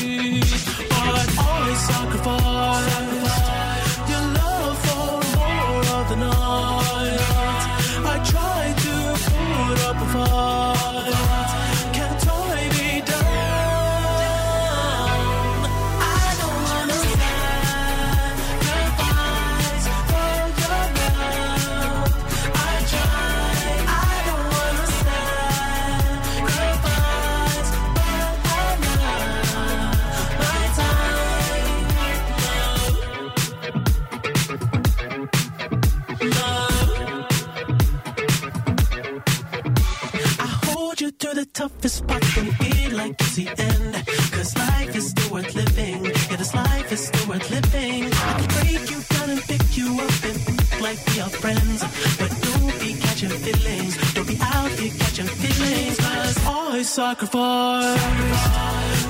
Toughest when you feel like it's the end. Cause life is still worth living. Yeah, this life is still worth living. I can break you down and pick you up and like we are friends. But don't be catching feelings. Don't be out here catching feelings. Cause I sacrifice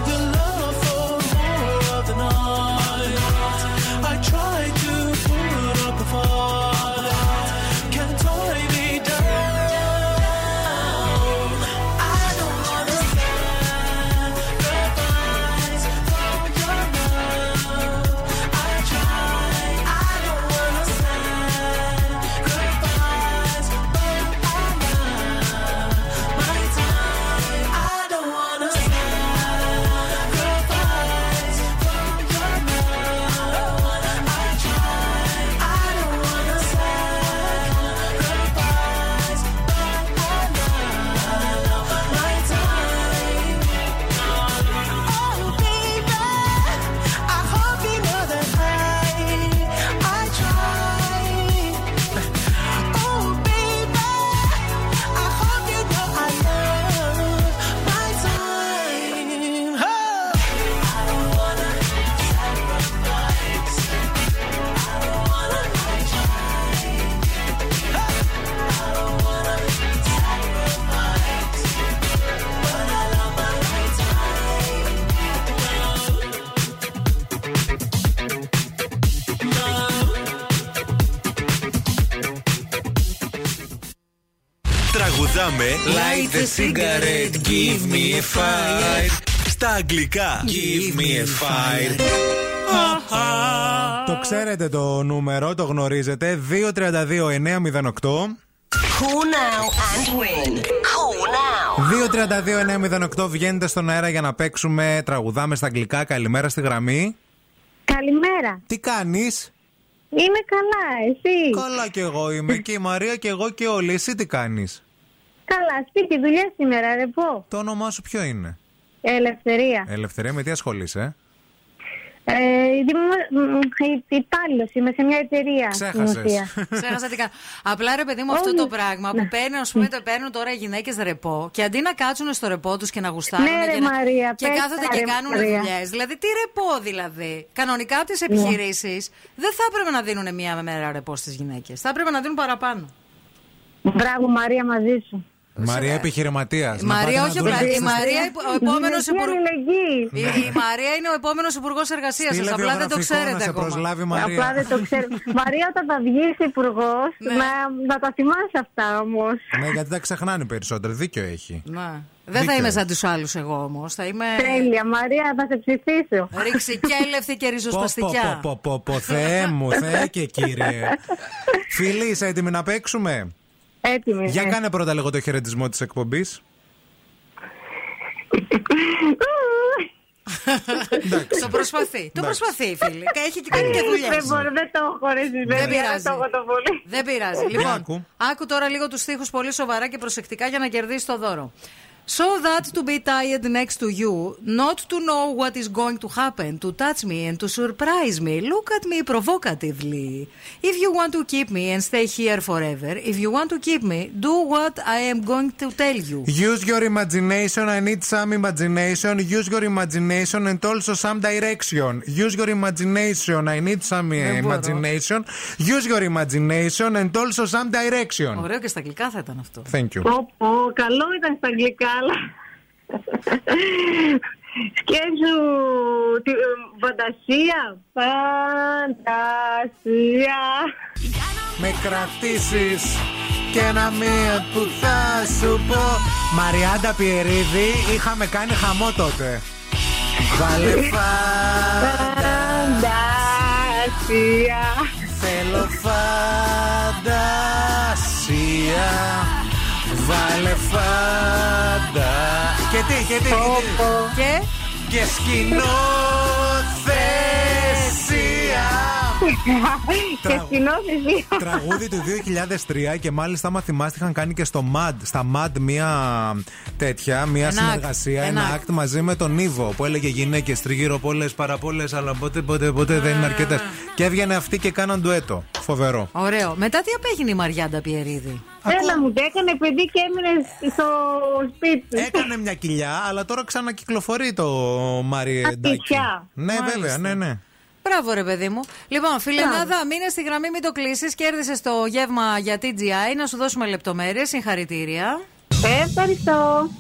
your love for more of the cigarette, give me a fire. Στα αγγλικά Give me a fire. Το ξέρετε το νούμερο, το γνωρίζετε. 232-908. Call now and win. Call now. 232-908 βγαίνετε στον αέρα για να παίξουμε. Τραγουδάμε στα αγγλικά. Καλημέρα στη γραμμή. Καλημέρα. Τι κάνεις; Είμαι καλά, εσύ; Καλά κι εγώ είμαι. και η Μαρία και εγώ και όλοι. Εσύ τι κάνεις; Καλά, σπίτι, δουλειά σήμερα, ρε πω. Το όνομά σου ποιο είναι; Ελευθερία. Ελευθερία, με τι ασχολείσαι; Ε, Υπάλληλος είμαι σε μια εταιρεία. Ξέχασες. στην ουσία. Ξέχασα τι κάνω. Απλά ρε παιδί μου, αυτό το πράγμα Ναι. που παίρνουν, ας πούμε, το παίρνουν τώρα οι γυναίκες ρεπό και αντί να κάτσουν στο ρεπό τους και να γουστάρουν Ναι, ρε και, να- Μαρία, και πες κάθονται τα, και ρε κάνουν Μαρία. δουλειές. Δηλαδή, τι ρεπό δηλαδή; Κανονικά από τις Ναι. επιχειρήσεις δεν θα έπρεπε να δίνουν μία μέρα ρεπό στις γυναίκες. Θα έπρεπε να δίνουν παραπάνω. Μπράβο Μαρία μαζί σου. Μαρία επιχειρηματίας. Η Μαρία, όχι απλά. Η Μαρία, ο επόμενος Γυναική υπουργό. αλληλεγγύη. Η, η Μαρία είναι ο επόμενος υπουργός εργασίας Στείλε σα. Απλά δεν το βιογραφικό ξέρετε να σε ακόμα. προσλάβει Μαρία. Απλά δεν το ξέρω. Μαρία, όταν θα βγεις υπουργός, Ναι. να, να τα θυμάσαι αυτά όμως. Ναι, γιατί τα ξεχνάνε περισσότερο. Δίκιο έχει. Ναι. Δεν θα Δίκιο είμαι έχεις. σαν τους άλλους εγώ όμως. Θα είμαι. Τέλεια, Μαρία, θα σε ψηφίσω. Ρηξικέλευτη και Πω, ριζοσπαστικιά. πω, πω, πω, πω, Θεέ μου, Θεέ και κύριε. Φίλοι, είσαι έτοιμοι να παίξουμε; Έτοιμη. Για ναι. κάνε πρώτα λίγο το χαιρετισμό της εκπομπής. Το προσπαθεί. Το προσπαθεί, φίλοι. Έχει και κάνει και δουλειές. Δεν μπορώ, δεν το έχω ρε Δεν Δεν πειράζει. το έχω το πολύ. Δεν πειράζει. Για Λοιπόν, άκου. άκου τώρα λίγο τους στίχους πολύ σοβαρά και προσεκτικά για να κερδίσει το δώρο. So that to be tired next to you, not to know what is going to happen, to touch me and to surprise me. Look at me provocatively. If you want to keep me and stay here forever, if you want to keep me, do what I am going to tell you. Use your imagination. I need some imagination. Use your imagination and also some direction. Use your imagination. I need some uh, Δεν μπορώ. imagination. Use your imagination and also some direction. Ωραίο και στα αγγλικά θα ήταν αυτό. Thank you. Πω, πω, καλό ήταν στα αγγλικά, Αλλά... Σκέψου τη ε, φαντασία. Φαντασία. Με κρατήσεις και ένα μία που θα σου πω. Μαριάντα Πιερίδη, είχαμε κάνει χαμό τότε. Βάλε φαντασία. Θέλω φαντασία. Βάλε φαντα. Και τι, και τι, και τι. Και Και σκηνοθεσία. Και σκηνώθηση. Τραγούδι του 2003 και μάλιστα, άμα θυμάστε, είχαν κάνει και στο MAD, στα MAD μία τέτοια, μία Ένα συνεργασία, act, ένα ένα act μαζί με τον Ήβο που έλεγε γυναίκες τριγύρω πολλές παραπόλε, αλλά ποτέ, ποτέ, ποτέ δεν είναι αρκετές. Και έβγαινε αυτή και κάναν ντουέτο. Φοβερό. Ωραίο. Μετά τι απέγινε η Μαριάντα Πιερίδη; Έλα μου, το έκανε παιδί και έμεινε στο σπίτι του. Έκανε μια κοιλιά, αλλά τώρα ξανακυκλοφορεί το Μαριεντάκι. Αλήθεια. Ναι, Μάλιστα. βέβαια, ναι, ναι. Μπράβο, ρε παιδί μου. Λοιπόν, φιλενάδα, μείνε στη γραμμή, μην το κλείσεις. Κέρδισε το γεύμα για TGI. Να σου δώσουμε λεπτομέρειες. Συγχαρητήρια. Ε, Ευχαριστώ.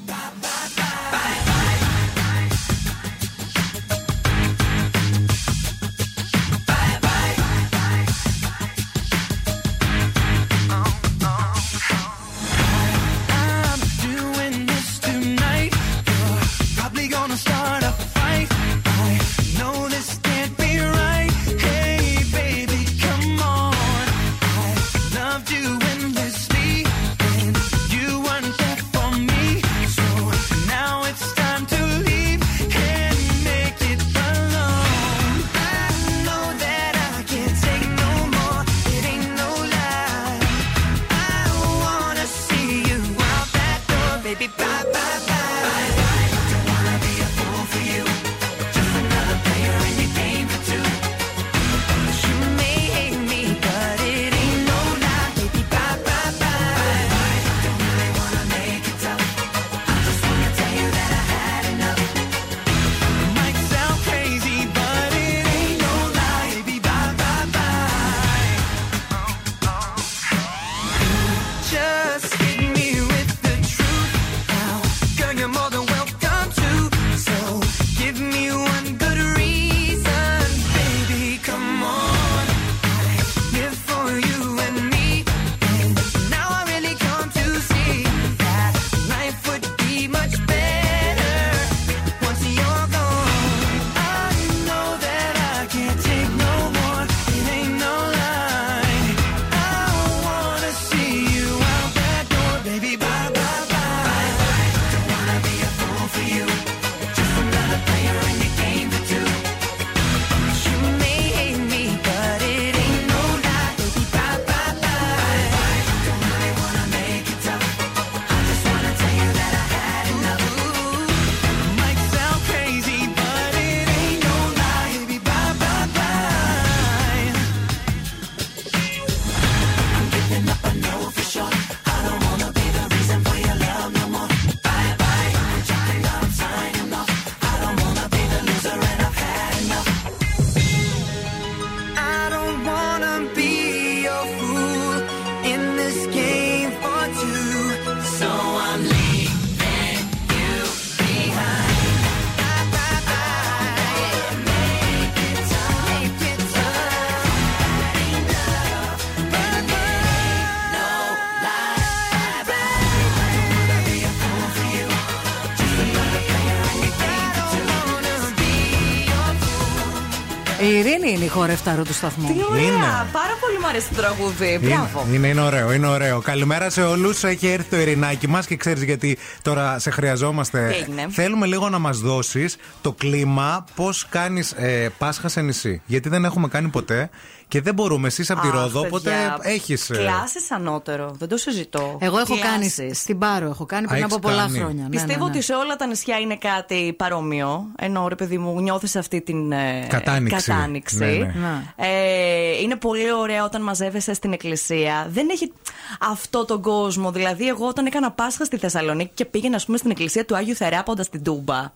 Η Ειρήνη είναι η χορευτάρο του σταθμού. Τι ωραία. Είναι. Πάρα πολύ μου αρέσει το τραγούδι. Μπράβο. Είναι, είναι, είναι ωραίο, είναι ωραίο. Καλημέρα σε όλους. Έχει έρθει το ειρηνάκι μας και ξέρεις γιατί τώρα σε χρειαζόμαστε. Τι έγινε; Θέλουμε λίγο να μας δώσεις το κλίμα, πώς κάνεις ε, Πάσχα σε νησί. Γιατί δεν έχουμε κάνει ποτέ και δεν μπορούμε. Εσύ από τη Αχ, Ρόδο, οπότε παιδιά, έχεις. Κλάσεις ανώτερο. Δεν το συζητώ. Εγώ έχω Κλάσεις. κάνει στην Πάρο, έχω κάνει πριν Α, από έχεις πολλά κάνει. χρόνια. Ναι, Πιστεύω ναι, ναι. ότι σε όλα τα νησιά είναι κάτι παρόμοιο. Ενώ ρε παιδί μου, νιώθεις αυτή την ε, Κατάνοιξη. κατάνοιξη. Ναι, ναι. Ναι. Ε, είναι πολύ ωραία όταν μαζεύεσαι στην εκκλησία. Δεν έχει αυτό τον κόσμο. Δηλαδή, εγώ όταν έκανα Πάσχα στη Θεσσαλονίκη και πήγαινα, ας πούμε, στην εκκλησία του Άγιου Θεράποντα στην Τούμπα.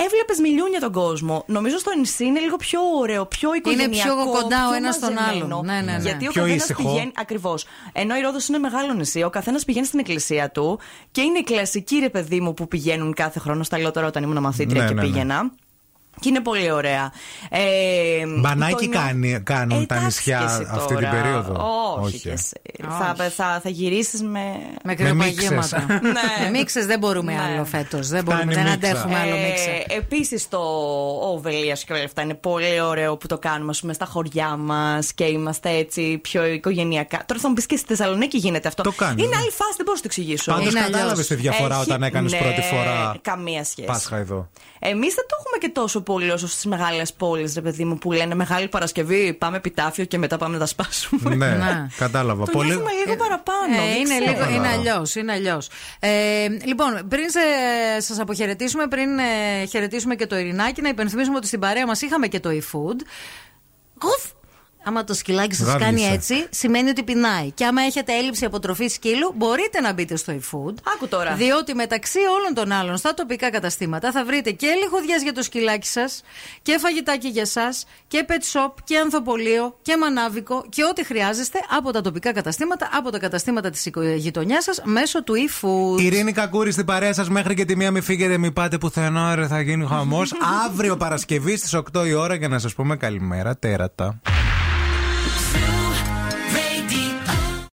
Ναι. Έβλεπες μιλιούνια τον κόσμο. Νομίζω στο νησί είναι λίγο πιο ωραίο, πιο οικογενειακό. πιο κοντά ο πιο ένας στον μαζεμένο. άλλον. Ναι, ναι, ναι. Γιατί ο Πιο καθένας ήσυχο. πηγαίνει. Ακριβώς. Ενώ η Ρόδος είναι μεγάλο νησί, ο καθένας πηγαίνει στην εκκλησία του και είναι οι κλασικοί ρε παιδί μου που πηγαίνουν κάθε χρόνο. Στα λέω τώρα όταν ήμουν μαθήτρια Ναι, και ναι, ναι. πήγαινα. Και είναι πολύ ωραία. Ε, Μπανάκι το νιώ- κάνει, κάνουν Ε, τα εντάξει νησιά και εσύ αυτή την τώρα. περίοδο. Όχι, και ε. εσύ. Θα, θα, θα γυρίσεις με. Με Με μίξες. κρυοπαγήματα. Ναι. Με μίξες δεν μπορούμε Ναι. άλλο φέτος. Δεν, μπορούμε, Φτάνει δεν μίξα. αντέχουμε άλλο μίξε. Επίσης το Οβελία και όλα αυτά είναι πολύ ωραίο που το κάνουμε ας πούμε, στα χωριά μας και είμαστε έτσι πιο οικογενειακά. Τώρα θα μου πεις και στη Θεσσαλονίκη γίνεται αυτό. Το κάνεις, είναι ναι. άλλη φάση, δεν μπορώ να το εξηγήσω. Πάντως Είναι κατάλαβες αλλιώς. τη διαφορά Έχει- όταν έκανες ναι, πρώτη φορά Καμία σχέση. Πάσχα εδώ. Εμείς δεν το έχουμε και τόσο πολύ όσο στις μεγάλες πόλεις, ρε παιδί μου, που λένε Μεγάλη Παρασκευή, πάμε επιτάφιο και μετά πάμε να τα σπάσουμε. ναι, Ναι. κατάλαβα. Το Πολύ... νιώθουμε λίγο παραπάνω. Ε, δεν είναι ξέρω. λίγο, είναι Καταλάβα. αλλιώς. Είναι αλλιώς. Ε, λοιπόν, πριν σε, σας αποχαιρετήσουμε, πριν ε, χαιρετήσουμε και το Ειρηνάκι, να υπενθυμίσουμε ότι στην παρέα μας είχαμε και το e-food. Γουφ! Άμα το σκυλάκι σας Γάβγισε. κάνει έτσι, σημαίνει ότι πεινάει. Και άμα έχετε έλλειψη αποτροφής σκύλου, μπορείτε να μπείτε στο e-food. Άκου τώρα. Διότι μεταξύ όλων των άλλων στα τοπικά καταστήματα θα βρείτε και λιχουδιές για το σκυλάκι σας και φαγητάκι για σας και pet shop και ανθοπολείο και μανάβικο και ό,τι χρειάζεστε από τα τοπικά καταστήματα, από τα καταστήματα της γειτονιάς σας μέσω του e-food. Ειρήνη Κακούρη στην παρέα σας μέχρι και τη μία μη φύγετε, μη πάτε πουθενά, ρε, θα γίνει χαμός. Αύριο Παρασκευή στις 8 η ώρα για να σας πούμε καλημέρα, τέρατα. Soon